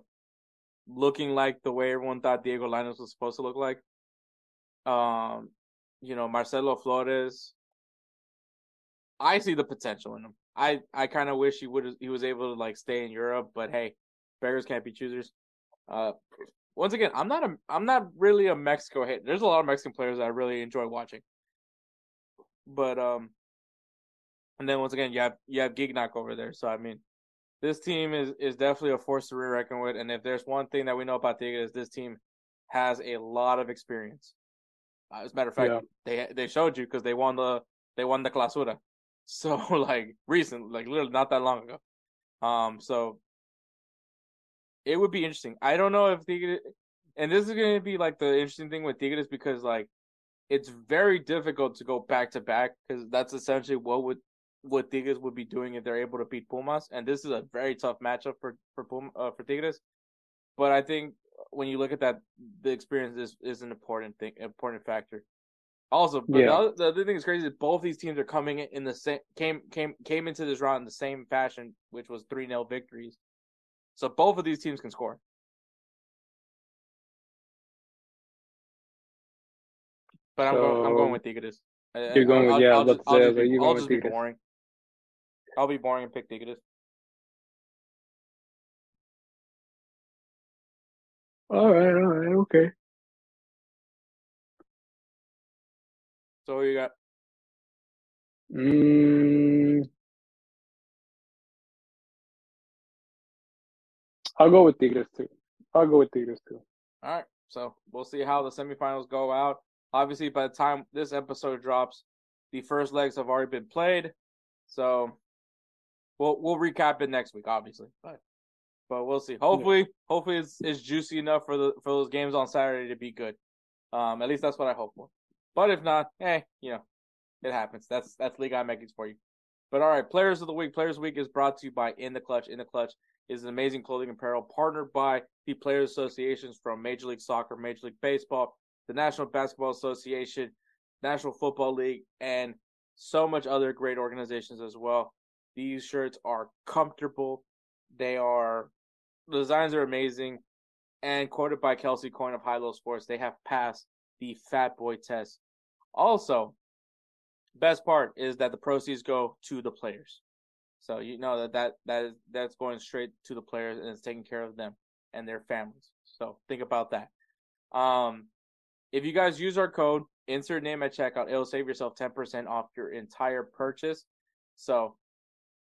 looking like the way everyone thought Diego Lainez was supposed to look like. Um, you know, Marcelo Flores. I see the potential in him. I I kind of wish he would he was able to like stay in Europe, but hey, beggars can't be choosers. Uh, once again, I'm not a I'm not really a Mexico hit. There's a lot of Mexican players that I really enjoy watching, but um, and then once again, you have you have Gignac over there. So I mean, this team is is definitely a force to be reckoned with. And if there's one thing that we know about Tigres, this team has a lot of experience. Uh, as a matter of fact, yeah. they they showed you because they won the they won the Clausura, [laughs] so like recent, like literally not that long ago. Um, so it would be interesting. I don't know if Tigres, and this is going to be like the interesting thing with Tigres because like it's very difficult to go back to back because that's essentially what would what Tigres would be doing if they're able to beat Pumas, and this is a very tough matchup for for Pum, uh, for Tigres. But I think when you look at that, the experience is, is an important thing, important factor. Also, but yeah. the, other, the other thing is crazy is both these teams are coming in the same came came came into this round in the same fashion, which was three 0 victories. So both of these teams can score. But I'm going I'm going with Tigres. You're going with yeah. I'll, just, I'll just, I'll just be boring. I'll be boring and pick Tigres. All right, all right, okay. So you got? Mm, I'll go with Tigres too. I'll go with Tigres too. All right. So we'll see how the semifinals go out. Obviously, by the time this episode drops, the first legs have already been played. So we'll we'll recap it next week, obviously. But but we'll see. Hopefully, yeah. hopefully it's, it's juicy enough for the for those games on Saturday to be good. Um, at least that's what I hope for. But if not, hey, you know, it happens. That's that's Liga MX for you. But all right, Players of the Week. Players Week is brought to you by In the Clutch. In the Clutch is an amazing clothing apparel partnered by the Players Associations from Major League Soccer, Major League Baseball, the National Basketball Association, National Football League, and so much other great organizations as well. These shirts are comfortable. They are the designs are amazing. And quoted by Kelsey Coyne of High Low Sports, they have passed the Fat Boy test. Also, best part is that the proceeds go to the players. So you know that that that is that's going straight to the players and it's taking care of them and their families. So think about that. Um, if you guys use our code insert name at checkout, it'll save yourself ten percent off your entire purchase. So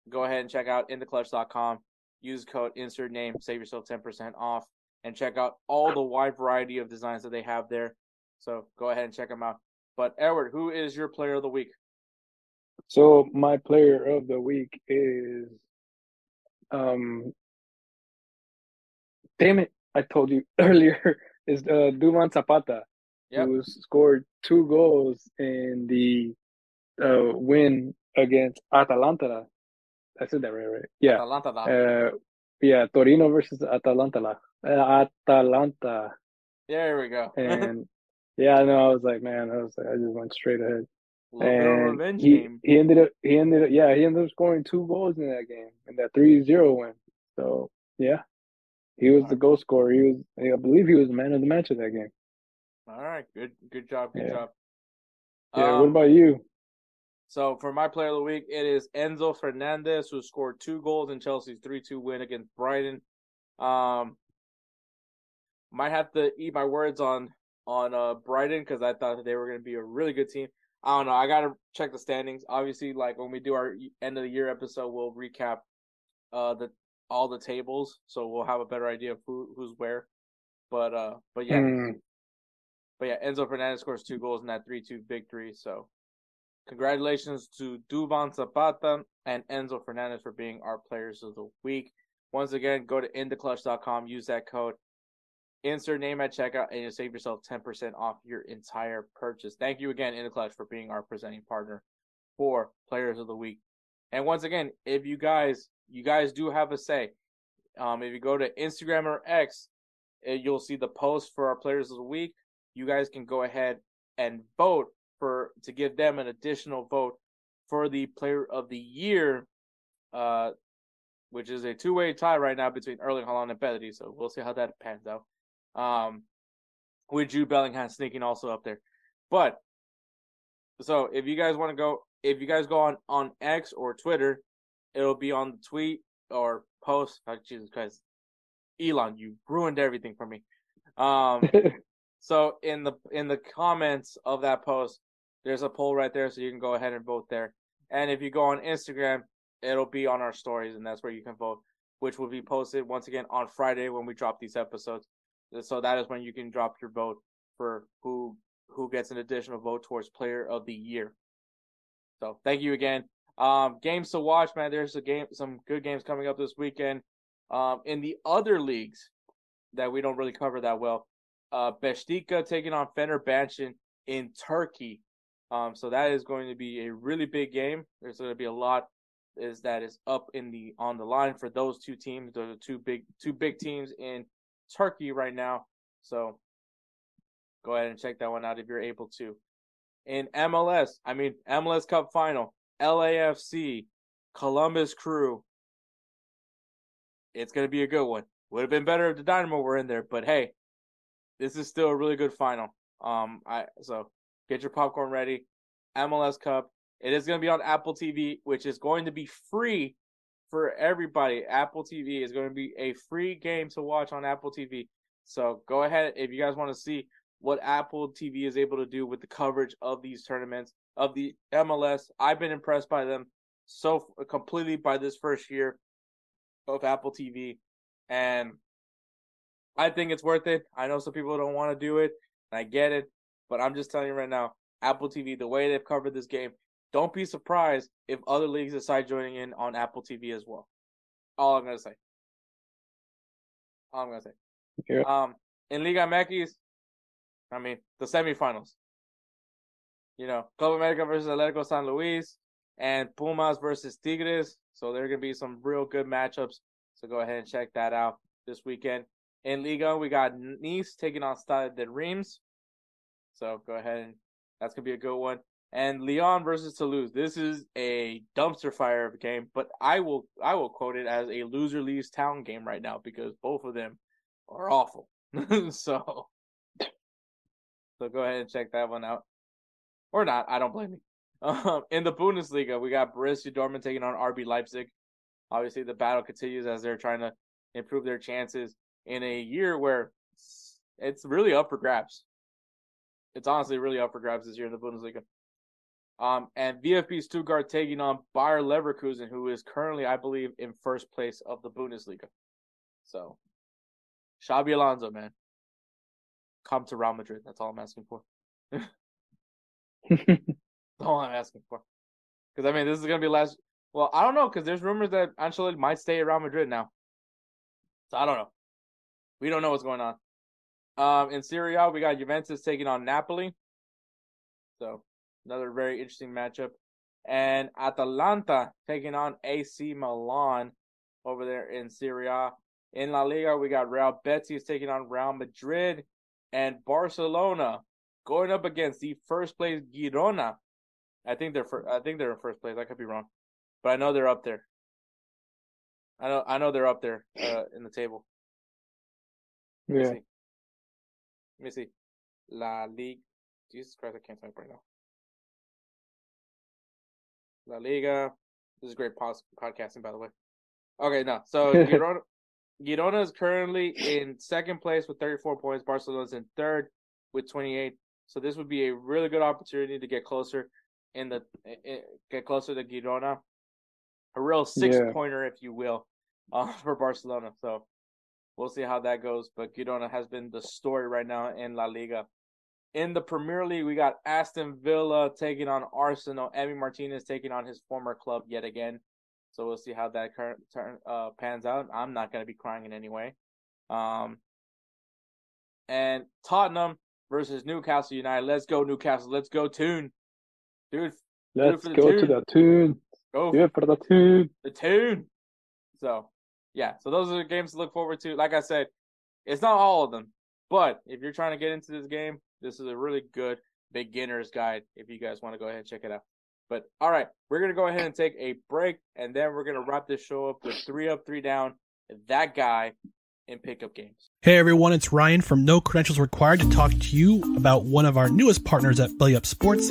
go ahead and check out intheclutch.com. Use code insert name, save yourself 10% off, and check out all the wide variety of designs that they have there. So go ahead and check them out. But Edward, who is your player of the week? So my player of the week is um damn it, I told you [laughs] earlier, is uh Duvan Zapata, yep. who scored two goals in the uh, win against Atalanta I said that right, right? Yeah. Atalanta. Uh, yeah, Torino versus Atalanta. Uh, Atalanta. There we go. and [laughs] yeah, no, I was like, man, I was like, I just went straight ahead. and he, game. he ended up he ended up yeah, he ended up scoring two goals in that game in that 3-0 win. So yeah. He was the goal scorer. He was I believe he was the man of the match of that game. All right, good good job, good yeah. job. Yeah, um, what about you? So for my player of the week, it is Enzo Fernandez, who scored two goals in Chelsea's 3-2 win against Brighton. Um, might have to eat my words on on uh, Brighton because I thought they were going to be a really good team. I don't know. I got to check the standings. Obviously, like when we do our end of the year episode, we'll recap uh the all the tables, so we'll have a better idea of who who's where. But uh, but yeah, mm. But yeah, Enzo Fernandez scores two goals in that three-two victory. So congratulations to Duvan Zapata and Enzo Fernandez for being our players of the week. Once again, go to intheclutch.com, use that code Insert name at checkout and you'll save yourself 10% off your entire purchase. Thank you again, In for being our presenting partner for Players of the Week. And once again, if you guys you guys do have a say, um, if you go to Instagram or X, eh, you'll see the post for our Players of the Week. You guys can go ahead and vote for to give them an additional vote for the Player of the Year, uh, which is a two way tie right now between Erling Haaland and Pedri. So we'll see how that pans out. Um, with Jude Bellingham sneaking also up there. But so if you guys want to go, if you guys go on on X or Twitter, it'll be on the tweet or post. Oh, Jesus Christ, Elon, you ruined everything for me. Um, [laughs] so in the in the comments of that post, there's a poll right there, so you can go ahead and vote there. And if you go on Instagram, it'll be on our stories, and that's where you can vote, which will be posted once again on Friday when we drop these episodes. So that is when you can drop your vote for who who gets an additional vote towards player of the year. So thank you again. Um, games to watch, man. There's a game, some good games coming up this weekend. Um, in the other leagues that we don't really cover that well, uh, Beşiktaş taking on Fenerbahçe in Turkey. Um, so that is going to be a really big game. There's going to be a lot is that is up in the on the line for those two teams. Those are two big two big teams in Turkey right now. So go ahead and check that one out if you're able to. In MLS, I mean MLS Cup final, LAFC, Columbus Crew. It's gonna be a good one. Would have been better if the Dynamo were in there, but hey, this is still a really good final. Um, I so get your popcorn ready. MLS Cup. It is going to be on Apple TV, which is going to be free for everybody. Apple TV is going to be a free game to watch on Apple TV. So go ahead if you guys want to see what Apple TV is able to do with the coverage of these tournaments of the MLS. I've been impressed by them so completely by this first year of Apple TV, and I think it's worth it. I know some people don't want to do it, and I get it, but I'm just telling you right now, Apple TV, the way they've covered this game, don't be surprised if other leagues decide joining in on Apple TV as well. All I'm gonna say. All I'm gonna say. Yeah. Um, in Liga MX, I mean the semifinals. You know, Club America versus Atletico San Luis and Pumas versus Tigres. So there are gonna be some real good matchups. So go ahead and check that out this weekend. In Liga, we got Nice taking on Stade de Reims. So go ahead and that's gonna be a good one and Lyon versus Toulouse. This is a dumpster fire of a game, but I will I will quote it as a loser leaves town game right now because both of them are awful. [laughs] so so go ahead and check that one out, or not. I don't blame you. Um, in the Bundesliga, we got Borussia Dortmund taking on RB Leipzig. Obviously, the battle continues as they're trying to improve their chances in a year where it's really up for grabs. It's honestly really up for grabs this year in the Bundesliga. Um, and VfB Stuttgart taking on Bayer Leverkusen, who is currently, I believe, in first place of the Bundesliga. So, Xabi Alonso, man, come to Real Madrid. That's all I'm asking for. [laughs] That's all I'm asking for. Because I mean, this is gonna be last. Well, I don't know because there's rumors that Ancelotti might stay at Real Madrid now. So I don't know. We don't know what's going on. Um, in Serie A, we got Juventus taking on Napoli. So Another very interesting matchup. And Atalanta taking on AC Milan over there in Serie A. In La Liga, we got Real Betis taking on Real Madrid and Barcelona going up against the first place Girona. I think they're fir- I think they're in first place. I could be wrong, but I know they're up there. I know I know they're up there uh, in the table. Let yeah. Me see. Let me see. La Liga. Jesus Christ, I can't type right now. La Liga. This is great podcasting, by the way. Okay, no. So [laughs] Girona, Girona is currently in second place with 34 points. Barcelona's in third with 28. So this would be a really good opportunity to get closer in the get closer to Girona. A real six yeah. pointer, if you will, uh, [laughs] for Barcelona. So we'll see how that goes. But Girona has been the story right now in La Liga. In the Premier League, we got Aston Villa taking on Arsenal. Emi Martinez taking on his former club yet again. So we'll see how that current turn uh, pans out. I'm not going to be crying in any way. Um, and Tottenham versus Newcastle United. Let's go Newcastle. Let's go Toon, dude. Let's go to the Toon. Go for the Toon. The Toon. So yeah, so those are the games to look forward to. Like I said, it's not all of them, but if you're trying to get into this game, this is a really good beginner's guide. If you guys want to go ahead and check it out. But all right, we're gonna go ahead and take a break, and then we're gonna wrap this show up with three up, three down. That guy in pickup games. Hey everyone, it's Ryan from No Credentials Required to talk to you about one of our newest partners at Belly Up Sports,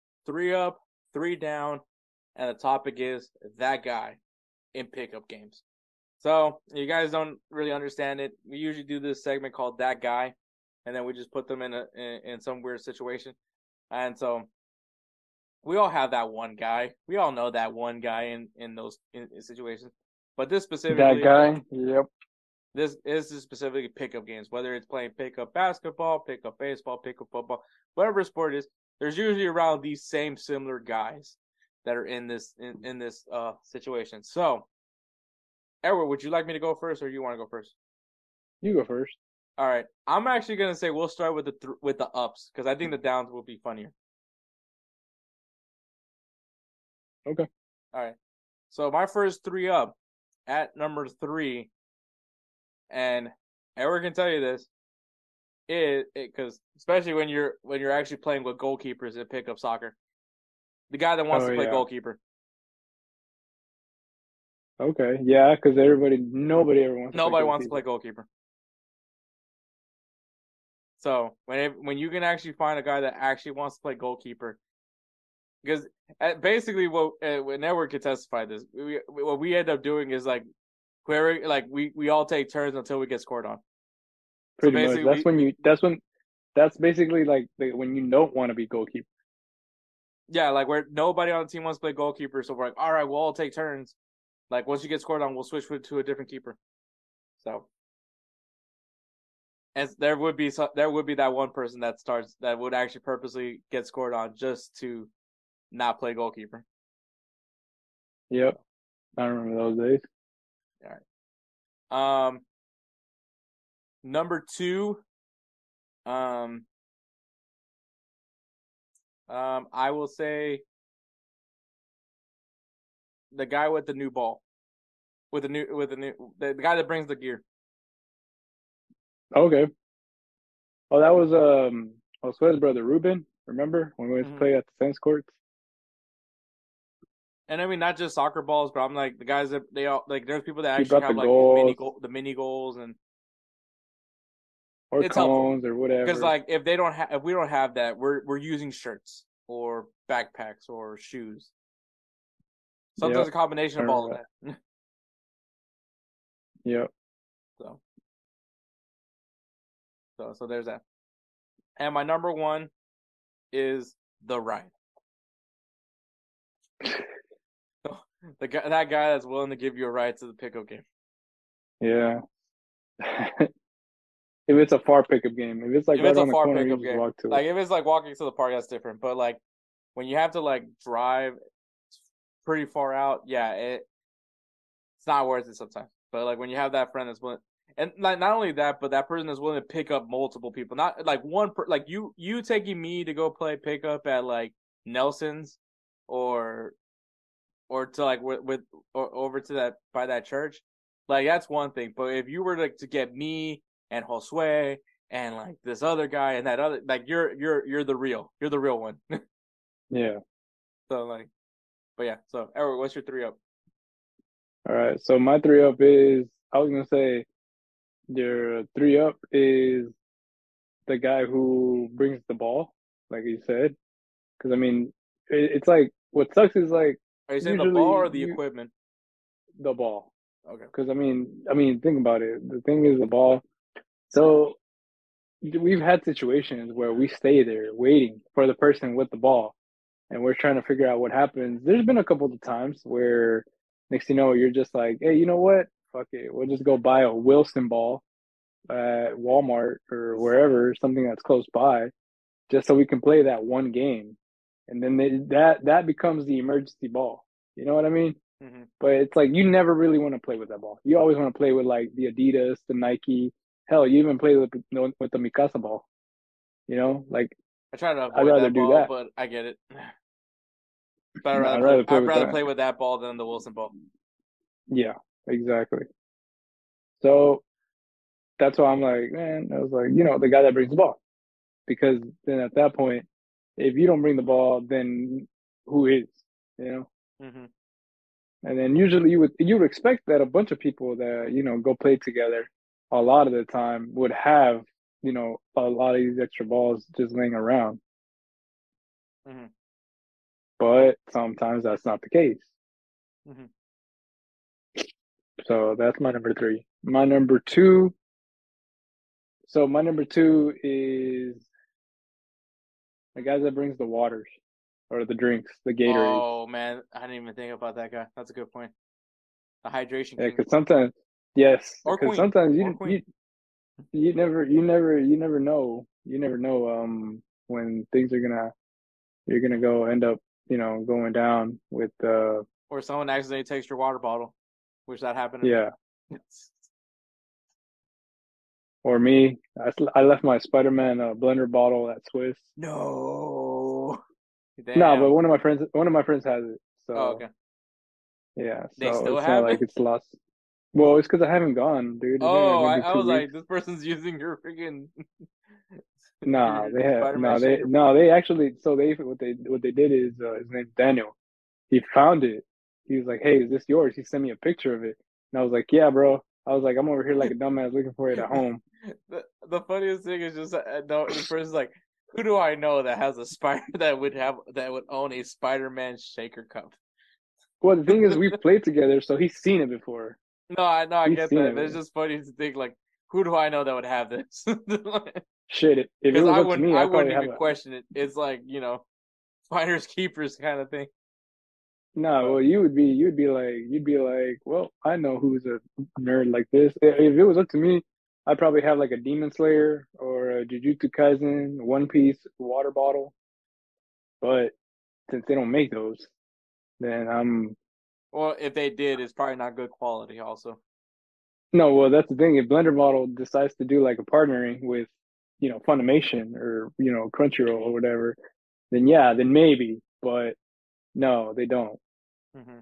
three up, three down, and the topic is that guy in pickup games. So you guys don't really understand it. We usually do this segment called that guy, and then we just put them in a in, in some weird situation. And so we all have that one guy. We all know that one guy in in those in, in situations. But this specifically, that guy, yep. This, this is specifically pickup games, whether it's playing pickup basketball, pickup baseball, pickup football, whatever sport is there's usually around these same similar guys that are in this in, in this uh situation. So, Edward, would you like me to go first, or you want to go first? You go first. All right, I'm actually gonna say we'll start with the th- with the ups because I think the downs will be funnier. Okay. All right. So my first three up at number three, and Edward can tell you this is because especially when you're when you're actually playing with goalkeepers in pickup soccer, the guy that wants oh, to play yeah. goalkeeper. Okay, yeah, because everybody, nobody ever wants. Nobody to wants to play goalkeeper. So when when you can actually find a guy that actually wants to play goalkeeper, because uh, basically what uh, when Edward can testify this, we, what we end up doing is like whoever like we we all take turns until we get scored on. Pretty so much. That's we, when you. That's when. That's basically like the, when you don't want to be goalkeeper. Yeah, like where nobody on the team wants to play goalkeeper, so we're like, all right, we'll all take turns. Like once you get scored on, we'll switch to a different keeper. So, as there would be so there would be that one person that starts that would actually purposely get scored on just to not play goalkeeper. Yep, I remember those days. All right. Um, Number two, um, um, I will say the guy with the new ball, with the new with the new the, the guy that brings the gear. Okay. Oh, that was um Josue's brother Ruben. Remember when we went mm-hmm. to play at the tennis courts? And I mean, not just soccer balls, but I'm like the guys that they all like. There's people that actually have like mini goal, the mini goals and or it's cones helpful. or whatever. Because like if they don't have if we don't have that, we're we're using shirts or backpacks or shoes. Sometimes yep. a combination of all of that. [laughs] yep. So. So so there's that. And my number one is the ride. [laughs] the guy, that guy that's willing to give you a ride to the pickup game. Yeah. [laughs] if it's a far pickup game. If it's like if right it's a far corner, pickup game, like if it's like walking to the park, that's different. But like when you have to like drive pretty far out, yeah, it it's not worth it sometimes. But like when you have that friend that's willing, and like not only that, but that person is willing to pick up multiple people, not like one per, like you you taking me to go play pickup at like Nelson's or or to like with, with or over to that by that church, like that's one thing. But if you were to to get me and Josue and like this other guy and that other like you're you're you're the real you're the real one. [laughs] yeah. So like, but yeah. So Edward, what's your three up? All right. So my three up is I was gonna say your three up is the guy who brings the ball, like you said. Because I mean, it, it's like what sucks is like. Are you saying the ball or the you, equipment? The ball. Okay. Because I mean, I mean, think about it. The thing is the ball. So we've had situations where we stay there waiting for the person with the ball, and we're trying to figure out what happens. There's been a couple of times where next you know you're just like, hey, you know what? Fuck it, we'll just go buy a Wilson ball at Walmart or wherever, something that's close by, just so we can play that one game, and then they, that that becomes the emergency ball. You know what I mean? Mm-hmm. But it's like you never really want to play with that ball. You always want to play with like the Adidas, the Nike. Hell, you even play with with the Mikasa ball. You know, like I try to avoid I'd rather do ball, that. but I get it. [sighs] But I'd rather, I'd rather, play, I'd rather play with that ball than the Wilson ball. Yeah, exactly. So that's why I'm like, man, I was like, you know, the guy that brings the ball. Because then at that point, if you don't bring the ball, then who is? You know? Mm-hmm. And then usually you would you would expect that a bunch of people that, you know, go play together a lot of the time would have, you know, a lot of these extra balls just laying around. Mm-hmm. But sometimes that's not the case. Mm-hmm. So that's my number three. My number two so my number two is the guy that brings the waters or the drinks, the Gatorade. Oh man, I didn't even think about that guy. That's a good point. The hydration. Yeah, because sometimes, yes, because sometimes you you you never you never you never know you never know um when things are gonna you're gonna go end up you know going down with uh or someone accidentally takes your water bottle, which that happened. Yeah. [laughs] Or me, I, I left my Spider-Man uh, blender bottle at Swiss. No. Damn. No, but one of my friends, one of my friends has it. So. Oh, okay. Yeah. They so still it's have not it? like it's lost. Well, it's because I haven't gone, dude. oh, I, I was weeks. like, this person's [laughs] using your freaking. [laughs] nah, they have no, they no, they actually. So they what they what they did is uh, his name's Daniel. He found it. He was like, "Hey, is this yours?" He sent me a picture of it, and I was like, "Yeah, bro." I was like, I'm over here like a dumbass looking for it at home. [laughs] the, the funniest thing is just uh, no, the person's like, who do I know that has a spider that would have that would own a Spider-Man shaker cup? Well, the thing is, we've played together, so he's seen it before. No, I know, I he's get that. It. It's just funny to think like, who do I know that would have this? [laughs] Shit, if it was I wouldn't, me, I, I wouldn't even question it. It's like you know, [laughs] finders keepers kind of thing. No, well, you would be, you'd be like, you'd be like, well, I know who's a nerd like this. If it was up to me, I'd probably have like a Demon Slayer or a Jujutsu Kaisen, One Piece water bottle. But since they don't make those, then I'm. Well, if they did, it's probably not good quality. Also. No, well, that's the thing. If Blender Bottle decides to do like a partnering with, you know, Funimation or you know Crunchyroll or whatever, then yeah, then maybe. But no, they don't. Mm-hmm.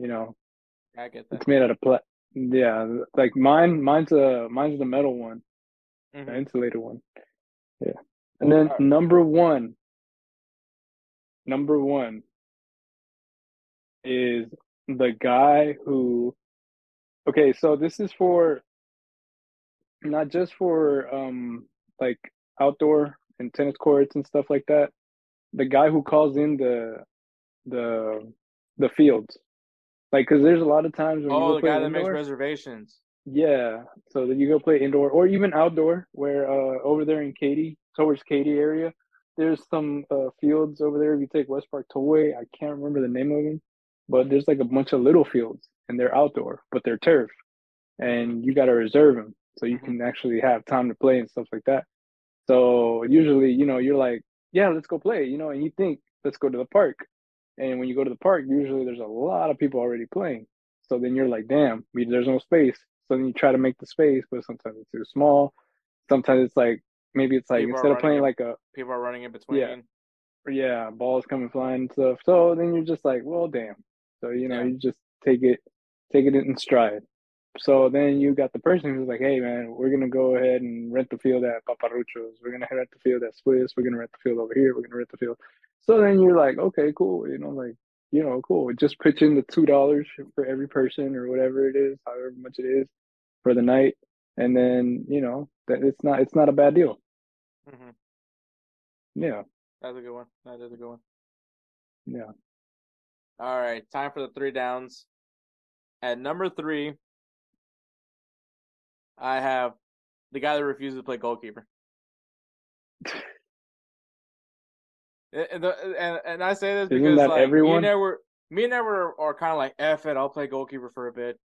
You know, I get that. It's made out of pla- yeah, like mine. Mine's a mine's the metal one, mm-hmm. the insulated one. Yeah, and then right. number one. Number one is the guy who. Okay, so this is for not just for um like outdoor and tennis courts and stuff like that. The guy who calls in the the the fields. Like, because there's a lot of times when oh, you the guy that indoor, makes reservations. Yeah, so that you go play indoor or even outdoor. Where uh, over there in Katy, towards Katy area, there's some uh, fields over there. If you take Westpark Tollway, I can't remember the name of them, but there's like a bunch of little fields and they're outdoor, but they're turf, and you got to reserve them so you mm-hmm. can actually have time to play and stuff like that. So usually, you know, you're like, yeah, let's go play, you know, and you think let's go to the park, and when you go to the park, usually there's a lot of people already playing. So then you're like, damn, there's no space. So then you try to make the space, but sometimes it's too small. Sometimes it's like maybe it's like people instead of playing in, like a people are running in between. Yeah, yeah, balls coming flying and stuff. So then you're just like, well, damn. So you know, Yeah. you just take it, take it in stride. So then you got the person who's like, "Hey, man, we're gonna go ahead and rent the field at Paparuchos. We're gonna rent the field at Swiss. We're gonna rent the field over here. We're gonna rent the field." So then you're like, "Okay, cool." You know, like you know, cool. Just pitch in the two dollars for every person or whatever it is, however much it is for the night, and then you know that it's not it's not a bad deal. hmm Yeah, That's a good one. That is a good one. yeah. All right, time for the three downs. At number three, I have the guy that refuses to play goalkeeper. [laughs] and, and, and, I say this Isn't because like me everyone? and Edward, me and Edward are, kind of like F it. I'll play goalkeeper for a bit,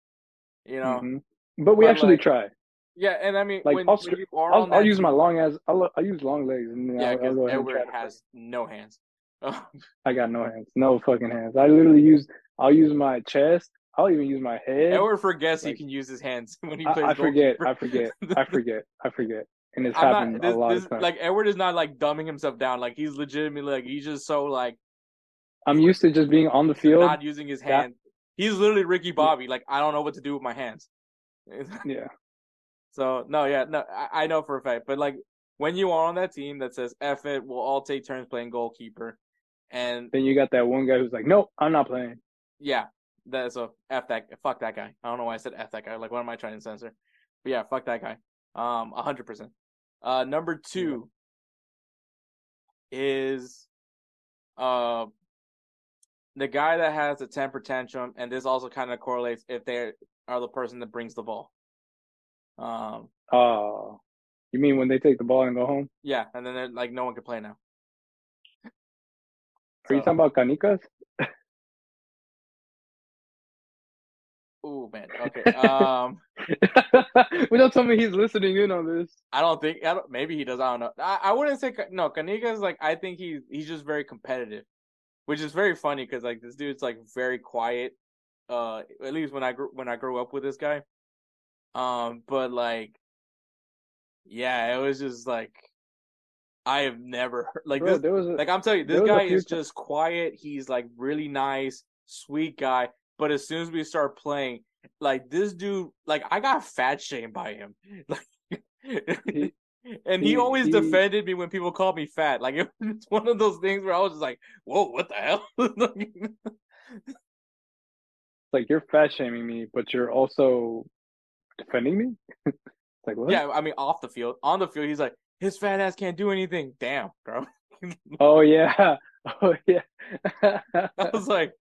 you know. Mhm. But we But, actually like, try. Yeah, and I mean, Like, when, I'll when I'll, I'll use my long ass. I'll I'll use long legs and yeah, I'll, I'll because go ahead and Edward has no hands. [laughs] I got no hands, no fucking hands. I literally use. I'll use my chest. I'll even use my head. Edward forgets he can use his hands [laughs] when he plays I forget. I forget. [laughs] I forget. I forget. And it's I'm happened not this, a lot this of times. like Edward is not like dumbing himself down. Like he's legitimately like he's just so like I'm used to just being on the field. not using his that- He's literally Ricky Bobby. Like I don't know what to do with my hands. Yeah. so no, yeah, no, I, I know for a fact. But like when you are on that team that says "F it," we'll all take turns playing goalkeeper, and Then you got that one guy who's like, "Nope, I'm not playing." yeah, that's a f that fuck that guy. I don't know why I said f that guy. Like what am I trying to censor? But yeah, fuck that guy. Um, a hundred percent. Uh, number two is uh the guy that has a temper tantrum, and this also kind of correlates if they are the person that brings the ball. Um, Oh, you mean when they take the ball and go home? yeah, and then they're like no one can play now. Are you talking about canicas? Oh man, okay. Um, [laughs] well, don't tell me he's listening in on this. I don't think I don't, maybe he does. I don't know. I, I wouldn't say no. Kanika is like I think he's he's just very competitive, which is very funny because like this dude's like very quiet. Uh, at least when I grew when I grew up with this guy. Um, but like, yeah, it was just like I have never heard- like Bro, this. a, Like I'm telling you, this guy is just quiet. He's like really nice, sweet guy. But as soon as we start playing, like this dude, like I got fat shamed by him. [laughs] Like, He- [laughs] and he, he- always he- defended me when people called me fat. Like [laughs] it was one of those things where I was just like, "Whoa, what the hell?" like you're fat shaming me, but you're also defending me. like what? yeah, I mean, off the field, on the field, he's like, "His fat ass can't do anything." Damn, bro. [laughs] Oh yeah. [laughs] Oh yeah. [laughs] I was like,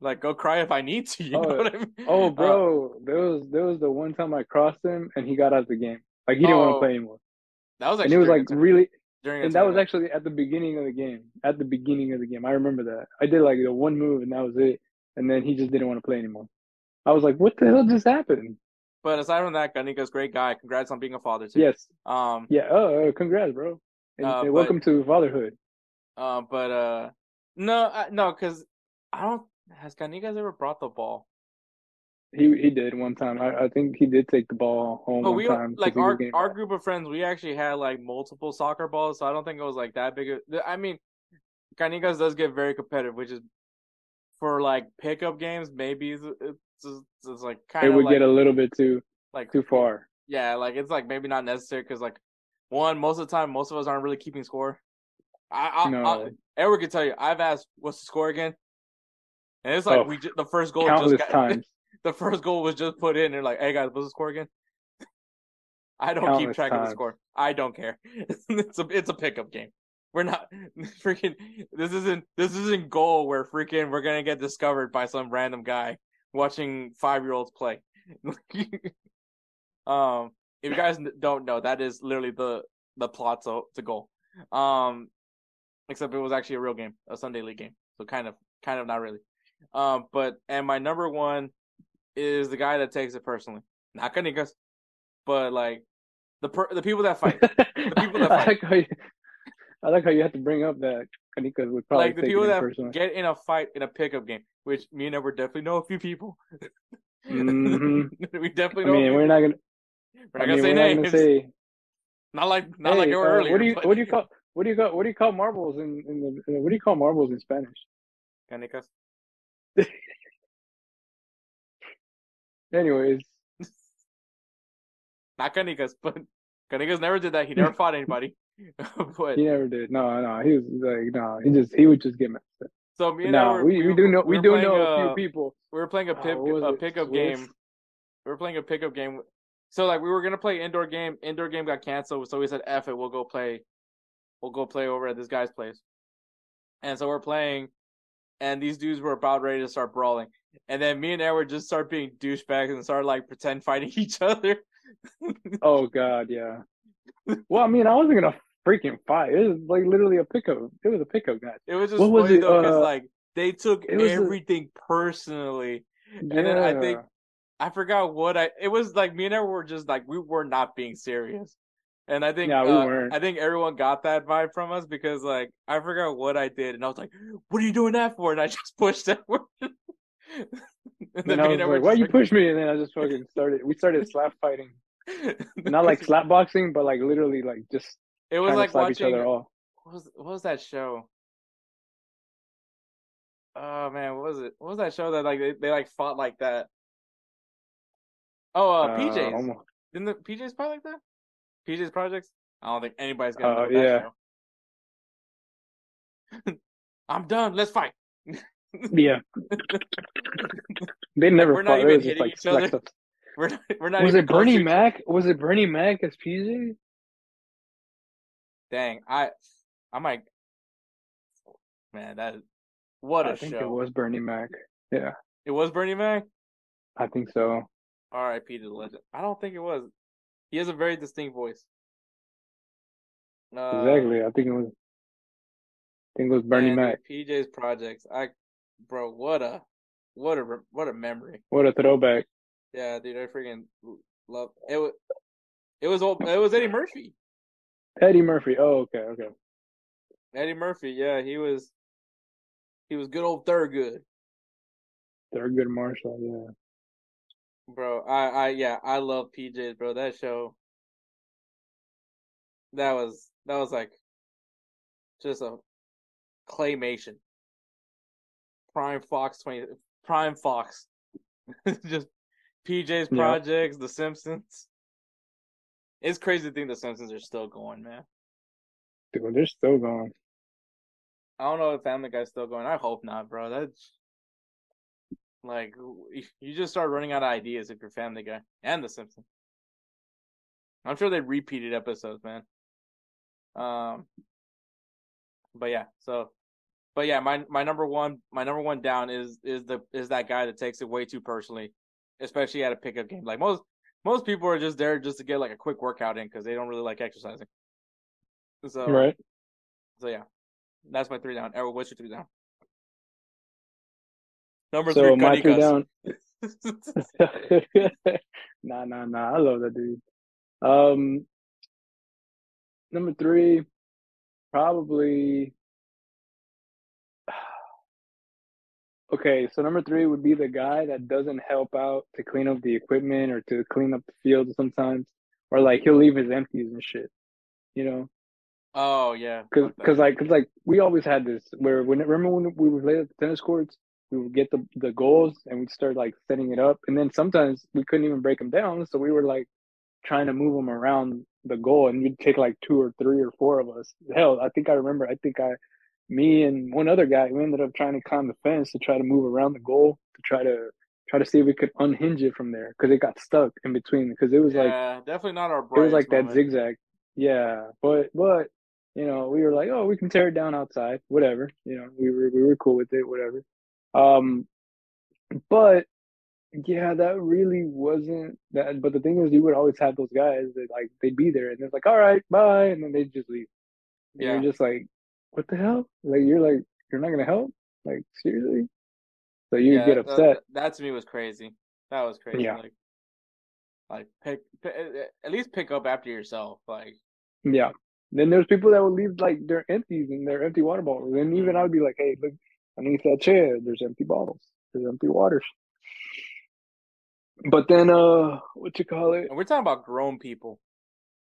like go cry if I need to. You know Oh, what I mean? oh, Uh, bro, there was there was the one time I crossed him and he got out of the game. Like he didn't want Oh, to play anymore, that was and it was like really. during And that was actually at the beginning of the game. At the beginning of the game, I remember that. I did like the one move and that was it. And then he just didn't want to play anymore. I was like, "What the hell just happened?" But aside from that, Ganika's great guy. Congrats on being a father too. Yes, Um. yeah. Oh, uh, congrats, bro. And, Uh, and but- welcome to fatherhood. Uh. But uh. No. Uh, no. Because I don't. Has Canicas ever brought the ball? He he did one time. I, I think he did take the ball home But one we time. like our our group of friends. We actually had like multiple soccer balls, so I don't think it was like that big. Of, I mean, Canicas does get very competitive, which is for like pickup games. Maybe it's, it's, like kind It would like get a little bit too like too far. Yeah, like it's like maybe not necessary because like one, most of the time, most of us aren't really keeping score. I, I, No. I Edward can tell you. I've asked, "What's the score again?" And it's like Oh, we ju- the first goal Countless just got, [laughs] times. the first goal was just put in. And they're like, "Hey guys, what's the score again?" [laughs] I don't keep Countless track of the score. I don't care. [laughs] it's a it's a pickup game. We're not freaking. This isn't this isn't goal where freaking we're gonna get discovered by some random guy watching five year olds play. [laughs] um, if you guys don't know, that is literally the the plot to to goal. Um, except it was actually a real game, a Sunday league game. So kind of kind of not really. Um, but and my number one is the guy that takes it personally, not Canicas, but like the per- the people that fight. [laughs] The people that I fight. like how you, I like how you have to bring up that Kanika would probably like the people that personally. get in a fight in a pickup game, which me and Edward definitely know a few people. Mhm. [laughs] we definitely I know. a mean, we're not gonna. We're not I gonna mean, say not names. gonna say. Not like not like hey, they were uh, earlier. What do you but- what do you call what do you call what do you call marbles in, in the in- what do you call marbles in Spanish? Canicas. [laughs] Anyways, [laughs] Not Canicas, but Canicas never did that. He never fought anybody. [laughs] but he never did. No, no, he was like, no, he just he would just get messed up. so me and No, Edward, we, we do know we, were do know a uh, few people. We were playing a Uh, pick a pickup game. We were playing a pickup game. So like we were gonna play indoor game. Indoor game got canceled, so we said, "F it, we'll go play. We'll go play over at this guy's place." And so we're playing, and these dudes were about ready to start brawling. And then me and Edward just start being douchebags and start like pretend fighting [laughs] each other. Oh God, yeah. Well, I mean, I wasn't gonna freaking fight. It was like literally a pickup. It was a pickup match. It was just What was funny it, though, because uh, like they took was a- everything personally. Yeah. And then I think I forgot what I. It was like me and Edward were just like we were not being serious, and I think Yeah, we uh, weren't. I think everyone got that vibe from us because like I forgot what I did, and I was like, "What are you doing that for?" And I [laughs] just pushed Edward. and And I was like, "Why you push me?" And then I just fucking started. We started slap fighting, [laughs] not like slap boxing, but like literally like just It was like watching. each other off. What was what was that show? Oh man, what was it? What was that show that like they, they like fought like that? Oh, uh, Uh, PJs. almost- Didn't the PJs fight like that? PJs projects? I don't think anybody's gonna Uh, know that yeah. show. [laughs] I'm done. Let's fight. Yeah, they [laughs] never fought. It was just like each flex ups. [laughs] We're not, we're not Was it Bernie Mac? Was it Bernie Mac as PJ? Dang, I I might. Man, that what a I think show! it was Bernie Mac. Yeah, It was Bernie Mac. I think so. R.I.P. to the legend. I don't think it was. He has a very distinct voice. Uh, exactly. I think it was. I think it was Bernie Mac. PJ's projects. I, bro, what a, what a, what a memory. What a throwback. Yeah, dude, I freaking love it. Was, it was old. It was Eddie Murphy. Eddie Murphy. Oh, okay, okay. Eddie Murphy. Yeah, he was. He was good old Thurgood, Thurgood Marshall. Yeah. bro. I, I, yeah, I love PJ's, bro. That show. That was that was like, just a claymation. Prime Fox twenty Prime Fox. [laughs] just PJ's projects, The Simpsons. It's crazy to think The Simpsons are still going, man. Dude, they're still going. I don't know if Family Guy's still going. I hope not, bro. That's like you just start running out of ideas if you're Family Guy and The Simpsons. I'm sure they repeated episodes, man. Um, but yeah, so, but yeah, my my number one, my number one down is is the is that guy that takes it way too personally, especially at a pickup game. Like most most people are just there just to get like a quick workout in because they don't really like exercising. So Right. so yeah, that's my three down. Errol, what's your three down? Number So three, my three down. [laughs] [laughs] nah, nah, nah. I love that dude. Um, number three, probably. Okay, so number three would be the guy that doesn't help out to clean up the equipment or to clean up the field sometimes, or like he'll leave his empties and shit. You know, oh yeah, Cause, fuck cause like, cause like, we always had this where when remember when we would play at the tennis courts, we would get the the goals and we'd start like setting it up, and then sometimes we couldn't even break them down, so we were like trying to move them around the goal, and we'd take like two or three or four of us. Hell, I think I remember. I think I, me and one other guy, we ended up trying to climb the fence to try to move around the goal to try to try to see if we could unhinge it from there because it got stuck in between because it was like definitely not our. it was like brightest that zigzag. Yeah, but but you know we were like, oh, we can tear it down outside, whatever. You know, we were we were cool with it, whatever. Um, but yeah, that really wasn't that. But the thing is, you would always have those guys that like they'd be there and they're like, all right, bye, and then they'd just leave. And Yeah. you're just like, what the hell? Like you're like you're not gonna help? Like seriously? So you Yeah, get that- upset. That, to me was crazy. That was crazy. Yeah. Like, like pick, pick at least pick up after yourself. Like Yeah. Then there's people that would leave like their empties and their empty water bottles. And even I would be like, hey, look underneath that chair, there's empty bottles. There's empty waters. But then uh what you call it? and we're talking about grown people.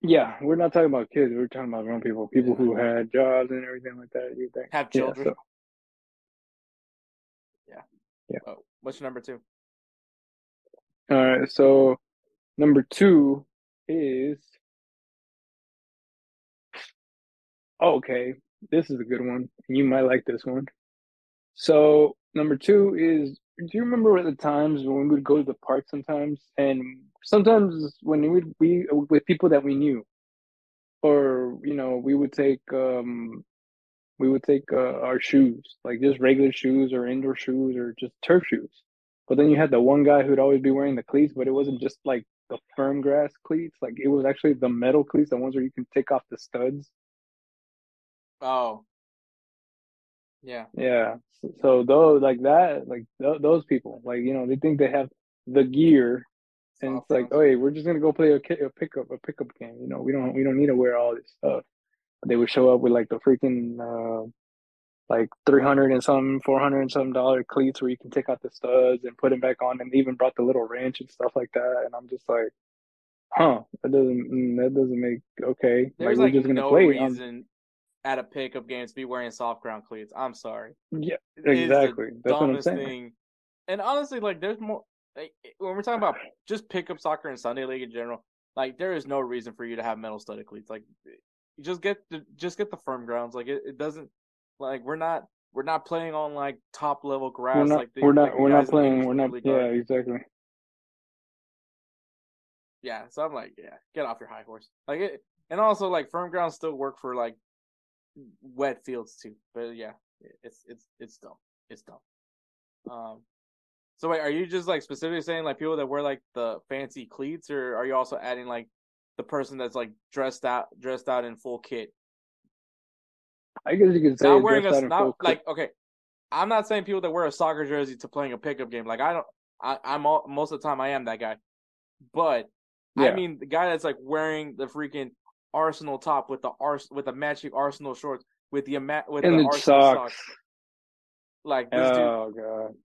Yeah, we're not talking about kids, we're talking about grown people, people who had jobs and everything like that. You think Have Yeah, children. so Yeah. Oh, what's your number two? All right, so number two is okay. This is a good one. You might like this one. So number two is do you remember at the times when we would go to the park sometimes and sometimes when we would be with people that we knew or you know we would take um we would take uh, our shoes like just regular shoes or indoor shoes or just turf shoes but then you had the one guy who'd always be wearing the cleats but it wasn't just like the firm grass cleats like it was actually the metal cleats the ones where you can take off the studs Oh, yeah. Yeah. So, so those like that, like th- those people, like you know, they think they have the gear, and it's like, oh, hey, we're just gonna go play a, a pickup, a pickup game. You know, we don't we don't need to wear all this stuff. They would show up with like the freaking uh, like three hundred and some, four hundred and some dollar cleats where you can take out the studs and put them back on, and they even brought the little wrench and stuff like that. And I'm just like, huh, that doesn't mm, that doesn't make okay. There's like like, we're just gonna no play. on- reason at a pickup game to be wearing soft ground cleats. I'm sorry. yeah, It is the exactly. That's what I'm saying. thing. And honestly, like, there's more. Like, when we're talking about just pickup soccer and Sunday league in general, like, there is no reason for you to have metal studded cleats. Like, you just get the just get the firm grounds. Like, it, it doesn't. Like, we're not we're not playing on like top level grass. We're not. like the, we're not. the we're not playing. We're not. Yeah, are. exactly. Yeah, so I'm like, yeah, get off your high horse. Like it, and also like firm grounds still work for like wet fields too. But yeah, it's it's it's dumb. It's dumb. Um, so wait, are you just like specifically saying like people that wear like the fancy cleats, or are you also adding like the person that's like dressed out dressed out in full kit? I guess you could say Not wearing a out in full not like okay. I'm not saying people that wear a soccer jersey to playing a pickup game. Like I don't, I, I'm all, most of the time I am that guy, but I mean the guy that's like wearing the freaking Arsenal top with the ars with the matching Arsenal shorts with the with and the, the Arsenal socks. socks. Like this dude, Oh god.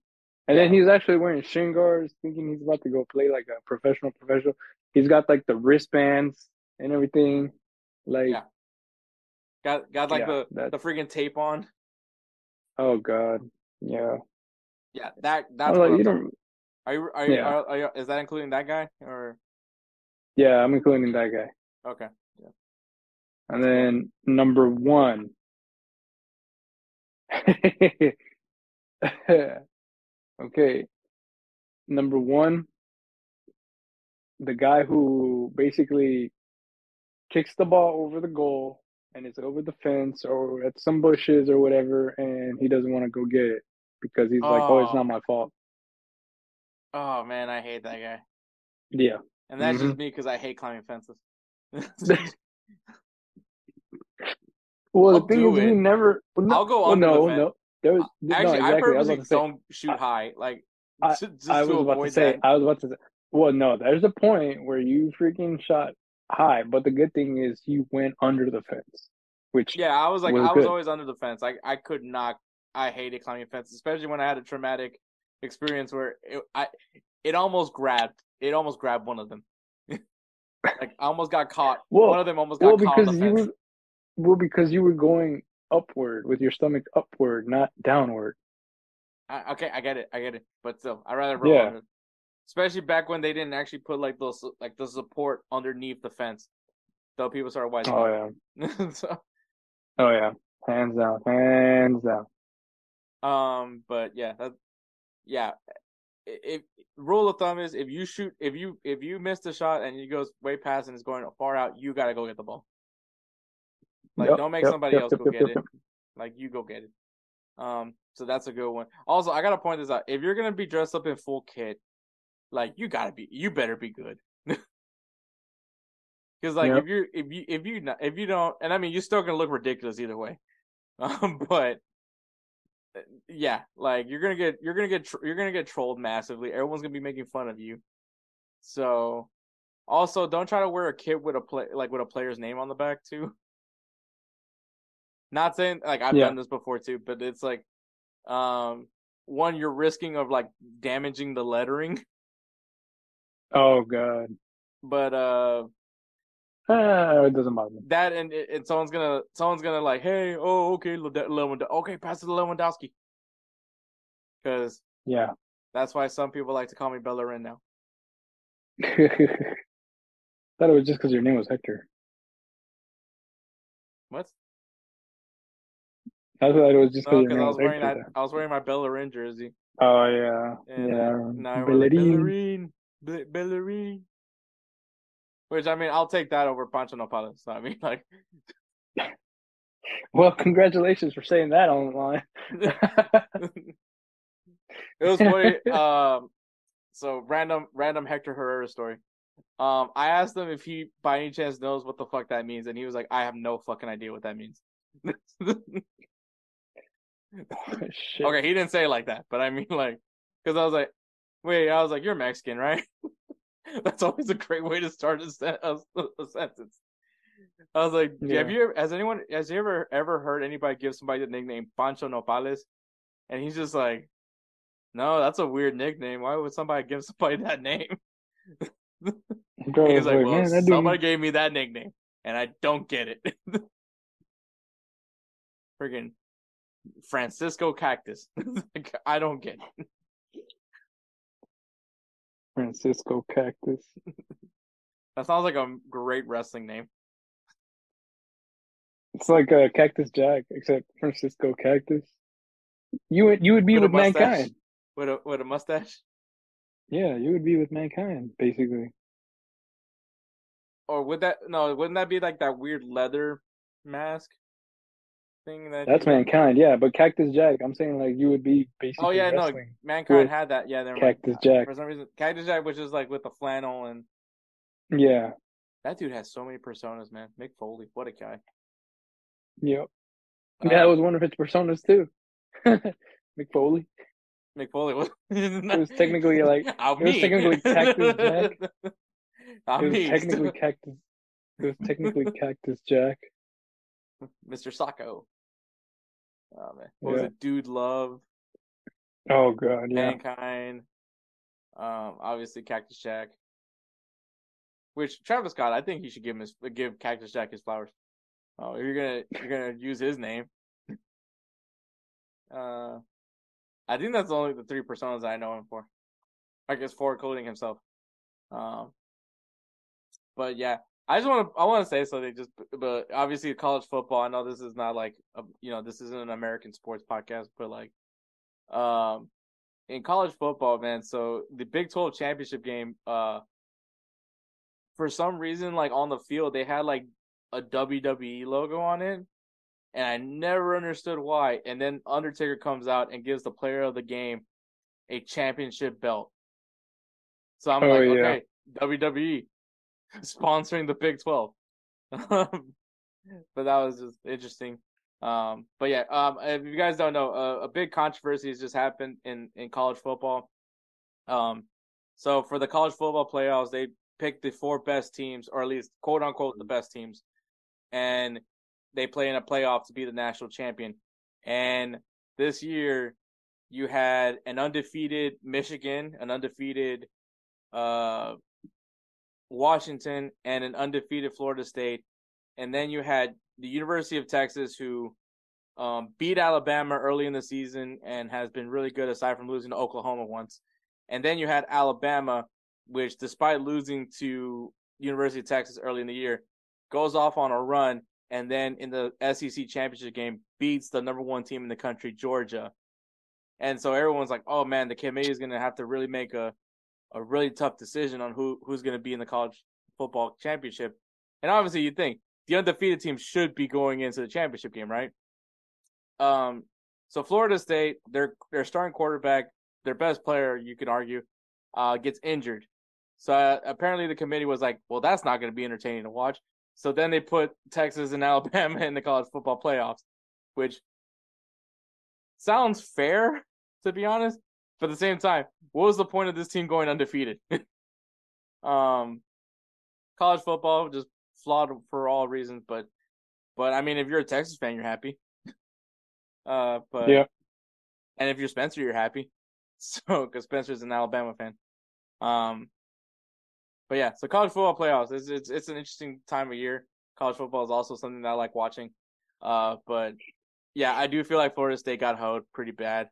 And then he's actually wearing shin guards, thinking he's about to go play like a professional professional. He's got like the wristbands and everything. Like Yeah. got got like Yeah, the the freaking tape on. oh god. Yeah. Yeah, that that's like, you don't Are you are you, Yeah. are, are you is that including that guy or yeah, I'm including that guy. okay? Yeah. And then number one. [laughs] okay. Number one, the guy who basically kicks the ball over the goal and it's over the fence or at some bushes or whatever, and he doesn't want to go get it because he's like, oh, it's Oh. not my fault. Oh man, I hate that guy. Yeah. And that's Mm-hmm. just me because I hate climbing fences. [laughs] [laughs] Well, I'll the thing is, we it. never. Well, no, I'll go well, under the no, fence. There was uh, no, Actually, exactly. I was purposely to say, don't shoot I- high, like I- ju- just I was about to say, that. I was about to say, well, no, there's a point where you freaking shot high, but the good thing is you went under the fence, which Yeah, I was like, was I was good. always under the fence. I I could not. I hated climbing fences, especially when I had a traumatic experience where it, I it almost grabbed. It almost grabbed one of them. [laughs] like I almost got caught. Well- one of them almost got well caught on because you were well because you were going upward with your stomach upward, not downward. I, okay, I get it, I get it, but still, I rather roll Yeah. under. Especially back when they didn't actually put like those like the support underneath the fence, though people started wising Oh yeah, [laughs] so, oh yeah, hands down, hands down. um, but yeah, that, yeah. If rule of thumb is if you shoot if you if you miss the shot and it goes way past and it's going far out, you gotta go get the ball. Like Yep, don't make yep, somebody yep, else go get it. Like you go get it. Um, so that's a good one. Also, I gotta point this out. If you're gonna be dressed up in full kit, like you gotta be, you better be good. [laughs] Because like if you if you if you not, if you don't, and I mean you're still gonna look ridiculous either way. [laughs] Um, but uh, yeah, like you're gonna get you're gonna get tr- you're gonna get trolled massively. Everyone's gonna be making fun of you. So, also don't try to wear a kit with a play like with a player's name on the back too. Not saying like I've Yeah. done this before too, but it's like, um, one you're risking of like damaging the lettering, [laughs] Oh god, but uh, ah, [sighs] it doesn't bother me. that and and someone's gonna someone's gonna like, hey, oh okay, Le- Lewandowski, okay, pass it to Lewandowski, because Yeah. That's why some people like to call me Bellerin now. [laughs] Thought it was just because your name was Hector. What? I thought it was just because your I was wearing that. I was wearing my Bellerin jersey. Oh yeah, And yeah. now I Bellerin. Bellerin. Bellerin. Which I mean, I'll take that over Pancho Nopales. So I mean, like, [laughs] Well, congratulations for saying that online. [laughs] it was funny. [laughs] Um, so random, random Hector Herrera story. Um, I asked him if he by any chance knows what the fuck that means, and he was like, "I have no fucking idea what that means." [laughs] Shit. okay, he didn't say it like that, but I mean, like, because I was like, "Wait," I was like, "You're Mexican, right?" [laughs] That's always a great way to start a, sen- a, a sentence. I was like, "Have you ever, has anyone has you ever ever heard anybody give somebody the nickname Pancho Nopales?" And he's just like, "No, that's a weird nickname. Why would somebody give somebody that name?" [laughs] Bro, He's like, like, "Well, man, that dude, somebody gave me that nickname, and I don't get it." Friggin' Francisco Cactus. [laughs] Like, I don't get it. Francisco Cactus. [laughs] That sounds like a great wrestling name. It's like a Cactus Jack, except Francisco Cactus. You would you would be With with, mankind. With a with a mustache, Yeah, you would be with mankind, basically. or would that no? Wouldn't that be like that weird leather mask thing? That That's mankind, yeah. But Cactus Jack, I'm saying like you would be basically Oh yeah, no, mankind had that. Yeah, they're Cactus Jack. For some reason, Cactus Jack, which is like with the flannel, and Yeah. that dude has so many personas, man. Mick Foley, what a guy. Yep. Uh, Yeah, that was one of its personas too. [laughs] Mick Foley. Mick Foley was. [laughs] It was technically like [laughs] I'm it was me. technically Cactus Jack. I'm it was me. technically Cactus. It was technically Cactus Jack. Mr. Socko. Oh man, what was it? Dude Love, Oh god, yeah. Mankind. Um, obviously Cactus Jack. Which Travis Scott, I think he should give him his give Cactus Jack his flowers. Oh, you're gonna you're gonna use his name. Uh, I think that's only the three personas I know him for. I guess for including himself. Um, but yeah, I just want to I want to say something. Just but obviously college football. I know this is not like a, you know this isn't an American sports podcast, but like, um, in college football, man. So the Big Twelve championship game, uh, for some reason, like on the field, they had like a WWE logo on it, and I never understood why. And then Undertaker comes out and gives the player of the game a championship belt. So I'm Oh, like, yeah. okay, WWE sponsoring the Big Twelve. Um, but that was just interesting. Um, but yeah, um, if you guys don't know, uh, a big controversy has just happened in in college football. Um, so for the college football playoffs, they picked the four best teams, or at least quote unquote the best teams, and they play in a playoff to be the national champion. And this year, you had an undefeated Michigan, an undefeated uh, Washington, and an undefeated Florida State, and then you had the University of Texas, who um, beat Alabama early in the season and has been really good aside from losing to Oklahoma once. And then you had Alabama, which despite losing to University of Texas early in the year, goes off on a run and then in the SEC championship game beats the number one team in the country, Georgia. And so everyone's like, "Oh man, the committee is going to have to really make a a really tough decision on who who's going to be in the college football championship." And obviously, you think the undefeated team should be going into the championship game, right? Um, so Florida State, their their starting quarterback, their best player, you could argue, uh, gets injured. So uh, apparently the committee was like, "Well, that's not going to be entertaining to watch." So then they put Texas and [laughs] Alabama in the college football playoffs, which sounds fair to be honest. But at the same time, what was the point of this team going undefeated? [laughs] um, college football just flawed for all reasons, but but I mean, if you're a Texas fan, you're happy. [laughs] Uh, but Yeah. and if you're Spencer, you're happy. [laughs] So because Spencer's an Alabama fan. Um, but yeah, so college football playoffs. It's it's it's an interesting time of year. College football is also something that I like watching. Uh, but yeah, I do feel like Florida State got hoed pretty bad.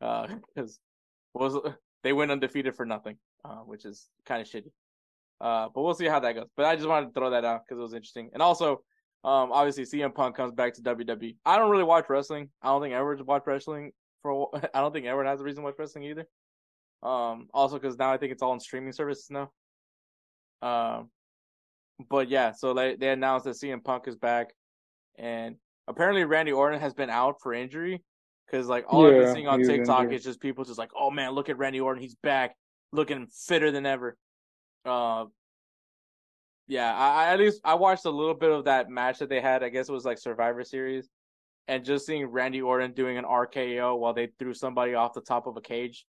Uh, because was [laughs] they went undefeated for nothing, uh, which is kind of shitty. Uh, but we'll see how that goes. But I just wanted to throw that out because it was interesting. And also, um, obviously CM Punk comes back to WWE. I don't really watch wrestling. I don't think Edward's watch wrestling for. [laughs] I don't think Edward has a reason to watch wrestling either. Um, also because now I think it's all on streaming services now. Um, but yeah, so they they announced that CM Punk is back, and apparently Randy Orton has been out for injury. Because like all yeah, I've been seeing on TikTok is just people just like, oh man, look at Randy Orton, he's back, looking fitter than ever. Uh, yeah, I, I, at least I watched a little bit of that match that they had. I guess it was like Survivor Series, and just seeing Randy Orton doing an RKO while they threw somebody off the top of a cage.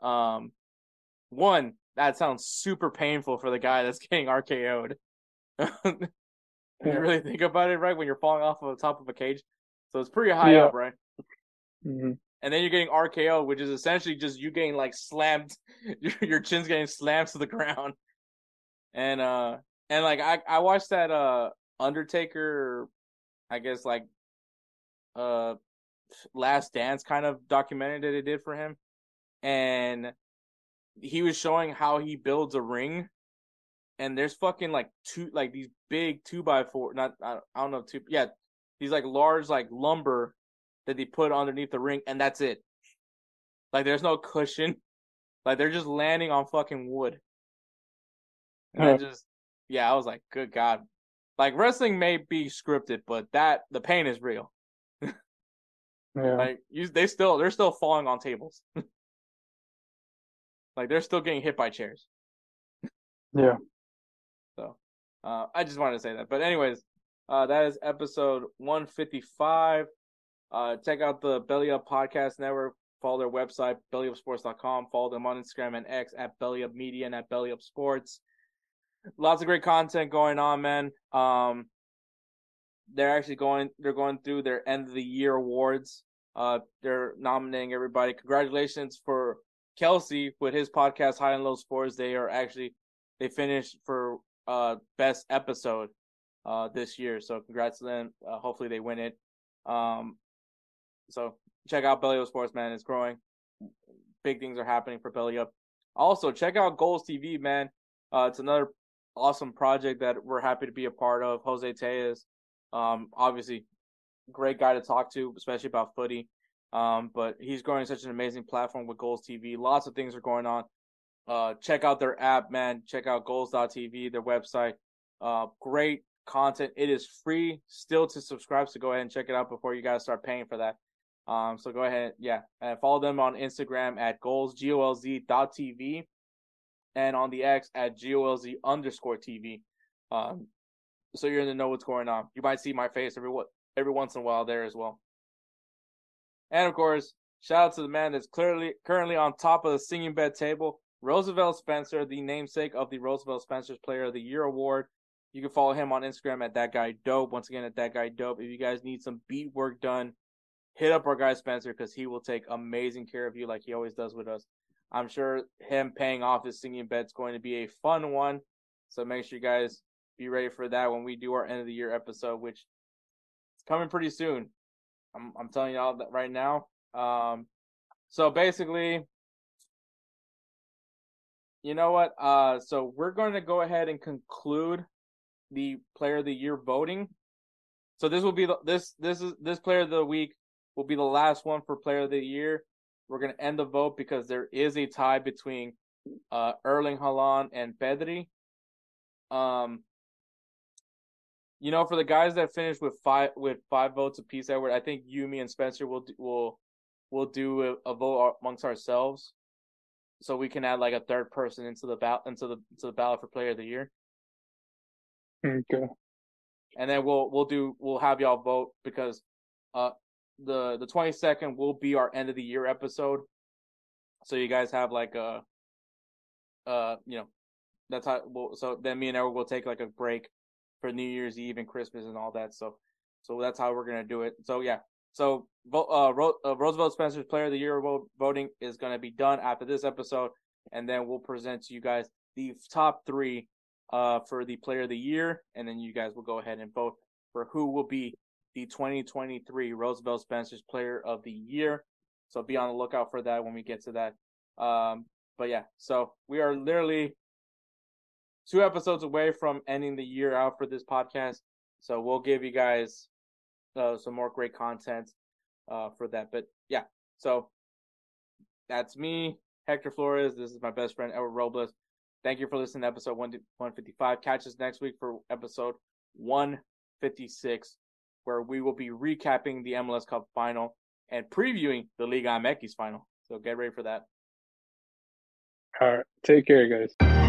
Um, one that sounds super painful for the guy that's [laughs] getting RKO'd. [laughs] you really think about it, right? When you're falling off of the top of a cage, so it's pretty high yeah. up, right? Mm-hmm. And then you're getting RKO, which is essentially just you getting like slammed, [laughs] your, your chin's getting slammed to the ground. And uh, and like I I watched that uh Undertaker, I guess like uh Last Dance kind of documentary that they did for him, and he was showing how he builds a ring and there's fucking like two like these big two by four not I, I don't know two yeah these like large like lumber that they put underneath the ring, and that's it. Like there's no cushion. Like they're just landing on fucking wood. And I just yeah, I was like, good God. Like wrestling may be scripted, but that the pain is real. [laughs] yeah. Like you they still they're still falling on tables. [laughs] like they're still getting hit by chairs. yeah. [laughs] So uh I just wanted to say that. But anyways, uh that is episode one fifty five. Uh, check out the Belly Up Podcast Network. Follow their website, bellyupsports.com. Follow them on Instagram and X at Belly Up Media and at Belly Up Sports. Lots of great content going on, man. Um, they're actually going. They're going through their end of the year awards. Uh, they're nominating everybody. Congratulations for Kelsey with his podcast High and Low Sports. They are actually they finished for uh best episode uh this year. So congrats to them. Uh, hopefully they win it. Um, so check out Belly Up Sports, man. It's growing. Big things are happening for Belly Up. Also, check out Golz TV, man. Uh, it's another awesome project that we're happy to be a part of. Jose Tellez, um, obviously, great guy to talk to, especially about footy. Um, but he's growing such an amazing platform with Golz TV. Lots of things are going on. Uh, check out their app, man. Check out golz.tv, their website. Uh, great content. It is free still to subscribe, so go ahead and check it out before you guys start paying for that. Um, so go ahead, yeah, and follow them on Instagram at golz g o l z dot tv, and on the X at golz underscore tv. Um, so you're gonna know what's going on. You might see my face every every once in a while there as well. And of course, shout out to the man that's clearly currently on top of the singing bed table, Roosevelt Spencer, the namesake of the Roosevelt Spencer's Player of the Year award. You can follow him on Instagram at that guy dope. Once again, at that guy dope. If you guys need some beat work done hit up our guy Spencer because he will take amazing care of you like he always does with us. I'm sure him paying off his singing bet's going to be a fun one. So make sure you guys be ready for that when we do our end of the year episode, which is coming pretty soon. I'm I'm telling you all that right now. Um, so basically, you know what? Uh, so we're going to go ahead and conclude the player of the year voting. So this will be the, this this is this player of the week will be the last one for player of the year. We're going to end the vote because there is a tie between uh, Erling Haaland and Pedri. Um, you know, for the guys that finished with five with five votes apiece, Edward, I think you, me, and Spencer will will will do a, a vote amongst ourselves, so we can add like a third person into the ballot into the into the ballot for player of the year. Okay. And then we'll we'll do we'll have y'all vote because uh the the 22nd will be our end of the year episode. So you guys have like a uh you know that's how we'll, so then me and Eric will take like a break for New Year's Eve and Christmas and all that. So so that's how we're gonna do it. So yeah. So uh, Ro- uh Roosevelt Spencer's Player of the Year voting is gonna be done after this episode, and then we'll present to you guys the top three uh for the Player of the Year, and then you guys will go ahead and vote for who will be the 2023 Roosevelt Spencer's Player of the Year. So be on the lookout for that when we get to that. Um, but yeah, so we are literally two episodes away from ending the year out for this podcast. So we'll give you guys uh, some more great content uh, for that. But yeah, so that's me, Hector Flores. This is my best friend, Edward Robles. Thank you for listening to episode 155. Catch us next week for episode 156, where we will be recapping the MLS Cup final and previewing the Liga MX final. So get ready for that. All right. Take care, guys.